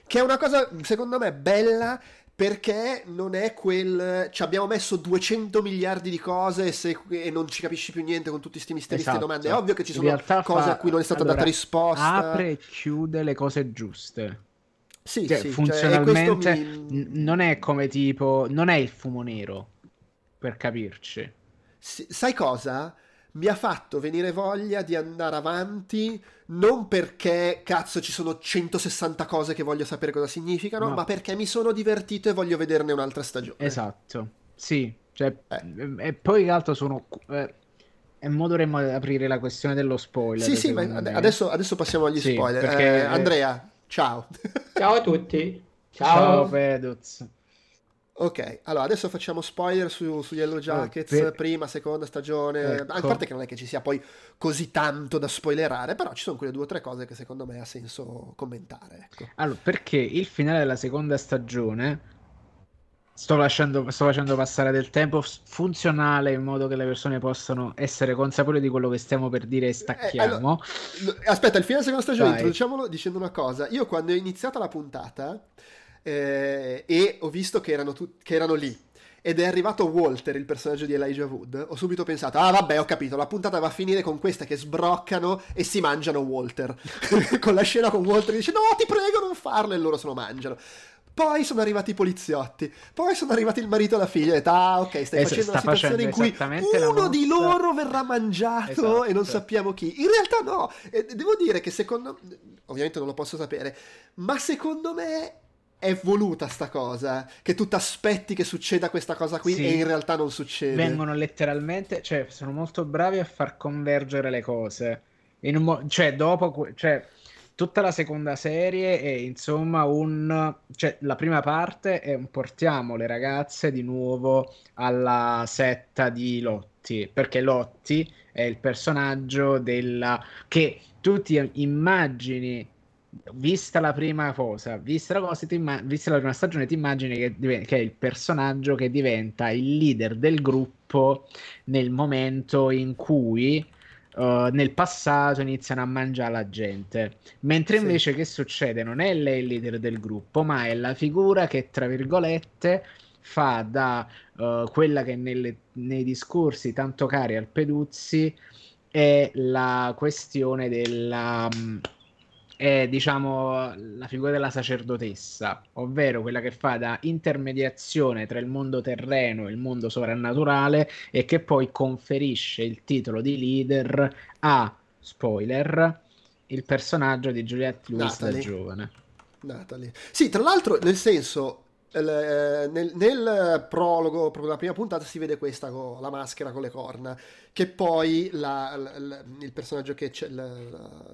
Che è una cosa, secondo me, bella perché non è quel ci abbiamo messo 200 miliardi di cose e, se, e non ci capisci più niente con tutti questi misteri esatto. domande è ovvio che ci sono cose fa... a cui non è stata allora, data risposta apre e chiude le cose giuste sì, cioè, sì cioè, funzionalmente cioè, mi... non è come tipo non è il fumo nero per capirci sì, sai cosa? Mi ha fatto venire voglia di andare avanti non perché cazzo ci sono 160 cose che voglio sapere cosa significano, no. ma perché mi sono divertito e voglio vederne un'altra stagione. Esatto, sì, cioè, eh. e poi che altro sono... Eh, e mo dovremmo aprire la questione dello spoiler. Sì, sì, ma adesso, adesso, passiamo agli sì, spoiler. Perché, eh, Andrea, ciao. Ciao a tutti. Ciao, ciao Peduz. Ok, allora adesso facciamo spoiler su, su Yellow Jackets, oh, per... prima, seconda stagione, ecco. a parte che non è che ci sia poi così tanto da spoilerare, però ci sono quelle due o tre cose che secondo me ha senso commentare. Ecco. Allora, perché il finale della seconda stagione, sto, lasciando, sto facendo passare del tempo funzionale in modo che le persone possano essere consapevoli di quello che stiamo per dire e stacchiamo. Eh, allora, aspetta, il finale della seconda stagione, introduciamolo dicendo una cosa, io quando è iniziata la puntata eh, e ho visto che erano, tu- che erano lì. Ed è arrivato Walter, il personaggio di Elijah Wood, ho subito pensato, ah vabbè ho capito, la puntata va a finire con queste che sbroccano e si mangiano Walter, (laughs) con la scena con Walter che dice no ti prego non farlo. E loro se lo mangiano. poi sono arrivati i poliziotti, poi sono arrivati il marito e la figlia, e detto, ah ok, stai Es- facendo una situazione in cui uno di loro verrà mangiato Esatto. e non sappiamo chi. In realtà no, devo dire che secondo ovviamente non lo posso sapere, ma secondo me è voluta sta cosa, che tu ti aspetti che succeda questa cosa qui Sì. e in realtà non succede. vengono letteralmente, cioè sono molto bravi a far convergere le cose. In un mo- cioè, dopo, cioè, tutta la seconda serie è insomma un, cioè, la prima parte è un portiamo le ragazze di nuovo alla setta di Lotti, perché Lotti è il personaggio della che tu ti immagini vista la prima cosa, vista la, cosa, imma- vista la prima stagione, ti immagini che, diven- che è il personaggio che diventa il leader del gruppo nel momento in cui uh, nel passato iniziano a mangiare la gente. Mentre Sì. invece che succede? Non è lei il leader del gruppo, ma è la figura che, tra virgolette, fa da uh, quella che nelle- nei discorsi tanto cari al Peduzzi è la questione della... mh, è diciamo la figura della sacerdotessa, ovvero quella che fa da intermediazione tra il mondo terreno e il mondo sovrannaturale e che poi conferisce il titolo di leader a spoiler il personaggio di Juliette Lewis da giovane. Natalie. Sì, tra l'altro, nel senso, nel, nel prologo, proprio della prima puntata, si vede questa con la maschera con le corna, che poi la- la- il personaggio che c'è, la,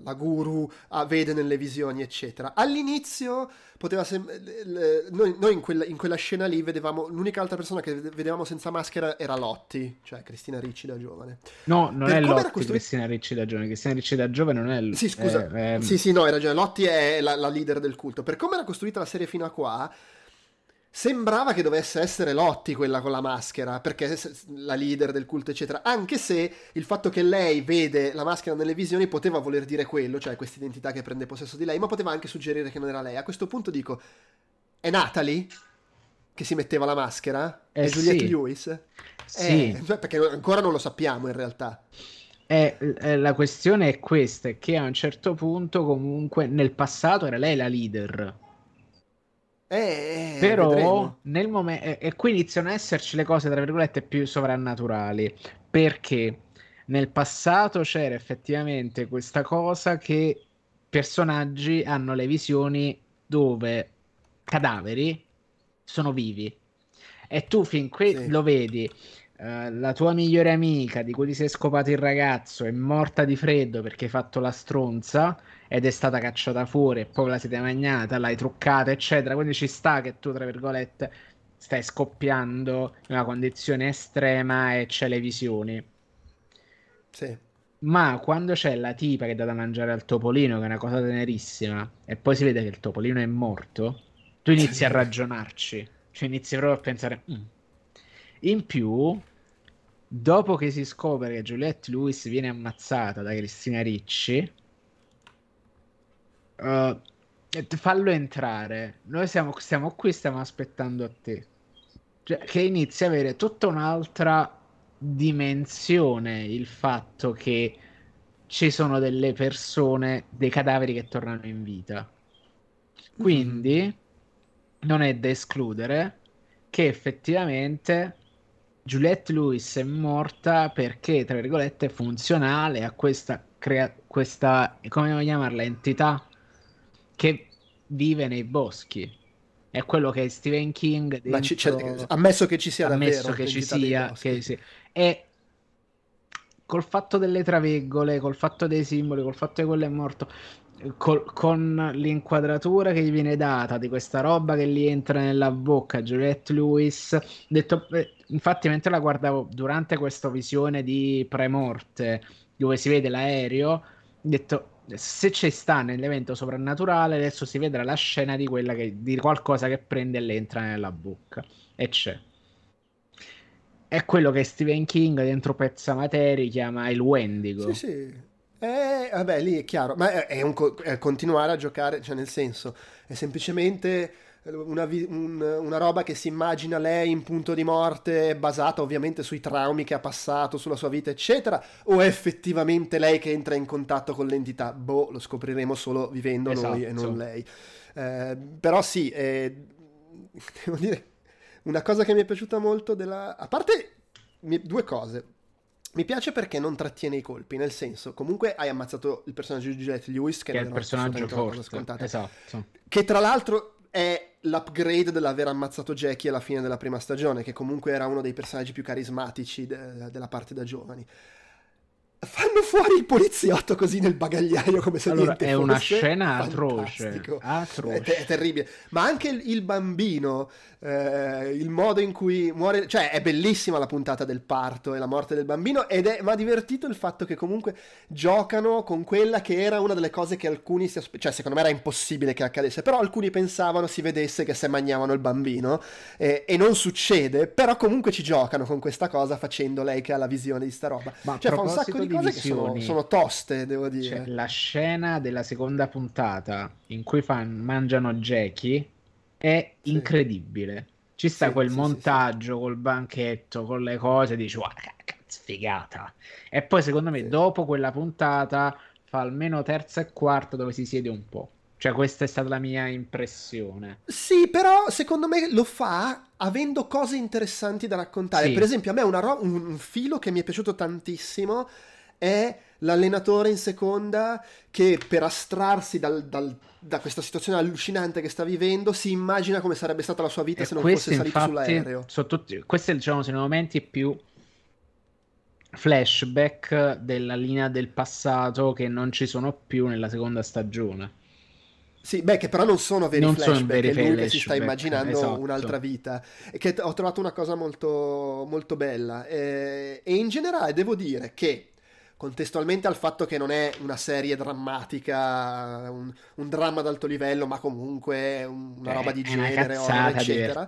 la- guru ah, vede nelle visioni, eccetera. All'inizio poteva sem- l- noi, noi in, quella, in quella scena lì vedevamo l'unica altra persona che vedevamo senza maschera era Lotti, cioè Cristina Ricci da giovane. No, non Per è Lotti costruito- Cristina Ricci da giovane, Cristina Ricci da giovane non è l- Sì, scusa. è- è- Sì, sì, no, hai ragione. Lotti è la, la leader del culto. Per come era costruita la serie fino a qua, sembrava che dovesse essere Lotti quella con la maschera, perché la leader del culto, eccetera. Anche se il fatto che lei vede la maschera nelle visioni poteva voler dire quello, cioè questa identità che prende possesso di lei, ma poteva anche suggerire che non era lei. A questo punto dico, è Natalie che si metteva la maschera? Eh è Juliette sì. Lewis? Sì. Eh, cioè, perché ancora non lo sappiamo in realtà. Eh, eh, la questione è questa, è che a un certo punto comunque nel passato era lei la leader, Eh, però vedremo. nel momento... E, e qui iniziano a esserci le cose, tra virgolette, più sovrannaturali, perché nel passato c'era effettivamente questa cosa che personaggi hanno le visioni dove cadaveri sono vivi e tu fin qui Sì. lo vedi eh, la tua migliore amica di cui ti sei scopato il ragazzo è morta di freddo perché hai fatto la stronza ed è stata cacciata fuori e poi la siete magnata, l'hai truccata, eccetera. Quindi ci sta che tu, tra virgolette, stai scoppiando in una condizione estrema e c'è le visioni. Sì. Ma quando c'è la tipa che dà da mangiare al topolino, che è una cosa tenerissima, e poi si vede che il topolino è morto, tu inizi a (laughs) ragionarci, cioè inizi proprio a pensare. "Mm". In più, dopo che si scopre che Juliette Lewis viene ammazzata da Cristina Ricci, eh, fallo entrare. Noi siamo, stiamo qui, stiamo aspettando a te. Cioè, che inizi a avere tutta un'altra dimensione il fatto che ci sono delle persone, dei cadaveri che tornano in vita. Quindi non è da escludere che effettivamente Juliette Lewis è morta perché, tra virgolette, è funzionale a questa, crea- questa come vogliamo chiamarla, entità che vive nei boschi. È quello che Stephen King dentro- c'è- ammesso che ci sia ammesso davvero che ci sia, che sì. E col fatto delle traveggole, col fatto dei simboli, col fatto che quello è morto, col- con l'inquadratura che gli viene data di questa roba che gli entra nella bocca, Juliette Lewis, detto, eh, infatti mentre la guardavo durante questa visione di premorte, dove si vede l'aereo, ho detto se ci sta nell'evento soprannaturale adesso si vedrà la scena di quella che di qualcosa che prende e le entra nella bocca e c'è è quello che Stephen King dentro Pezza Materi chiama il Wendigo. Sì, sì. Eh, vabbè, lì è chiaro, ma è, è un co- è continuare a giocare, cioè nel senso, è semplicemente una, un- una roba che si immagina lei in punto di morte, basata ovviamente sui traumi che ha passato, sulla sua vita, eccetera, o è effettivamente lei che entra in contatto con l'entità? Boh, lo scopriremo solo vivendo noi e Esatto. non lei. Eh, però sì, eh, devo dire, una cosa che mi è piaciuta molto della... A parte due cose. Mi piace perché non trattiene i colpi, nel senso, comunque hai ammazzato il personaggio di Juliette Lewis, che, che è il personaggio forte, esatto. Che tra l'altro è l'upgrade dell'aver ammazzato Jackie alla fine della prima stagione, che comunque era uno dei personaggi più carismatici de- della parte da giovani fanno fuori il poliziotto così nel bagagliaio come se allora, niente è una scena atroce, atroce. È, te- è, terribile. Ma anche il, il bambino eh, il modo in cui muore cioè è bellissima la puntata del parto e la morte del bambino ed è, mi ha divertito il fatto che comunque giocano con quella che era una delle cose che alcuni si aspettavano cioè secondo me era impossibile che accadesse però alcuni pensavano si vedesse che se mangiavano il bambino eh, e non succede però comunque ci giocano con questa cosa facendo lei che ha la visione di sta roba. Ma cioè fa un sacco di che sono, sono, toste, devo dire. Cioè, la scena della seconda puntata in cui fan, mangiano Jackie è sì. incredibile. Ci sta sì, quel sì, montaggio col banchetto, con le cose, dici, guarda, cazzo, figata. E poi, secondo me, dopo quella puntata fa almeno terza e quarta dove si siede un po'. Cioè, questa è stata la mia impressione. Sì, però secondo me lo fa avendo cose interessanti da raccontare. Per esempio, a me ro- un filo che mi è piaciuto tantissimo è l'allenatore in seconda che per astrarsi dal, dal, da questa situazione allucinante che sta vivendo si immagina come sarebbe stata la sua vita e se non fosse salito infatti, sull'aereo. Tutti, questi diciamo, sono i momenti più flashback della linea del passato che non ci sono più nella seconda stagione. Sì, beh, che però non sono veri non flashback, sono veri è lui che si sta immaginando esatto. un'altra vita. E che ho trovato una cosa molto, molto bella. E, e in generale devo dire che contestualmente al fatto che non è una serie drammatica, un, un dramma d'alto livello, ma comunque una Beh, roba di genere, horror, eccetera.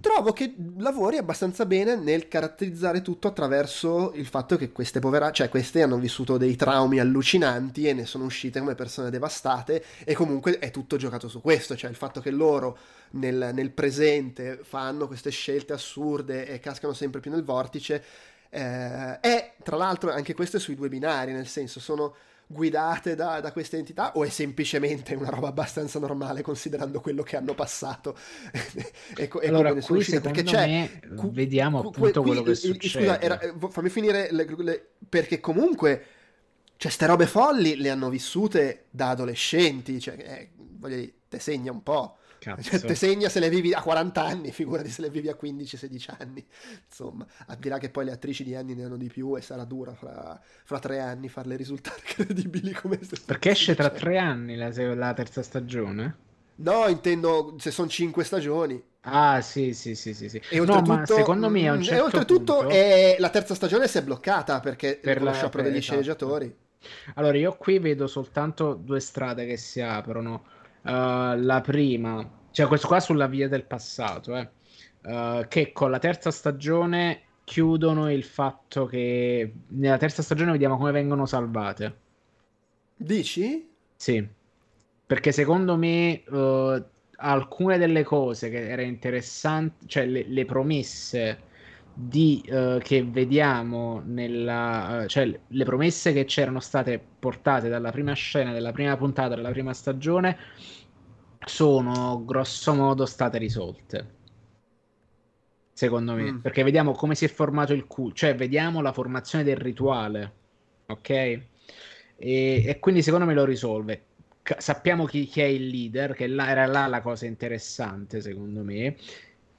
Trovo che lavori abbastanza bene nel caratterizzare tutto attraverso il fatto che queste povera, cioè queste hanno vissuto dei traumi allucinanti e ne sono uscite come persone devastate e comunque è tutto giocato su questo, cioè il fatto che loro nel, nel presente fanno queste scelte assurde e cascano sempre più nel vortice eh, e tra l'altro anche questo è sui due binari, nel senso sono guidate da, da, queste entità o è semplicemente una roba abbastanza normale considerando quello che hanno passato? E, (laughs) e allora, come ne sono uscite perché c'è me, cu, vediamo cu, appunto qui, quello che succede scusa era, eh, fammi finire le, le, perché comunque cioè ste robe folli le hanno vissute da adolescenti cioè eh, voglio dire te segna un po' Cioè, te segna se le vivi a 40 anni, figurati se le vivi a 15-16 anni. Insomma, al di là che poi le attrici di anni ne hanno di più e sarà dura fra, fra tre anni farle risultare (laughs) credibili come se Perché esce tra tre anni la, la terza stagione? No, intendo se sono cinque stagioni. Ah, sì, sì, sì, sì. sì. E oltretutto, no, secondo me a un certo e oltretutto punto... è, la terza stagione si è bloccata perché per la sciopero degli esatto. sceneggiatori. Allora, io qui vedo soltanto due strade che si aprono. Uh, la prima, cioè questo qua sulla via del passato, eh, uh, che con la terza stagione chiudono il fatto che nella terza stagione vediamo come vengono salvate. Dici? Sì, perché secondo me uh, alcune delle cose che erano interessanti, cioè le, le promesse di, uh, che vediamo nella, uh, cioè le promesse che c'erano state portate dalla prima scena della prima puntata della prima stagione sono grosso modo state risolte. Secondo me. Mm. perché vediamo come si è formato il culto cioè vediamo la formazione del rituale ok? E, e quindi secondo me lo risolve. Sappiamo chi, chi, è il leader che là, era là la cosa interessante secondo me.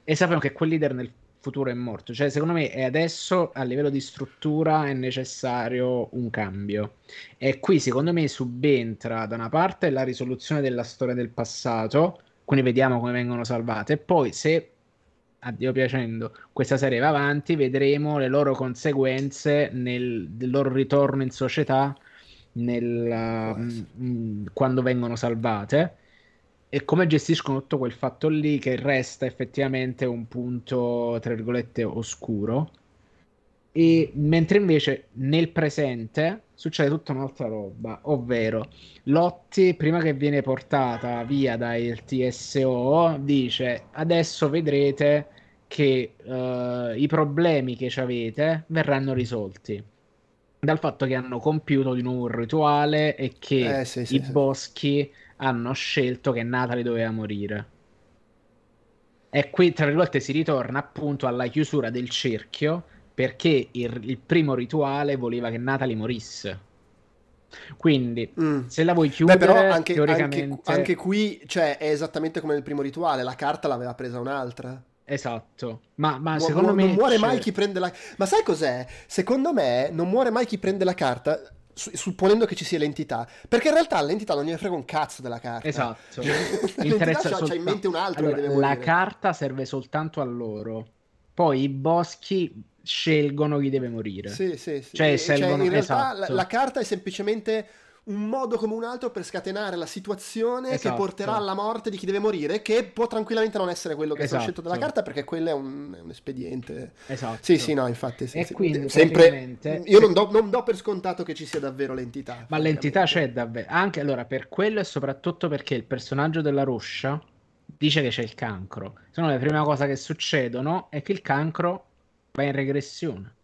E sappiamo che quel leader nel futuro è morto. Cioè, secondo me è adesso a livello di struttura è necessario un cambio. E qui, secondo me, subentra da una parte la risoluzione della storia del passato, quindi vediamo come vengono salvate, e poi se a Dio piacendo questa serie va avanti, vedremo le loro conseguenze nel, del loro ritorno in società nel, uh, quando vengono salvate e come gestiscono tutto quel fatto lì che resta effettivamente un punto, tra virgolette, oscuro. E mentre invece nel presente succede tutta un'altra roba, ovvero Lotti, prima che viene portata via dal TSO, dice adesso vedrete che uh, i problemi che avete verranno risolti dal fatto che hanno compiuto di nuovo un rituale e che eh, sì, sì, i sì. boschi hanno scelto che Natalie doveva morire. E qui, tra virgolette, si ritorna appunto alla chiusura del cerchio perché il, il primo rituale voleva che Natalie morisse. Quindi, mm. se la vuoi chiudere, Beh, però anche, teoricamente... anche, anche qui cioè, è esattamente come nel primo rituale, la carta l'aveva presa un'altra. Esatto, ma, ma Mu- secondo me... Non muore mai chi prende la... Ma sai cos'è? Secondo me non muore mai chi prende la carta supponendo che ci sia l'entità perché in realtà l'entità non gliene frega un cazzo della carta. Esatto. Interessa (laughs) c'ha, c'ha in mente un altro allora, la carta serve soltanto a loro. Poi i boschi scelgono chi deve morire. Sì sì, sì. cioè, cioè in realtà esatto. la, la carta è semplicemente un modo come un altro per scatenare la situazione esatto. che porterà alla morte di chi deve morire, che può tranquillamente non essere quello che esatto. è stato scelto dalla carta, perché quello è un, è un espediente. Esatto. Sì, sì, no, infatti. Sì, e sì. quindi sempre. Io non do, non do, per scontato che ci sia davvero l'entità. Ma l'entità c'è davvero. Anche allora, per quello e soprattutto perché il personaggio della Roscia dice che c'è il cancro. Sono le prime cose che succedono è che il cancro va in regressione.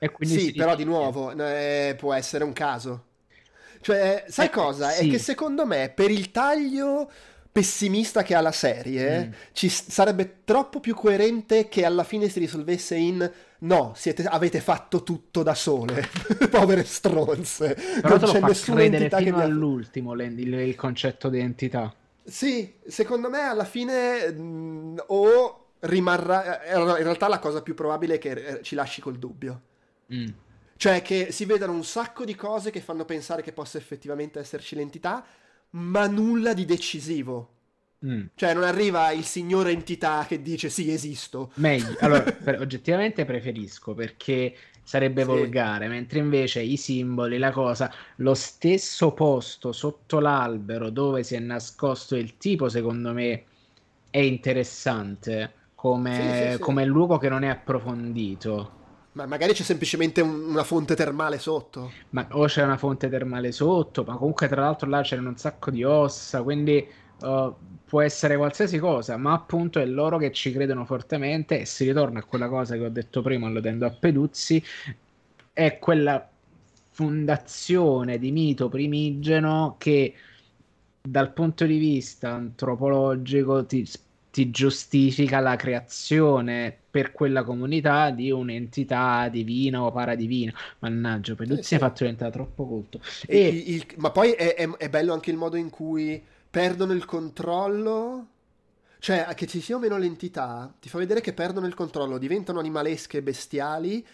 E sì, però di nuovo eh, può essere un caso. Cioè, sai eh, cosa? Sì. È che secondo me per il taglio pessimista che ha la serie, mm. ci sarebbe troppo più coerente che alla fine si risolvesse in no, siete, avete fatto tutto da sole, (laughs) povere stronze. Però non c'è nessuna entità che all'ultimo il, il concetto di entità. Sì, secondo me alla fine mh, mm, o rimarrà eh, in realtà la cosa più probabile è che eh, ci lasci col dubbio. Mm. Cioè che si vedano un sacco di cose che fanno pensare che possa effettivamente esserci l'entità, ma nulla di decisivo. Mm. Cioè non arriva il signore entità che dice sì, esisto. Meglio, allora (laughs) per, oggettivamente preferisco perché sarebbe sì. volgare, mentre invece i simboli, la cosa, lo stesso posto sotto l'albero dove si è nascosto il tipo, secondo me è interessante come, sì, sì, come luogo che non è approfondito. Ma magari c'è semplicemente un, una fonte termale sotto. Ma, o c'è una fonte termale sotto, ma comunque tra l'altro là c'erano un sacco di ossa, quindi uh, può essere qualsiasi cosa, ma appunto è loro che ci credono fortemente e si ritorna a quella cosa che ho detto prima alludendo a Peduzzi, è quella fondazione di mito primigeno che dal punto di vista antropologico ti ti giustifica la creazione per quella comunità di un'entità divina o paradivina. Mannaggia, Peduzzi eh, sì. ha fatto diventare troppo colto. E... Il, il, ma poi è, è, è, bello anche il modo in cui perdono il controllo. Cioè, che ci sia o meno l'entità, ti fa vedere che perdono il controllo, diventano animalesche e bestiali.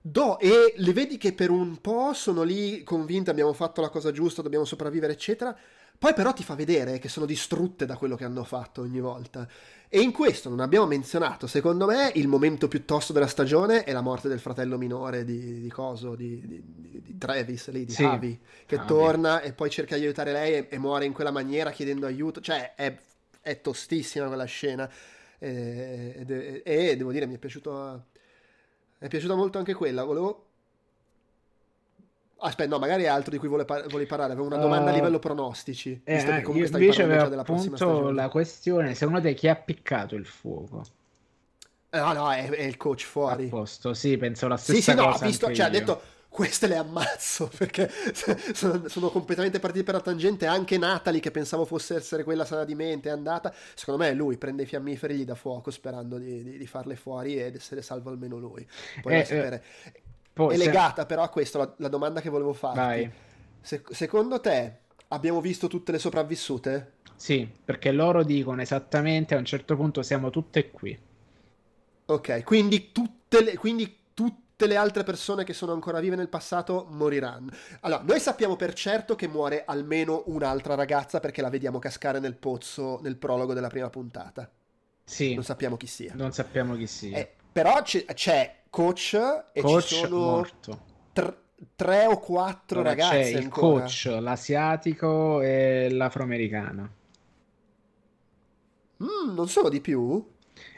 Do, e le vedi che per un po' sono lì convinte, abbiamo fatto la cosa giusta, dobbiamo sopravvivere, eccetera poi però ti fa vedere che sono distrutte da quello che hanno fatto ogni volta. E in questo non abbiamo menzionato, secondo me, il momento più tosto della stagione è la morte del fratello minore di, di Coso, di, di, di, Travis, lì, di sì. Javi, che ah, torna beh. e poi cerca di aiutare lei e, e, muore in quella maniera chiedendo aiuto. Cioè, è, è tostissima quella scena. E, e, e, devo dire, mi è piaciuto... Mi è piaciuta molto anche quella. Volevo Aspetta, no, magari è altro di cui vuole par- volevi parlare. Avevo una domanda uh, a livello pronostici. Eh, visto che comunque stai invece già della prossima stagione. la questione, secondo te chi ha piccato il fuoco? Eh, no, no, è, è il coach fuori. A posto, sì, penso la stessa sì, sì, cosa. no, ha visto, cioè, ha detto queste le ammazzo (laughs) perché sono, sono, completamente partiti per la tangente. Anche Natalie, che pensavo fosse essere quella sana di mente, è andata. Secondo me è lui prende i fiammiferi, gli dà fuoco sperando di, di, di farle fuori ed essere salvo almeno lui. Poi eh. Eh poi, è legata se... però a questo la, la, domanda che volevo farti. Se, secondo te abbiamo visto tutte le sopravvissute? Sì, perché loro dicono esattamente a un certo punto siamo tutte qui. Ok, quindi tutte le, quindi tutte le altre persone che sono ancora vive nel passato moriranno. Allora, noi sappiamo per certo che muore almeno un'altra ragazza perché la vediamo cascare nel pozzo nel prologo della prima puntata. Sì. Non sappiamo chi sia. Non sappiamo chi sia. Eh, però c'è, c'è coach e coach ci sono morto. Tre, tre o quattro allora, ragazze c'è il ancora. coach, l'asiatico e l'afroamericana. Mm, non sono di più?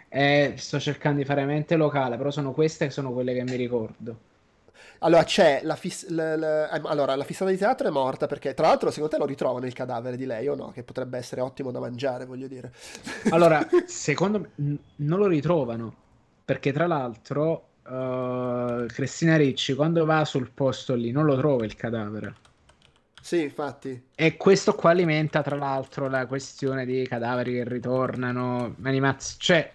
Eh, sto cercando di fare mente locale, però sono queste che sono quelle che mi ricordo. Allora, c'è la, fiss- l- l- ehm, allora, la fissata di teatro è morta perché, tra l'altro, secondo te lo ritrovano il cadavere di lei o no? Che potrebbe essere ottimo da mangiare, voglio dire. Allora, (laughs) secondo me n- non lo ritrovano perché, tra l'altro, uh, Cristina Ricci quando va sul posto lì non lo trova il cadavere. Sì, infatti. E questo qua alimenta tra l'altro la questione dei cadaveri che ritornano, animaz- cioè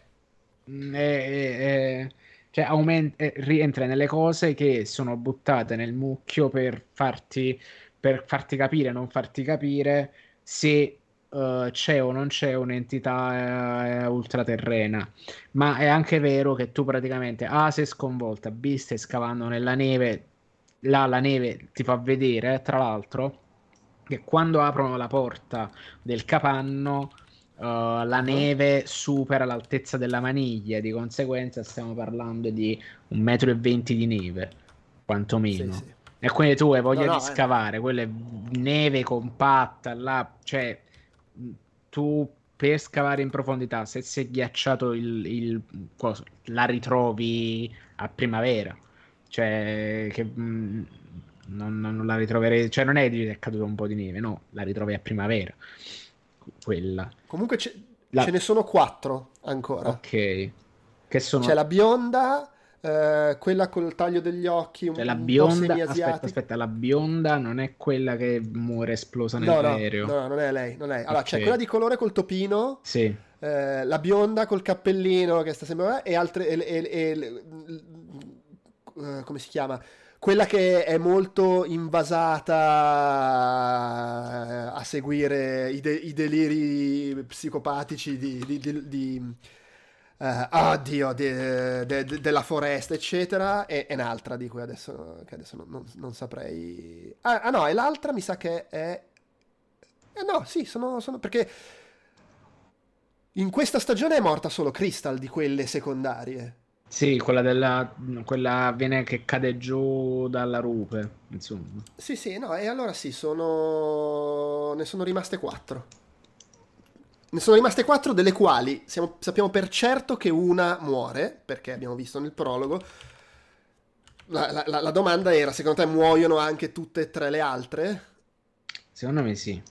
mm, è, è, cioè aumenta, rientra nelle cose che sono buttate nel mucchio per farti, per farti capire, non farti capire se uh, c'è o non c'è un'entità uh, ultraterrena. Ma è anche vero che tu praticamente A sei sconvolta, B stai scavando nella neve, là la neve ti fa vedere, tra l'altro, che quando aprono la porta del capanno uh, la neve supera l'altezza della maniglia, di conseguenza stiamo parlando di un metro e venti di neve, quantomeno. Sì, sì. E quindi tu hai voglia no, no, di eh. scavare, eh. quella è neve compatta, là, cioè tu per scavare in profondità, se si è ghiacciato il, il cosa, la ritrovi a primavera, cioè che mh, mm, non, non, la ritroverei, cioè non è che è caduto un po' di neve, no, la ritrovi a primavera. Quella. Comunque la... ce ne sono quattro ancora. Ok. Che sono... C'è la bionda, eh, quella col taglio degli occhi, un, cioè, la bionda, aspetta, aspetta, la bionda non è quella che muore esplosa nell'aereo. No, no, non è lei, non è. Allora, okay. c'è quella di colore col topino. Sì. Eh, la bionda col cappellino che sta sempre e altre e, e, e, uh, come si chiama? Quella che è molto invasata a seguire i, de- i deliri psicopatici di, di, di, di uh, oddio, de, de, de, della foresta, eccetera, e, e un'altra di cui adesso, adesso non, non, non, saprei... Ah, ah, no, e l'altra mi sa che è... Eh, no, sì, sono, sono... perché in questa stagione è morta solo Crystal di quelle secondarie. Sì, quella della quella viene che cade giù dalla rupe, insomma. Sì, sì, no, e allora sì, sono ne sono rimaste quattro. Ne sono rimaste quattro, delle quali siamo, sappiamo per certo che una muore, perché abbiamo visto nel prologo. La, la, la, domanda era, secondo te muoiono anche tutte e tre le altre? Secondo me sì.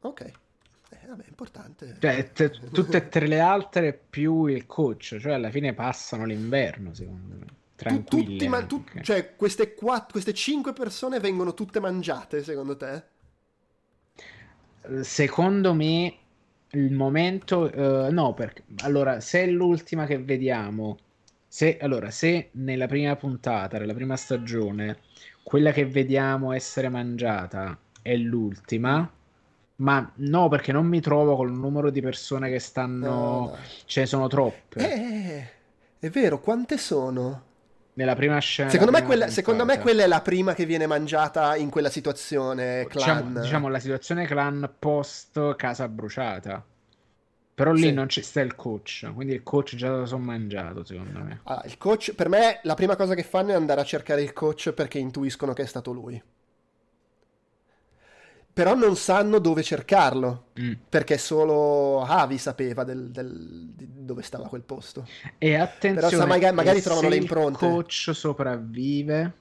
Ok. Eh, vabbè, importante. Cioè, te, tutte e tre le altre più il coach, cioè alla fine passano l'inverno, secondo me. Tranquilli. Tutti, ma, tu, cioè, queste, quattro, queste cinque persone vengono tutte mangiate, secondo te? Secondo me il momento uh, no perché allora se è l'ultima che vediamo se allora se nella prima puntata nella prima stagione quella che vediamo essere mangiata è l'ultima ma no perché non mi trovo col numero di persone che stanno no, ce ne sono troppe. Eh, è vero quante sono nella prima scena. Secondo, me quella, secondo me, quella, è la prima che viene mangiata in quella situazione diciamo, clan. Diciamo, diciamo la situazione clan post casa bruciata. Però lì sì. non c'è sta il coach, quindi il coach già lo sono mangiato, secondo me. Ah, il coach, per me, la prima cosa che fanno è andare a cercare il coach perché intuiscono che è stato lui. Però non sanno dove cercarlo, mm. perché solo Avi sapeva del, del, di dove stava quel posto. E attenzione, Però magari, magari trovano le impronte. il coach sopravvive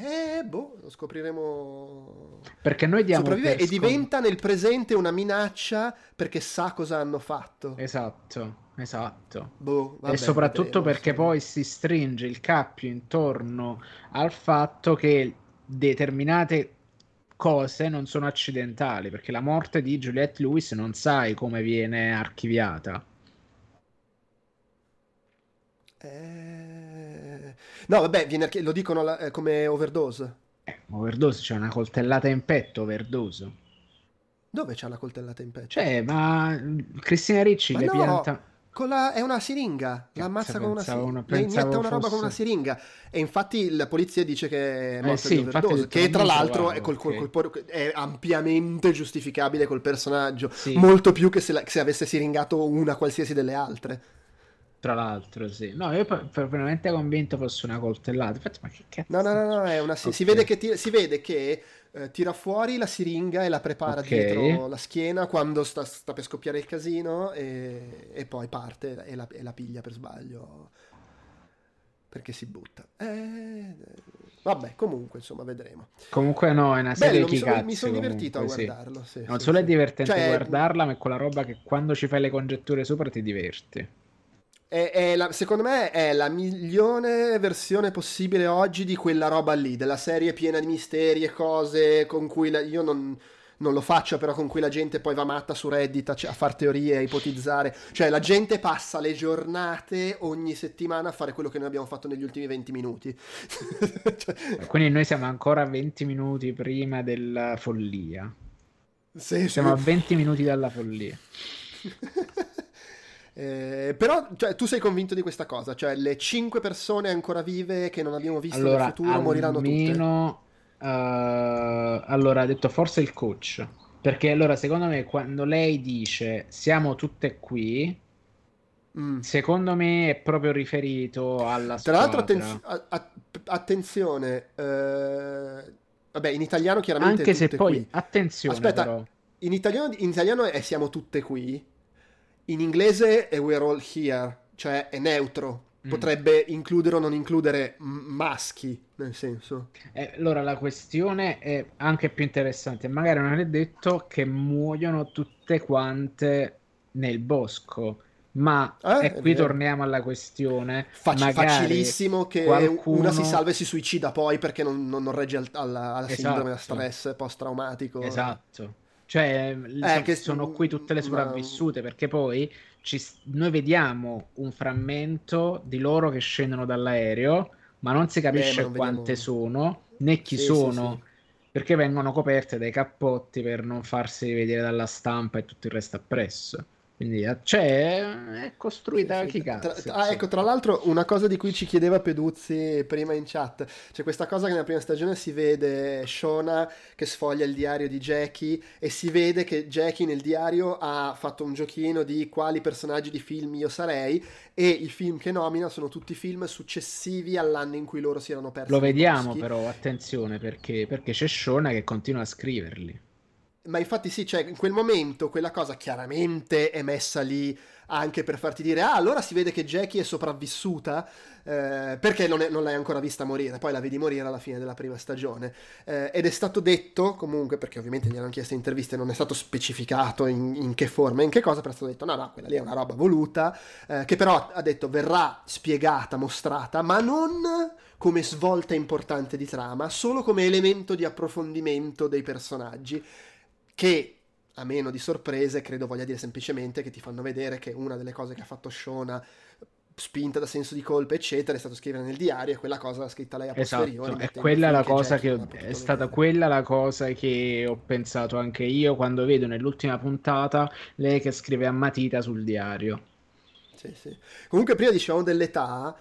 eh, boh, lo scopriremo. Perché noi diamo Sopravvive e diventa nel presente una minaccia perché sa cosa hanno fatto. Esatto, esatto. Boh, vabbè, e soprattutto vedremo, perché insomma. poi si stringe il cappio intorno al fatto che determinate cose non sono accidentali, perché la morte di Juliette Lewis non sai come viene archiviata. Eh... No, vabbè, viene, lo dicono la, eh, come overdose. Eh, overdose, c'è una coltellata in petto, overdose. Dove c'è la coltellata in petto? Cioè, ma Cristina Ricci ma le no, pianta... La, è una siringa, la ammazza con una siringa, le inietta una roba fosse... con una siringa e infatti la polizia dice che è morta eh sì, di overdose, che tra l'altro è, col, okay. col, col, è, ampiamente giustificabile col personaggio, sì. molto più che se, la, se avesse siringato una qualsiasi delle altre. Tra l'altro, sì. No, io per, veramente convinto fosse una coltellata. Infatti, ma che cazzo? No, no, no, no è una... Okay. Si vede che, ti... si vede che eh, tira fuori la siringa e la prepara okay. dietro la schiena quando sta, sta, per scoppiare il casino e, e poi parte e la, e la, piglia per sbaglio perché si butta. Eh, vabbè, comunque, insomma, vedremo. Comunque no, è una serie Bello, mi sono, mi sono divertito a guardarlo. Sì. Sì, non sì, solo è divertente cioè, guardarla, ma è quella roba che quando ci fai le congetture sopra ti diverti. È, è la, secondo me è la migliore versione possibile oggi di quella roba lì, della serie piena di misteri e cose con cui la, io non, non lo faccio però con cui la gente poi va matta su Reddit a, a far teorie, a ipotizzare. Cioè la gente passa le giornate ogni settimana a fare quello che noi abbiamo fatto negli ultimi 20 minuti. (laughs) cioè... Quindi noi siamo ancora 20 minuti prima della follia. Sì, siamo sì. a 20 minuti dalla follia. (laughs) Eh, però cioè, tu sei convinto di questa cosa, cioè le 5 persone ancora vive che non abbiamo visto allora, nel futuro moriranno tutte. Uh, allora ha detto forse il coach. Perché allora secondo me quando lei dice siamo tutte qui, mm. secondo me è proprio riferito alla Tra l'altro attenz- a- attenzione, eh... vabbè in italiano chiaramente... Anche se poi, qui. attenzione Aspetta, però. In italiano, in italiano è siamo tutte qui, in inglese è we're all here, cioè è neutro, Mm. potrebbe includere o non includere maschi, nel senso. Eh, allora la questione è anche più interessante, magari non è detto che muoiono tutte quante nel bosco. Ma eh, e qui torniamo alla questione. Fac- facilissimo che qualcuno... una si salva e si suicida poi perché non, non, non regge al, alla, alla esatto. sindrome da stress post-traumatico. Esatto. Cioè, eh, che sono qui tutte le sopravvissute ma... perché poi ci, noi vediamo un frammento di loro che scendono dall'aereo, ma non si capisce eh, quante vediamo... sono né chi sì, sono. Sì, sì. Perché vengono coperte dai cappotti per non farsi vedere dalla stampa e tutto il resto appresso. Quindi cioè, è costruita chi cazzo. Tra, ah, ecco, tra l'altro, una cosa di cui ci chiedeva Peduzzi prima in chat: c'è questa cosa che nella prima stagione si vede Shona che sfoglia il diario di Jackie e si vede che Jackie nel diario ha fatto un giochino di quali personaggi di film io sarei. E i film che nomina sono tutti film successivi all'anno in cui loro si erano persi. Lo vediamo, però, attenzione perché, perché c'è Shona che continua a scriverli. Ma infatti sì, cioè in quel momento quella cosa chiaramente è messa lì anche per farti dire ah allora si vede che Jackie è sopravvissuta eh, perché non, è, non, l'hai ancora vista morire, poi la vedi morire alla fine della prima stagione. Eh, ed è stato detto comunque perché ovviamente gli hanno chiesto interviste non è stato specificato in, in, che forma, in che cosa, però è stato detto no no quella lì è una roba voluta eh, che però ha detto verrà spiegata, mostrata ma non come svolta importante di trama, solo come elemento di approfondimento dei personaggi che a meno di sorprese credo voglia dire semplicemente che ti fanno vedere che una delle cose che ha fatto Shona spinta da senso di colpa eccetera è stato scrivere nel diario e quella cosa l'ha scritta lei a posteriori esatto, è quella la cosa che ho, è stata vedere. quella la cosa che ho pensato anche io quando vedo nell'ultima puntata lei che scrive a matita sul diario sì, sì. comunque prima dicevamo dell'età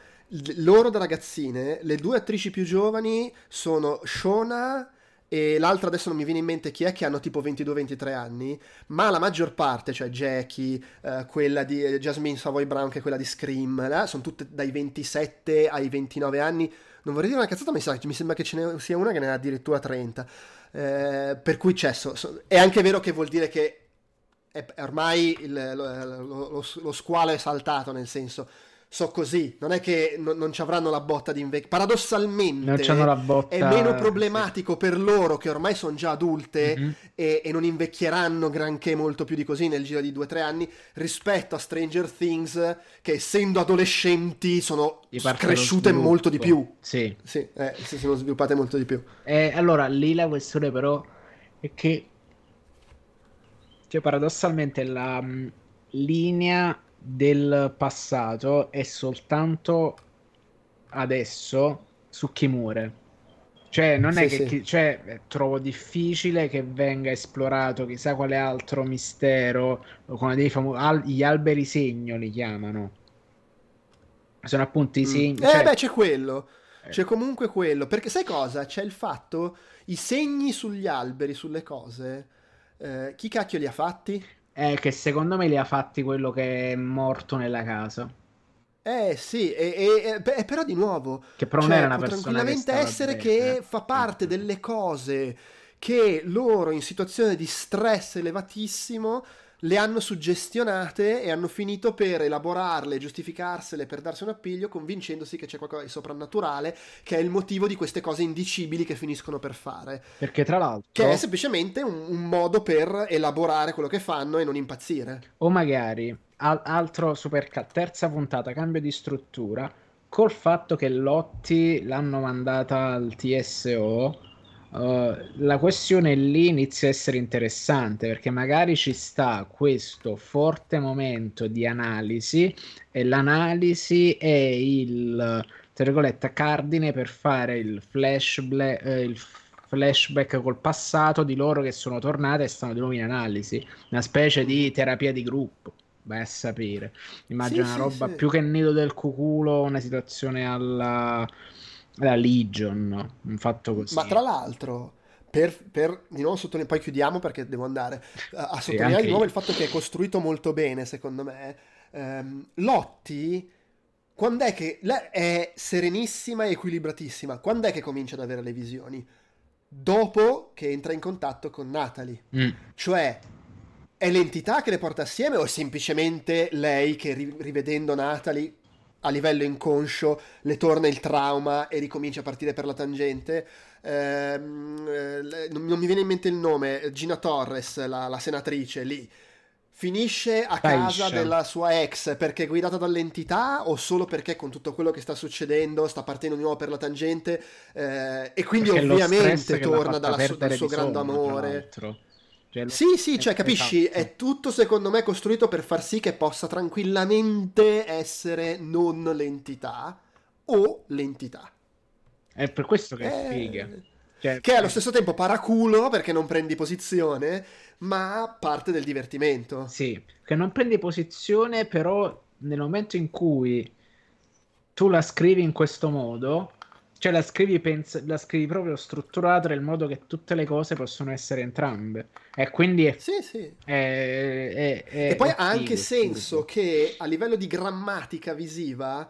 loro da ragazzine le due attrici più giovani sono Shona e l'altra adesso non mi viene in mente chi è che hanno tipo 22-23 anni, ma la maggior parte, cioè Jackie, eh, quella di eh, Jasmine Savoy Brown che è quella di Scream, eh, sono tutte dai 27 ai 29 anni. Non vorrei dire una cazzata, ma mi sembra che ce ne sia una che ne ha addirittura 30. Eh, per cui c'è, so, so, è anche vero che vuol dire che è, ormai il, lo, lo, lo, lo squalo è saltato, nel senso so così, non è che non, non ci avranno la botta di invecchiare. Paradossalmente botta, è meno problematico sì. per loro che ormai sono già adulte mm-hmm. e, e, non invecchieranno granché molto più di così nel giro di 2-3 anni rispetto a Stranger Things che essendo adolescenti sono cresciute molto di più. Sì, sì eh, si sono sviluppate molto di più. Eh, allora, lì la questione però è che cioè, paradossalmente la mh, mm, linea del passato è soltanto adesso su chi muore. Cioè, non sì, è che sì. chi, cioè, trovo difficile che venga esplorato chissà quale altro mistero, come dei famo- al- gli alberi segno li chiamano. Sono appunto i mm. segni. Mm. Eh, cioè... beh, c'è quello. Eh. C'è comunque quello. Perché sai cosa? C'è il fatto, i segni sugli alberi, sulle cose. Eh, chi cacchio li ha fatti? Eh, che secondo me li ha fatti quello che è morto nella casa. Eh sì, e, e, e, però di nuovo... Che però cioè, non era una persona tranquillamente essere bene, che eh. fa parte delle cose che loro in situazione di stress elevatissimo le hanno suggestionate e hanno finito per elaborarle, giustificarsele, per darsi un appiglio, convincendosi che c'è qualcosa di soprannaturale, che è il motivo di queste cose indicibili che finiscono per fare. Perché tra l'altro... Che è semplicemente un, un modo per elaborare quello che fanno e non impazzire. O magari, al- altro super... terza puntata, cambio di struttura, col fatto che Lotti l'hanno mandata al TSO Uh, la questione lì inizia a essere interessante perché magari ci sta questo forte momento di analisi e l'analisi è il tra virgolette cardine per fare il, flash eh, il flashback col passato di loro che sono tornate e stanno di nuovo in analisi una specie di terapia di gruppo vai a sapere immagino sì, una roba sì. più che nido del cuculo una situazione alla la Legion, un fatto così. Ma tra l'altro, per, per, di nuovo sottolineare, poi chiudiamo perché devo andare a, a sottolineare di nuovo il fatto che è costruito molto bene, secondo me. Um, Lotti, quando è che è serenissima e equilibratissima? Quando è che comincia ad avere le visioni? Dopo che entra in contatto con Natalie. Mm. Cioè, è l'entità che le porta assieme o è semplicemente lei che rivedendo Natalie a livello inconscio le torna il trauma e ricomincia a partire per la tangente. Ehm, eh, non, mi viene in mente il nome, Gina Torres, la, la senatrice lì. Finisce a casa della sua ex perché è guidata dall'entità o solo perché con tutto quello che sta succedendo sta partendo di nuovo per la tangente eh, e quindi perché ovviamente torna dalla, dal suo grande amore. Cioè, sì, sì, cioè capisci, esatto. è tutto secondo me costruito per far sì che possa tranquillamente essere non l'entità o l'entità. È per questo che è, è figa. Cioè, che è allo stesso tempo paraculo perché non prendi posizione, ma parte del divertimento. Sì, che non prendi posizione, però nel momento in cui tu la scrivi in questo modo, cioè la scrivi, pens- la scrivi proprio strutturata nel modo che tutte le cose possono essere entrambe. E quindi è, sì, sì. È, è, è e poi ha anche senso che a livello di grammatica visiva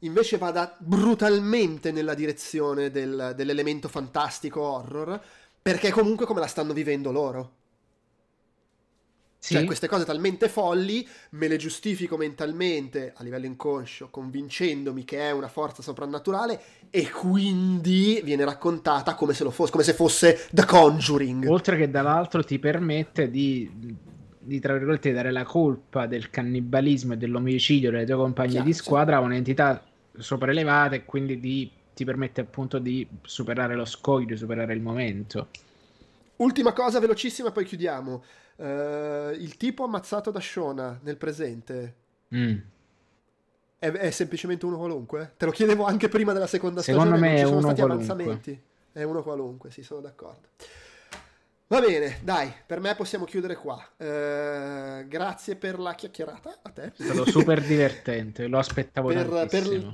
invece vada brutalmente nella direzione del, dell'elemento fantastico horror, perché comunque come la stanno vivendo loro. Sì. Cioè, queste cose talmente folli me le giustifico mentalmente a livello inconscio, convincendomi che è una forza soprannaturale e quindi viene raccontata come se, fosse, come se fosse The Conjuring. Oltre che dall'altro ti permette di, di tra virgolette, dare la colpa del cannibalismo e dell'omicidio delle tue compagne Chiaro, di squadra a un'entità sopraelevata e quindi di, ti permette appunto di superare lo scoglio, superare il momento. Ultima cosa velocissima, poi chiudiamo. Uh, il tipo ammazzato da Shona nel presente mm. è, è, semplicemente uno qualunque? Te lo chiedevo anche prima della seconda Secondo stagione. Secondo me è uno qualunque. avanzamenti. È uno qualunque, sì, sono d'accordo. Va bene, dai, per me possiamo chiudere qua. Uh, grazie per la chiacchierata a te. È stato super divertente, lo aspettavo per, per,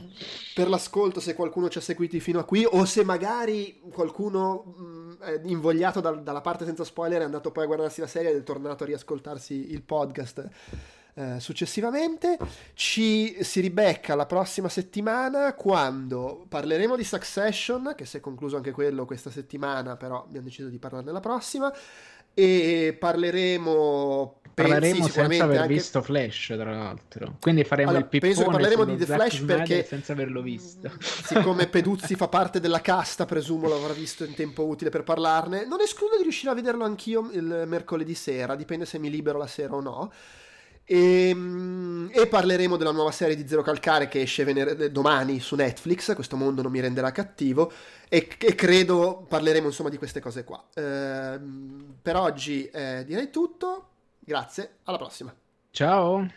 per, l'ascolto, se qualcuno ci ha seguiti fino a qui, o se magari qualcuno mh, è invogliato da, dalla parte senza spoiler è andato poi a guardarsi la serie ed è tornato a riascoltarsi il podcast eh, successivamente. Ci si ribecca la prossima settimana quando parleremo di Succession, che si è concluso anche quello questa settimana, però abbiamo deciso di parlarne la prossima. E parleremo parleremo senza aver anche... visto Flash tra l'altro quindi faremo allora, il pippone penso parleremo di The Flash perché senza averlo visto (laughs) siccome Peduzzi fa parte della casta presumo l'avrà visto in tempo utile per parlarne non escludo di riuscire a vederlo anch'io il mercoledì sera dipende se mi libero la sera o no e, ehm, e, parleremo della nuova serie di Zero Calcare che esce vener- domani su Netflix, questo mondo non mi renderà cattivo, e, e credo parleremo insomma di queste cose qua. Eh, per oggi eh, direi tutto, grazie, alla prossima. Ciao.